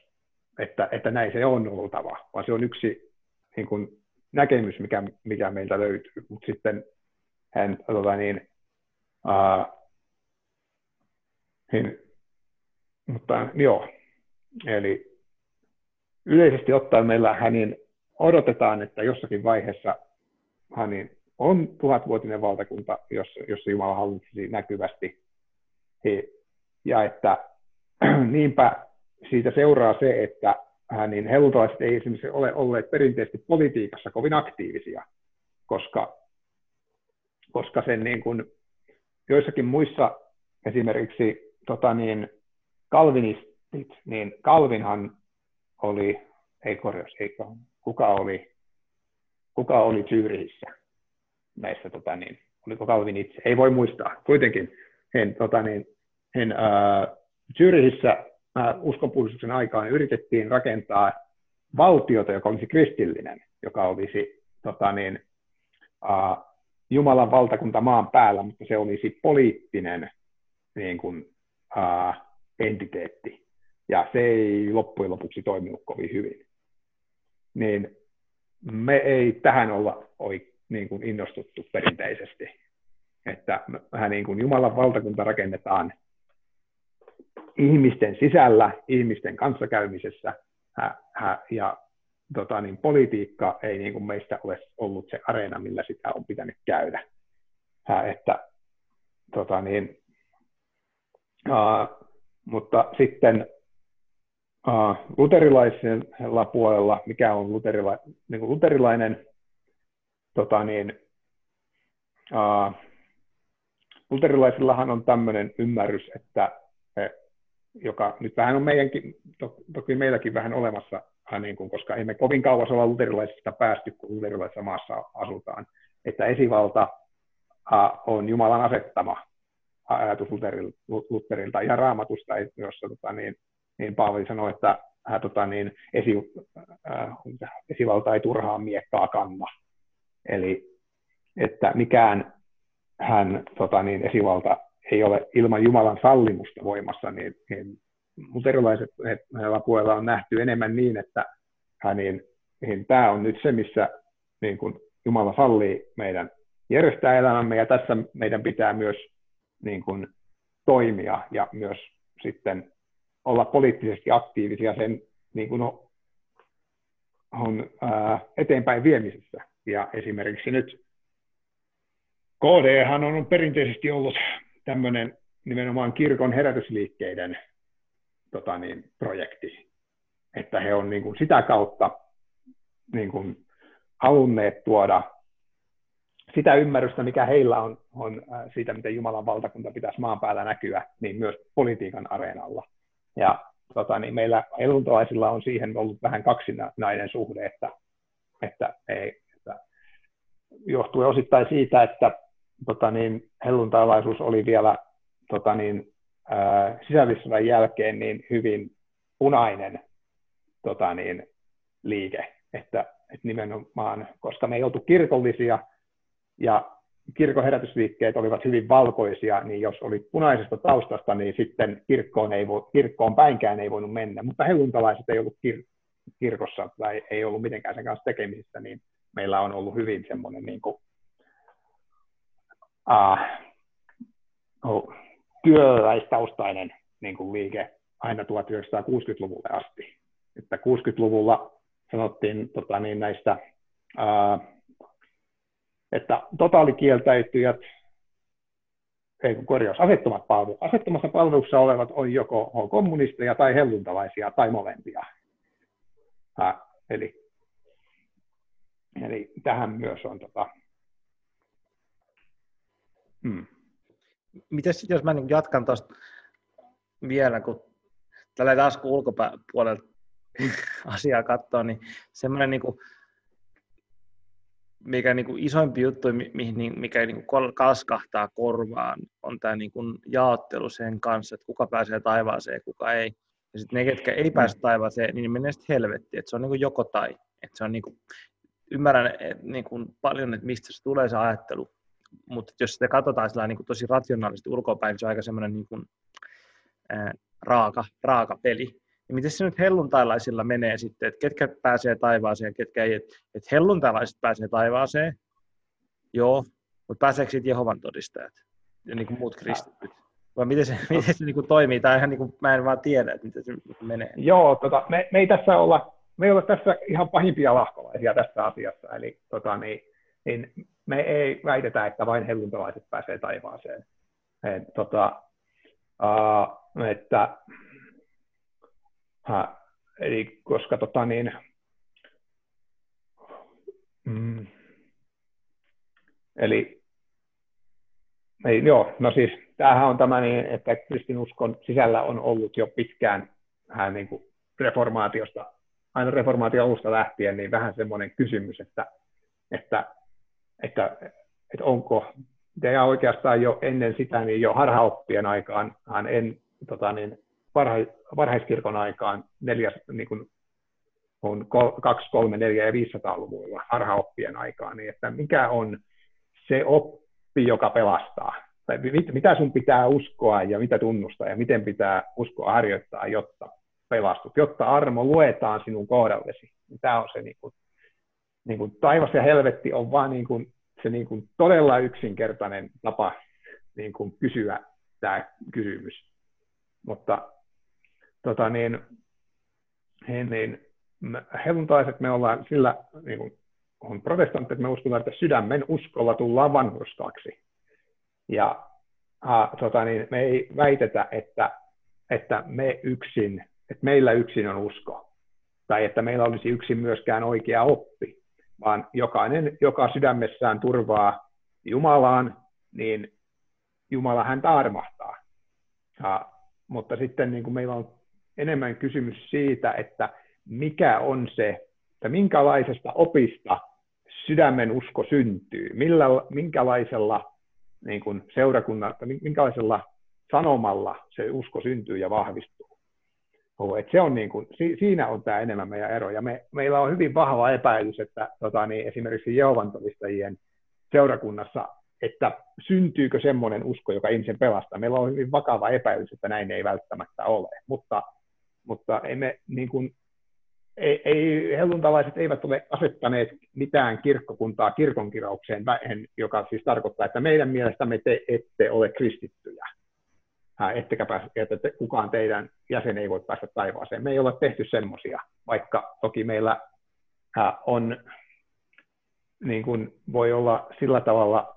että, että näin se on oltava, vaan se on yksi niin kuin, näkemys, mikä, mikä meiltä löytyy. Mutta sitten hän, tota niin, ää, niin, mutta joo, eli yleisesti ottaen meillä hänin odotetaan, että jossakin vaiheessa hänin on tuhatvuotinen valtakunta, jossa, jossa Jumala hallitsisi näkyvästi. He, ja että niinpä siitä seuraa se, että niin helluntalaiset ei esimerkiksi ole olleet perinteisesti politiikassa kovin aktiivisia, koska, koska sen niin kuin joissakin muissa esimerkiksi tota niin, kalvinistit, niin Kalvinhan oli, ei korjaus, ei, kuka oli, kuka oli Zyrihissä näissä, tota niin, oliko Kalvin itse, ei voi muistaa, kuitenkin hän, tota niin, hän, ää, Zyrihissä uskonpuhdistuksen aikaan yritettiin rakentaa valtiota, joka olisi kristillinen, joka olisi tota niin, uh, Jumalan valtakunta maan päällä, mutta se olisi poliittinen niin kuin, uh, entiteetti. Ja se ei loppujen lopuksi toiminut kovin hyvin. Niin me ei tähän olla oi, niin kuin innostuttu perinteisesti. Että vähän niin kuin Jumalan valtakunta rakennetaan ihmisten sisällä, ihmisten kanssakäymisessä ja tota, niin politiikka ei niin kuin meistä ole ollut se areena, millä sitä on pitänyt käydä. että, tota, niin, uh, mutta sitten uh, luterilaisella puolella, mikä on luterila, niin kuin luterilainen, tota, niin, uh, luterilaisillahan on tämmöinen ymmärrys, että joka nyt vähän on meidänkin, to, toki meilläkin vähän olemassa, niin kuin, koska emme kovin kauas olla luterilaisista päästy, kun luterilaisessa maassa asutaan, että esivalta on Jumalan asettama ajatus Lutherilta ja raamatusta, jossa tota, niin, niin Paavali sanoi, että ää, tota, niin, esi, ää, esivalta ei turhaan miekkaa kanna. Eli että mikään hän tota, niin, esivalta ei ole ilman Jumalan sallimusta voimassa, niin, niin luterilaiset puolella on nähty enemmän niin, että niin, niin tämä on nyt se, missä niin kuin Jumala sallii meidän järjestää elämämme, ja tässä meidän pitää myös niin kuin, toimia ja myös sitten olla poliittisesti aktiivisia sen niin kuin on, on ää, eteenpäin viemisessä. Ja esimerkiksi nyt KD on perinteisesti ollut tämmöinen nimenomaan kirkon herätysliikkeiden tota niin, projekti, että he on niin kuin sitä kautta niin kuin halunneet tuoda sitä ymmärrystä, mikä heillä on, on äh, siitä, miten Jumalan valtakunta pitäisi maan päällä näkyä, niin myös politiikan areenalla. Ja tota, niin meillä eluntolaisilla on siihen ollut vähän kaksinainen suhde, että, että, ei, että johtuen osittain siitä, että tota niin, helluntailaisuus oli vielä tota niin, sisällissodan jälkeen niin hyvin punainen tota niin, liike, että, että nimenomaan, koska me ei oltu kirkollisia ja kirkon herätysliikkeet olivat hyvin valkoisia, niin jos oli punaisesta taustasta, niin sitten kirkkoon, ei vo, kirkkoon päinkään ei voinut mennä. Mutta helluntalaiset ei ollut kir, kirkossa tai ei ollut mitenkään sen kanssa tekemisissä, niin meillä on ollut hyvin semmoinen niin kuin uh, oh, työläistaustainen niin kuin liike aina 1960-luvulle asti. Että 60-luvulla sanottiin tota, niin näistä, ää, että totaalikieltäytyjät, ei kun korjaus, asettomat palvelut. Asettomassa palvelussa olevat on joko kommunisteja tai helluntalaisia tai molempia. Ää, eli, eli tähän myös on tota, Miten sitten, jos mä niin jatkan tuosta vielä, kun tällä taas kun ulkopuolelta asiaa katsoo, niin semmoinen niin kuin, mikä niin kuin isoimpi juttu, mihin, mikä niin kuin kalskahtaa korvaan, on tämä niin kuin jaottelu sen kanssa, että kuka pääsee taivaaseen ja kuka ei. Ja sitten ne, ketkä ei pääse taivaaseen, niin ne menee sitten helvettiin. Että se on niin kuin joko tai. Että se on niin kuin, ymmärrän että niin kuin paljon, että mistä se tulee se ajattelu. Mutta jos sitä katsotaan sillä niin tosi rationaalisesti ulkopäin, niin se on aika semmoinen niin kuin, ää, raaka, raaka peli. Ja miten se nyt helluntailaisilla menee sitten, että ketkä pääsee taivaaseen ja ketkä ei. Että et helluntailaiset pääsee taivaaseen, joo, mutta pääseekö sitten Jehovan todistajat ja niin kuin muut kristityt? Vai miten se, miten se niin kuin toimii? Tai ihan niin kuin, mä en vaan tiedä, että miten se menee. Joo, tota, me, me, ei tässä olla, me ei olla tässä ihan pahimpia lahkolaisia tässä asiassa. Eli tota, niin, niin me ei väitetä, että vain helluntalaiset pääsee taivaaseen. Et, tota, uh, että Ha, eli koska tota niin, mm, eli ei, joo, no siis tämähän on tämä niin, että kristinuskon sisällä on ollut jo pitkään vähän niin kuin reformaatiosta, aina reformaation alusta lähtien, niin vähän semmoinen kysymys, että, että, että, että onko, ja oikeastaan jo ennen sitä, niin jo harhaoppien aikaan en tota niin, varhais, varhaiskirkon aikaan neljäs, niin kuin on 2, 3, 4 ja 500-luvulla harhaoppien aikaan, niin että mikä on se oppi, joka pelastaa? Tai mit, mitä sun pitää uskoa ja mitä tunnustaa ja miten pitää uskoa harjoittaa, jotta pelastut, jotta armo luetaan sinun kohdallesi. Tämä on se niin kuin, niin kuin taivas ja helvetti on vaan niin kuin, se niin kuin todella yksinkertainen tapa niin kuin kysyä tämä kysymys. Mutta tota niin, he, niin helluntaiset me ollaan sillä, niin kuin on protestantit, me uskotaan, että sydämen uskolla tullaan vanhurskaaksi. Ja a, tota niin, me ei väitetä, että, että me yksin, että meillä yksin on usko, tai että meillä olisi yksin myöskään oikea oppi, vaan jokainen, joka sydämessään turvaa Jumalaan, niin Jumala häntä armahtaa. Ja, mutta sitten niin kuin meillä on enemmän kysymys siitä, että mikä on se, että minkälaisesta opista sydämen usko syntyy, millä, minkälaisella niin kuin seurakunnan, minkälaisella sanomalla se usko syntyy ja vahvistuu. Oh, et se on niin kuin, siinä on tämä enemmän meidän ero. Ja me, meillä on hyvin vahva epäilys, että tota, niin esimerkiksi Jehovan todistajien seurakunnassa, että syntyykö semmoinen usko, joka ihmisen pelastaa. Meillä on hyvin vakava epäilys, että näin ei välttämättä ole. Mutta mutta ei me, niin kuin, ei, ei, helluntalaiset eivät ole asettaneet mitään kirkkokuntaa kirkonkiraukseen, joka siis tarkoittaa, että meidän mielestämme te ette ole kristittyjä. Ettekä pääse, että te, kukaan teidän jäsen ei voi päästä taivaaseen. Me ei ole tehty semmoisia, vaikka toki meillä on, niin kuin voi olla sillä tavalla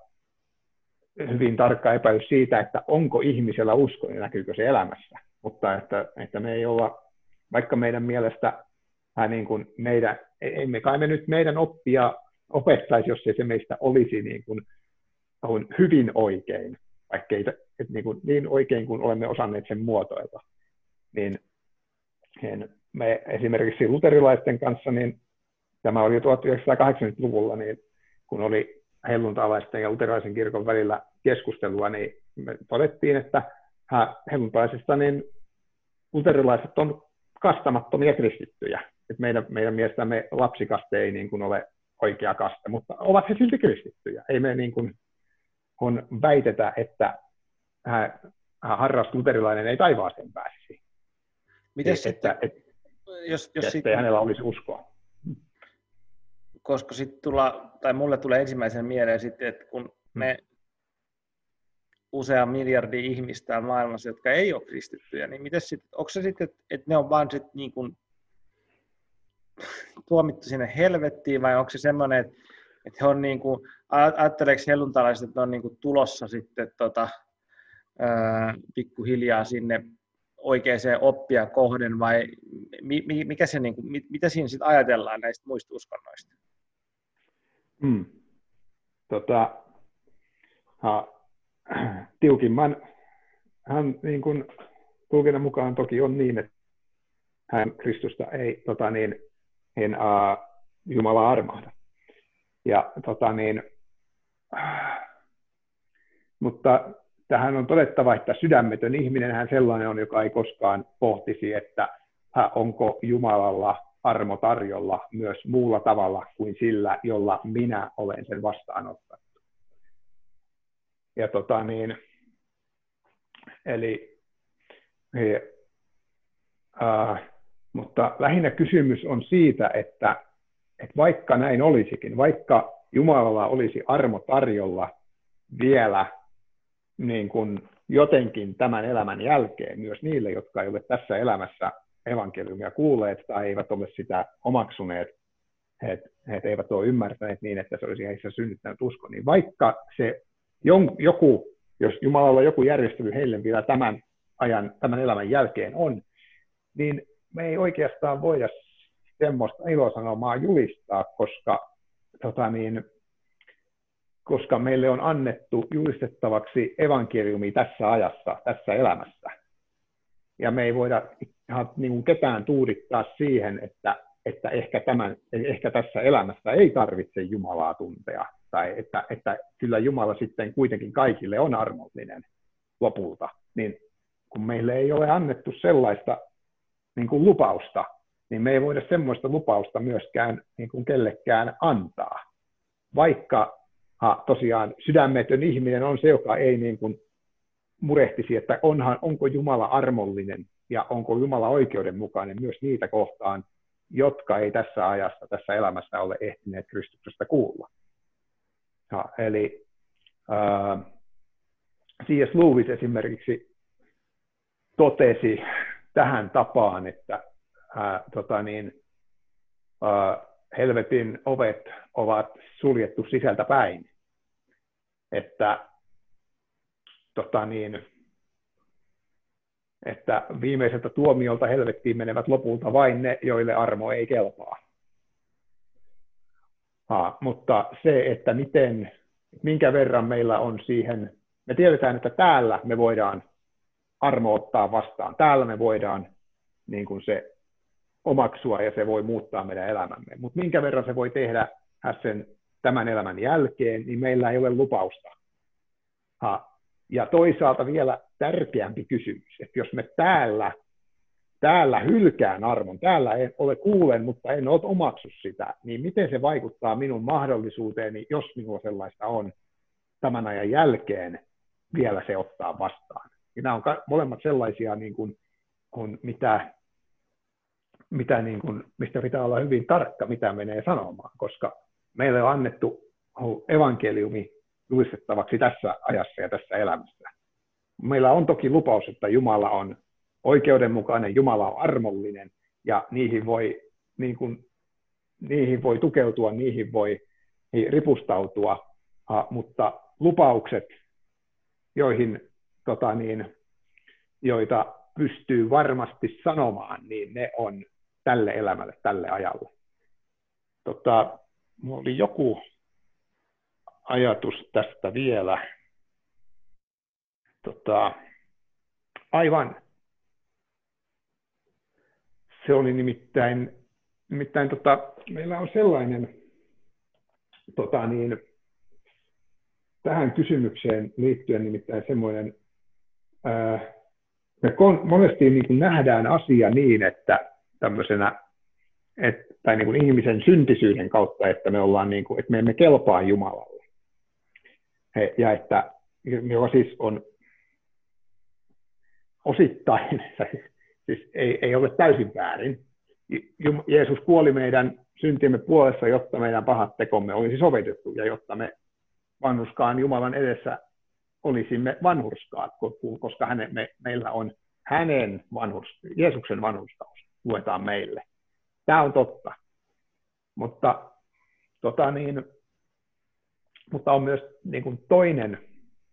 hyvin tarkka epäilys siitä, että onko ihmisellä usko ja näkyykö se elämässä mutta että, että me ei olla, vaikka meidän mielestä niin kuin meidän, emme kai me nyt meidän oppia opettaisi, jos ei se meistä olisi niin, kuin, on hyvin oikein, vaikka ei, että niin, kuin, niin oikein kuin olemme osanneet sen muotoilla. Niin, niin me esimerkiksi luterilaisten kanssa, niin tämä oli 1980-luvulla, niin kun oli helluntalaisten ja luterilaisen kirkon välillä keskustelua, niin me todettiin, että helluntaisista niin luterilaiset on kastamattomia kristittyjä. Et meidän, meidän mielestämme lapsikaste ei niin kuin ole oikea kaste, mutta ovat he silti kristittyjä. Ei me niin kuin on väitetä, että harras luterilainen ei taivaaseen pääsisi. Miten et, sitten, että, et, jos, jos sit, hänellä olisi uskoa. Koska sitten tulla, tai mulle tulee ensimmäisen mieleen sitten, että kun me usea miljardi ihmistä maailmassa, jotka ei ole kristittyjä, niin miten sit, onko se sitten, että, ne on vaan sit niin kuin tuomittu sinne helvettiin, vai onko se semmoinen, että, että he on niin kuin, ajatteleeko helluntalaiset, että ne on niin kuin tulossa sitten tota, pikkuhiljaa sinne oikeaan oppia kohden, vai mikä se, niin kuin, mitä siinä sitten ajatellaan näistä muista uskonnoista? Hmm. Tota, ha, tiukimman hän niin kuin, tulkinnan mukaan toki on niin, että hän Kristusta ei tota niin, hän, uh, Jumala armahda. Ja, tota niin, mutta tähän on todettava, että sydämetön ihminen hän sellainen on, joka ei koskaan pohtisi, että onko Jumalalla armo tarjolla myös muulla tavalla kuin sillä, jolla minä olen sen vastaanottanut. Ja tota niin, eli, äh, mutta lähinnä kysymys on siitä, että, että vaikka näin olisikin, vaikka Jumalalla olisi armo tarjolla vielä niin kuin jotenkin tämän elämän jälkeen myös niille, jotka ei ole tässä elämässä evankeliumia kuulleet tai eivät ole sitä omaksuneet, he eivät ole ymmärtäneet niin, että se olisi heissä synnyttänyt usko, niin vaikka se joku, jos Jumalalla joku järjestely heille vielä tämän ajan, tämän elämän jälkeen on, niin me ei oikeastaan voida semmoista ilosanomaa julistaa, koska, tota niin, koska meille on annettu julistettavaksi evankeliumi tässä ajassa, tässä elämässä. Ja me ei voida ihan niin kuin ketään tuudittaa siihen, että, että ehkä, tämän, ehkä tässä elämässä ei tarvitse Jumalaa tuntea, tai että, että kyllä Jumala sitten kuitenkin kaikille on armollinen lopulta, niin kun meille ei ole annettu sellaista niin kuin lupausta, niin me ei voida semmoista lupausta myöskään niin kuin kellekään antaa. Vaikka ha, tosiaan sydämetön ihminen on se, joka ei niin kuin murehtisi, että onhan, onko Jumala armollinen ja onko Jumala oikeudenmukainen myös niitä kohtaan, jotka ei tässä ajassa, tässä elämässä ole ehtineet Kristuksesta kuulla. Ja, eli äh, C.S. Lewis esimerkiksi totesi tähän tapaan, että ää, tota niin, ää, helvetin ovet ovat suljettu sisältä päin. Että, tota niin, että viimeiseltä tuomiolta helvettiin menevät lopulta vain ne, joille armo ei kelpaa. Ha, mutta se, että miten, minkä verran meillä on siihen, me tiedetään, että täällä me voidaan armo ottaa vastaan. Täällä me voidaan niin kuin se omaksua ja se voi muuttaa meidän elämämme. Mutta minkä verran se voi tehdä sen tämän elämän jälkeen, niin meillä ei ole lupausta. Ja toisaalta vielä tärkeämpi kysymys, että jos me täällä, täällä hylkään armon, täällä en ole kuulen, mutta en ole omaksu sitä, niin miten se vaikuttaa minun mahdollisuuteeni, jos minulla sellaista on, tämän ajan jälkeen vielä se ottaa vastaan. Ja nämä on molemmat sellaisia, niin kuin, on mitä, mitä niin kuin, mistä pitää olla hyvin tarkka, mitä menee sanomaan, koska meille on annettu evankeliumi julistettavaksi tässä ajassa ja tässä elämässä. Meillä on toki lupaus, että Jumala on oikeudenmukainen, Jumala on armollinen ja niihin voi, niin kuin, niihin voi tukeutua, niihin voi ripustautua, mutta lupaukset, joihin tota niin, joita pystyy varmasti sanomaan, niin ne on tälle elämälle, tälle ajalle. Tota, mulla oli joku ajatus tästä vielä. Tota, aivan. Se oli nimittäin, nimittäin tota, meillä on sellainen tota niin, tähän kysymykseen liittyen nimittäin semmoinen me monesti niin kuin nähdään asia niin, että tämmöisenä, et, tai niin kuin ihmisen syntisyyden kautta, että me, ollaan niin kuin, että me emme kelpaa Jumalalle. He, ja että joka siis on osittain, siis ei, ei ole täysin väärin. Jeesus kuoli meidän syntiemme puolessa, jotta meidän pahat tekomme olisi sovitettu ja jotta me vanhuskaan Jumalan edessä olisimme vanhurskaat, koska häne, me, meillä on hänen vanhurs, Jeesuksen vanhurskaus luetaan meille. Tämä on totta. Mutta, tota niin, mutta on myös niin kuin toinen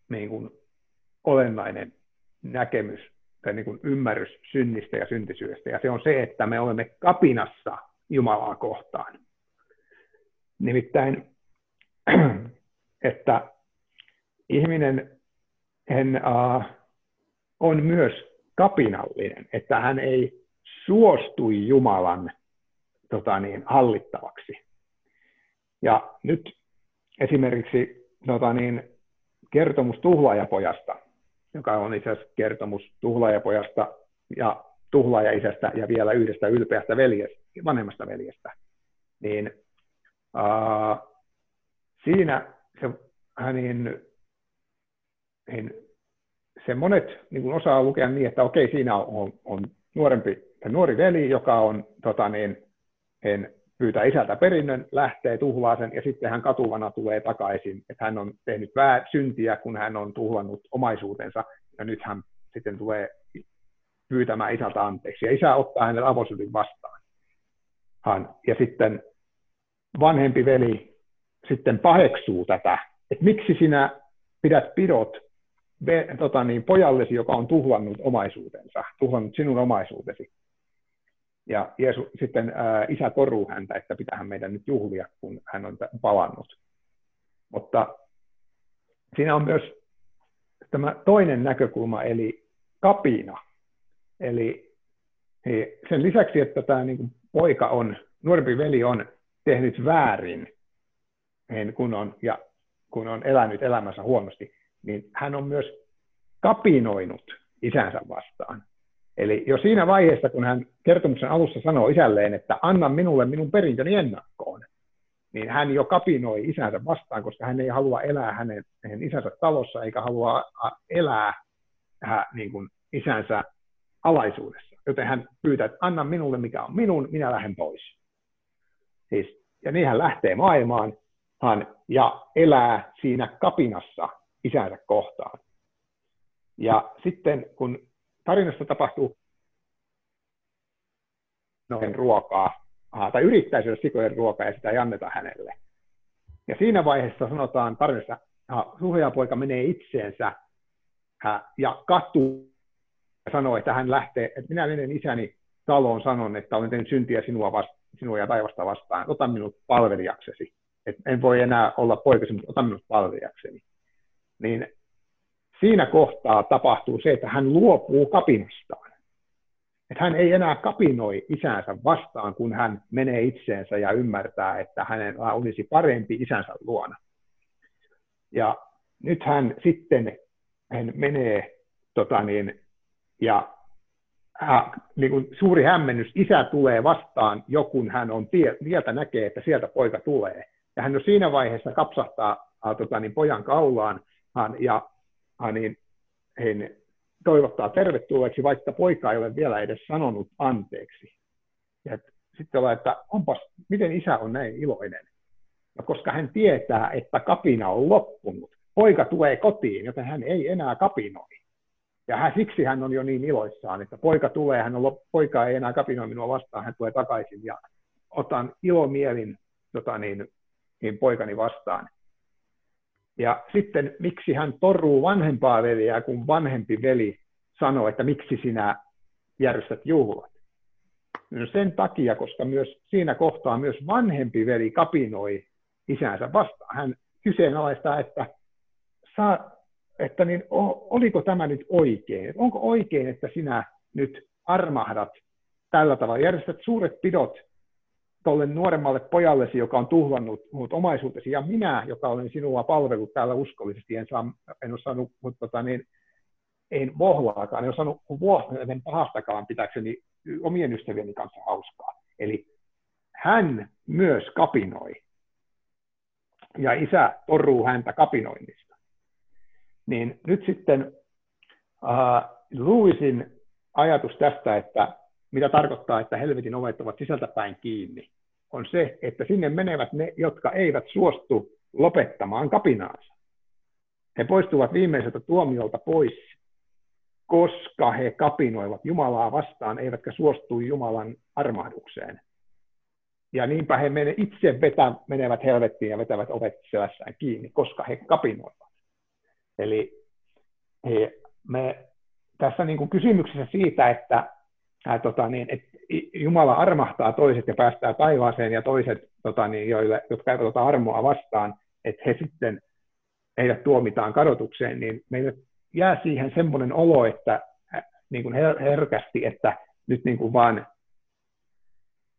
niin kuin olennainen näkemys tai niin kuin ymmärrys synnistä ja syntisyydestä, ja se on se, että me olemme kapinassa Jumalaa kohtaan. Nimittäin, että ihminen hän, uh, on myös kapinallinen, että hän ei suostui Jumalan tota niin, hallittavaksi. Ja nyt esimerkiksi tota niin, kertomus tuhlaajapojasta, joka on itse asiassa kertomus tuhlaajapojasta ja tuhlaajaisästä ja vielä yhdestä ylpeästä veljestä, vanhemmasta veljestä, niin uh, siinä se hänen, niin se monet niin kuin osaa lukea niin, että okei, siinä on, on nuorempi, nuori veli, joka on tota niin, en, pyytää isältä perinnön, lähtee tuhlaa sen ja sitten hän katuvana tulee takaisin, että hän on tehnyt väär, syntiä, kun hän on tuhlannut omaisuutensa ja nyt hän sitten tulee pyytämään isältä anteeksi. Ja isä ottaa hänelle avosylin vastaan. Hän, ja sitten vanhempi veli sitten paheksuu tätä, että miksi sinä pidät pidot tota niin, pojallesi, joka on tuhlannut omaisuutensa, tuhlannut sinun omaisuutesi. Ja Jeesus, sitten ää, isä koruu häntä, että pitähän meidän nyt juhlia, kun hän on palannut. Mutta siinä on myös tämä toinen näkökulma, eli kapina. Eli sen lisäksi, että tämä niin kuin poika on, nuorempi veli on tehnyt väärin, niin kun on, ja kun on elänyt elämänsä huonosti, niin hän on myös kapinoinut isänsä vastaan. Eli jo siinä vaiheessa, kun hän kertomuksen alussa sanoo isälleen, että anna minulle minun perintöni ennakkoon, niin hän jo kapinoi isänsä vastaan, koska hän ei halua elää hänen, hänen isänsä talossa, eikä halua elää hän, niin kuin isänsä alaisuudessa. Joten hän pyytää, että anna minulle mikä on minun, minä lähden pois. Siis, ja niin hän lähtee maailmaan hän, ja elää siinä kapinassa isänsä kohtaan. Ja sitten kun tarinassa tapahtuu noin ruokaa, aha, tai yrittää syödä sikojen ruokaa ja sitä ei anneta hänelle. Ja siinä vaiheessa sanotaan tarinassa, että poika menee itseensä ja katuu ja sanoo, että hän lähtee, että minä menen isäni taloon sanon, että olen tehnyt syntiä sinua, vasta, sinua ja taivasta vastaan, ota minut palvelijaksesi. Et en voi enää olla poikasi, mutta ota minut palvelijakseni. Niin siinä kohtaa tapahtuu se, että hän luopuu kapinastaan. Että hän ei enää kapinoi isänsä vastaan, kun hän menee itseensä ja ymmärtää, että hänen olisi parempi isänsä luona. Ja nyt hän sitten hän menee tota niin, ja äh, niin kuin suuri hämmennys, isä tulee vastaan, jokun hän on tie, näkee, että sieltä poika tulee. Ja hän on siinä vaiheessa kapsahtaa äh, tota niin, pojan kaulaan hän, ja niin hän toivottaa tervetulleeksi, vaikka poika ei ole vielä edes sanonut anteeksi. Ja sitten ollaan, että onpas, miten isä on näin iloinen. No, koska hän tietää, että kapina on loppunut. Poika tulee kotiin, joten hän ei enää kapinoi. Ja hän, siksi hän on jo niin iloissaan, että poika tulee, hän on, poika ei enää kapinoi minua vastaan, hän tulee takaisin ja otan ilomielin tota niin, niin poikani vastaan. Ja sitten miksi hän toruu vanhempaa veliä, kun vanhempi veli sanoo, että miksi sinä järjestät juhlat. No sen takia, koska myös siinä kohtaa myös vanhempi veli kapinoi isänsä vastaan. Hän kyseenalaistaa, että, saa, että niin, oliko tämä nyt oikein? Onko oikein, että sinä nyt armahdat tällä tavalla, järjestät suuret pidot tuolle nuoremmalle pojallesi, joka on tuhlannut muut omaisuutesi, ja minä, joka olen sinua palvellut täällä uskollisesti, en, saa, en ole saanut, mutta tota, niin, en vohlaakaan, en ole saanut vuohden pahastakaan pitäkseni omien ystävieni kanssa hauskaa. Eli hän myös kapinoi, ja isä toruu häntä kapinoinnista. Niin nyt sitten äh, Louisin ajatus tästä, että mitä tarkoittaa, että helvetin ovet ovat sisältäpäin kiinni, on se, että sinne menevät ne, jotka eivät suostu lopettamaan kapinaansa. he poistuvat viimeiseltä tuomiolta pois, koska he kapinoivat Jumalaa vastaan, eivätkä suostu Jumalan armahdukseen. Ja niinpä he mene, itse vetä, menevät helvettiin ja vetävät ovet selässään kiinni, koska he kapinoivat. Eli he, me tässä niin kuin kysymyksessä siitä, että ää, tota niin, että Jumala armahtaa toiset ja päästää taivaaseen ja toiset, tota niin, joille, jotka eivät ota armoa vastaan, että he sitten heidät tuomitaan kadotukseen, niin meille jää siihen semmoinen olo, että niin kuin herkästi, että nyt niin kuin vaan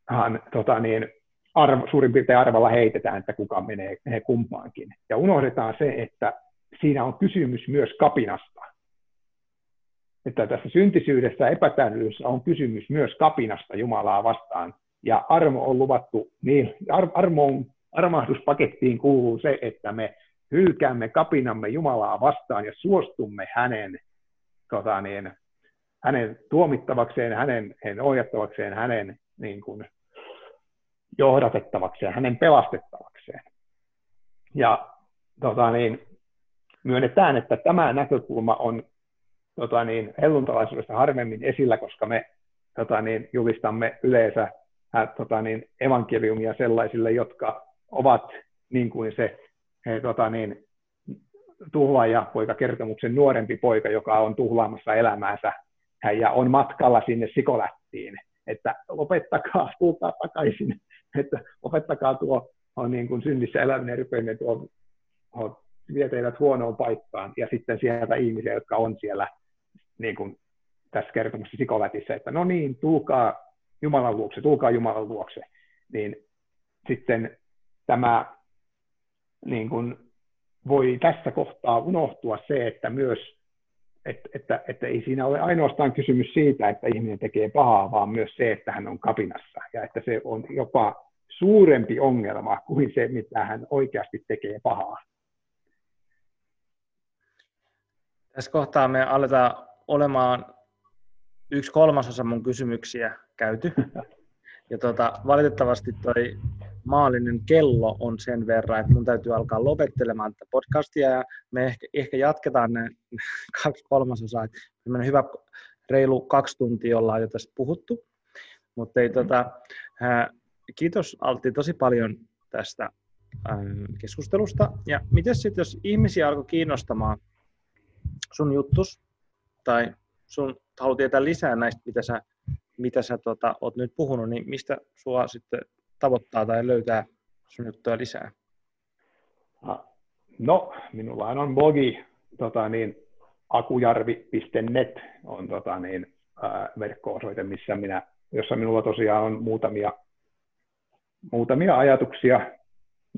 hän, tota niin, arvo, suurin piirtein arvalla heitetään, että kuka menee, menee kumpaankin. Ja unohdetaan se, että siinä on kysymys myös kapinasta. Että tässä syntisyydessä epätäydellisyydessä on kysymys myös kapinasta Jumalaa vastaan. Ja armo on luvattu, niin ar- armoon, armahduspakettiin kuuluu se, että me hylkäämme kapinamme Jumalaa vastaan ja suostumme hänen, tota niin, hänen tuomittavakseen, hänen, hänen ohjattavakseen, hänen niin kuin, johdatettavakseen, hänen pelastettavakseen. Ja tota niin, myönnetään, että tämä näkökulma on tota niin, helluntalaisuudesta harvemmin esillä, koska me tota niin, julistamme yleensä ää, tota niin, evankeliumia sellaisille, jotka ovat niin kuin se he, tota niin, tuhlaaja poika kertomuksen nuorempi poika, joka on tuhlaamassa elämäänsä. Ja on matkalla sinne sikolättiin, että lopettakaa, tulkaa takaisin, että lopettakaa tuo on niin kuin synnissä eläminen rypeinen tuo vie teidät huonoon paikkaan, ja sitten sieltä ihmisiä, jotka on siellä niin kuin tässä kertomuksessa sikolätissä, että no niin, tulkaa Jumalan luokse, tulkaa Jumalan luokse, niin sitten tämä niin kuin voi tässä kohtaa unohtua se, että myös että, että, että ei siinä ole ainoastaan kysymys siitä, että ihminen tekee pahaa, vaan myös se, että hän on kapinassa ja että se on jopa suurempi ongelma kuin se, mitä hän oikeasti tekee pahaa. Tässä kohtaa me aletaan olemaan yksi kolmasosa mun kysymyksiä käyty. Ja tota, valitettavasti toi maallinen kello on sen verran, että mun täytyy alkaa lopettelemaan tätä podcastia ja me ehkä, ehkä jatketaan ne kaksi kolmasosaa. Että hyvä reilu kaksi tuntia ollaan jo tästä puhuttu. Mutta ei, tota, ää, kiitos Altti tosi paljon tästä ää, keskustelusta. Ja miten sitten, jos ihmisiä alkoi kiinnostamaan sun juttus tai sun haluat tietää lisää näistä, mitä sä, mitä sä tota, oot nyt puhunut, niin mistä sua sitten tavoittaa tai löytää sun juttuja lisää? No, minulla on blogi, tota, niin, akujarvi.net on tota, niin, ää, verkko-osoite, missä minä, jossa minulla tosiaan on muutamia, muutamia ajatuksia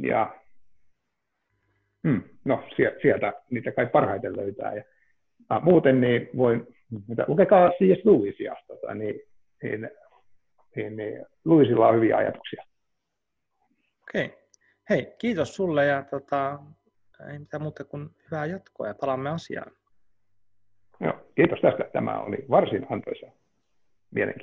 ja hmm, no, sieltä niitä kai parhaiten löytää. Ja, ää, muuten niin voin, mitä, lukekaa C.S. Lewisia, tota, niin, niin, niin, niin Lewisilla on hyviä ajatuksia. Okei. Hei, kiitos sulle ja tota, ei mitään muuta kuin hyvää jatkoa ja palaamme asiaan. Joo, kiitos tästä. Tämä oli varsin antoisa mielenkiintoista.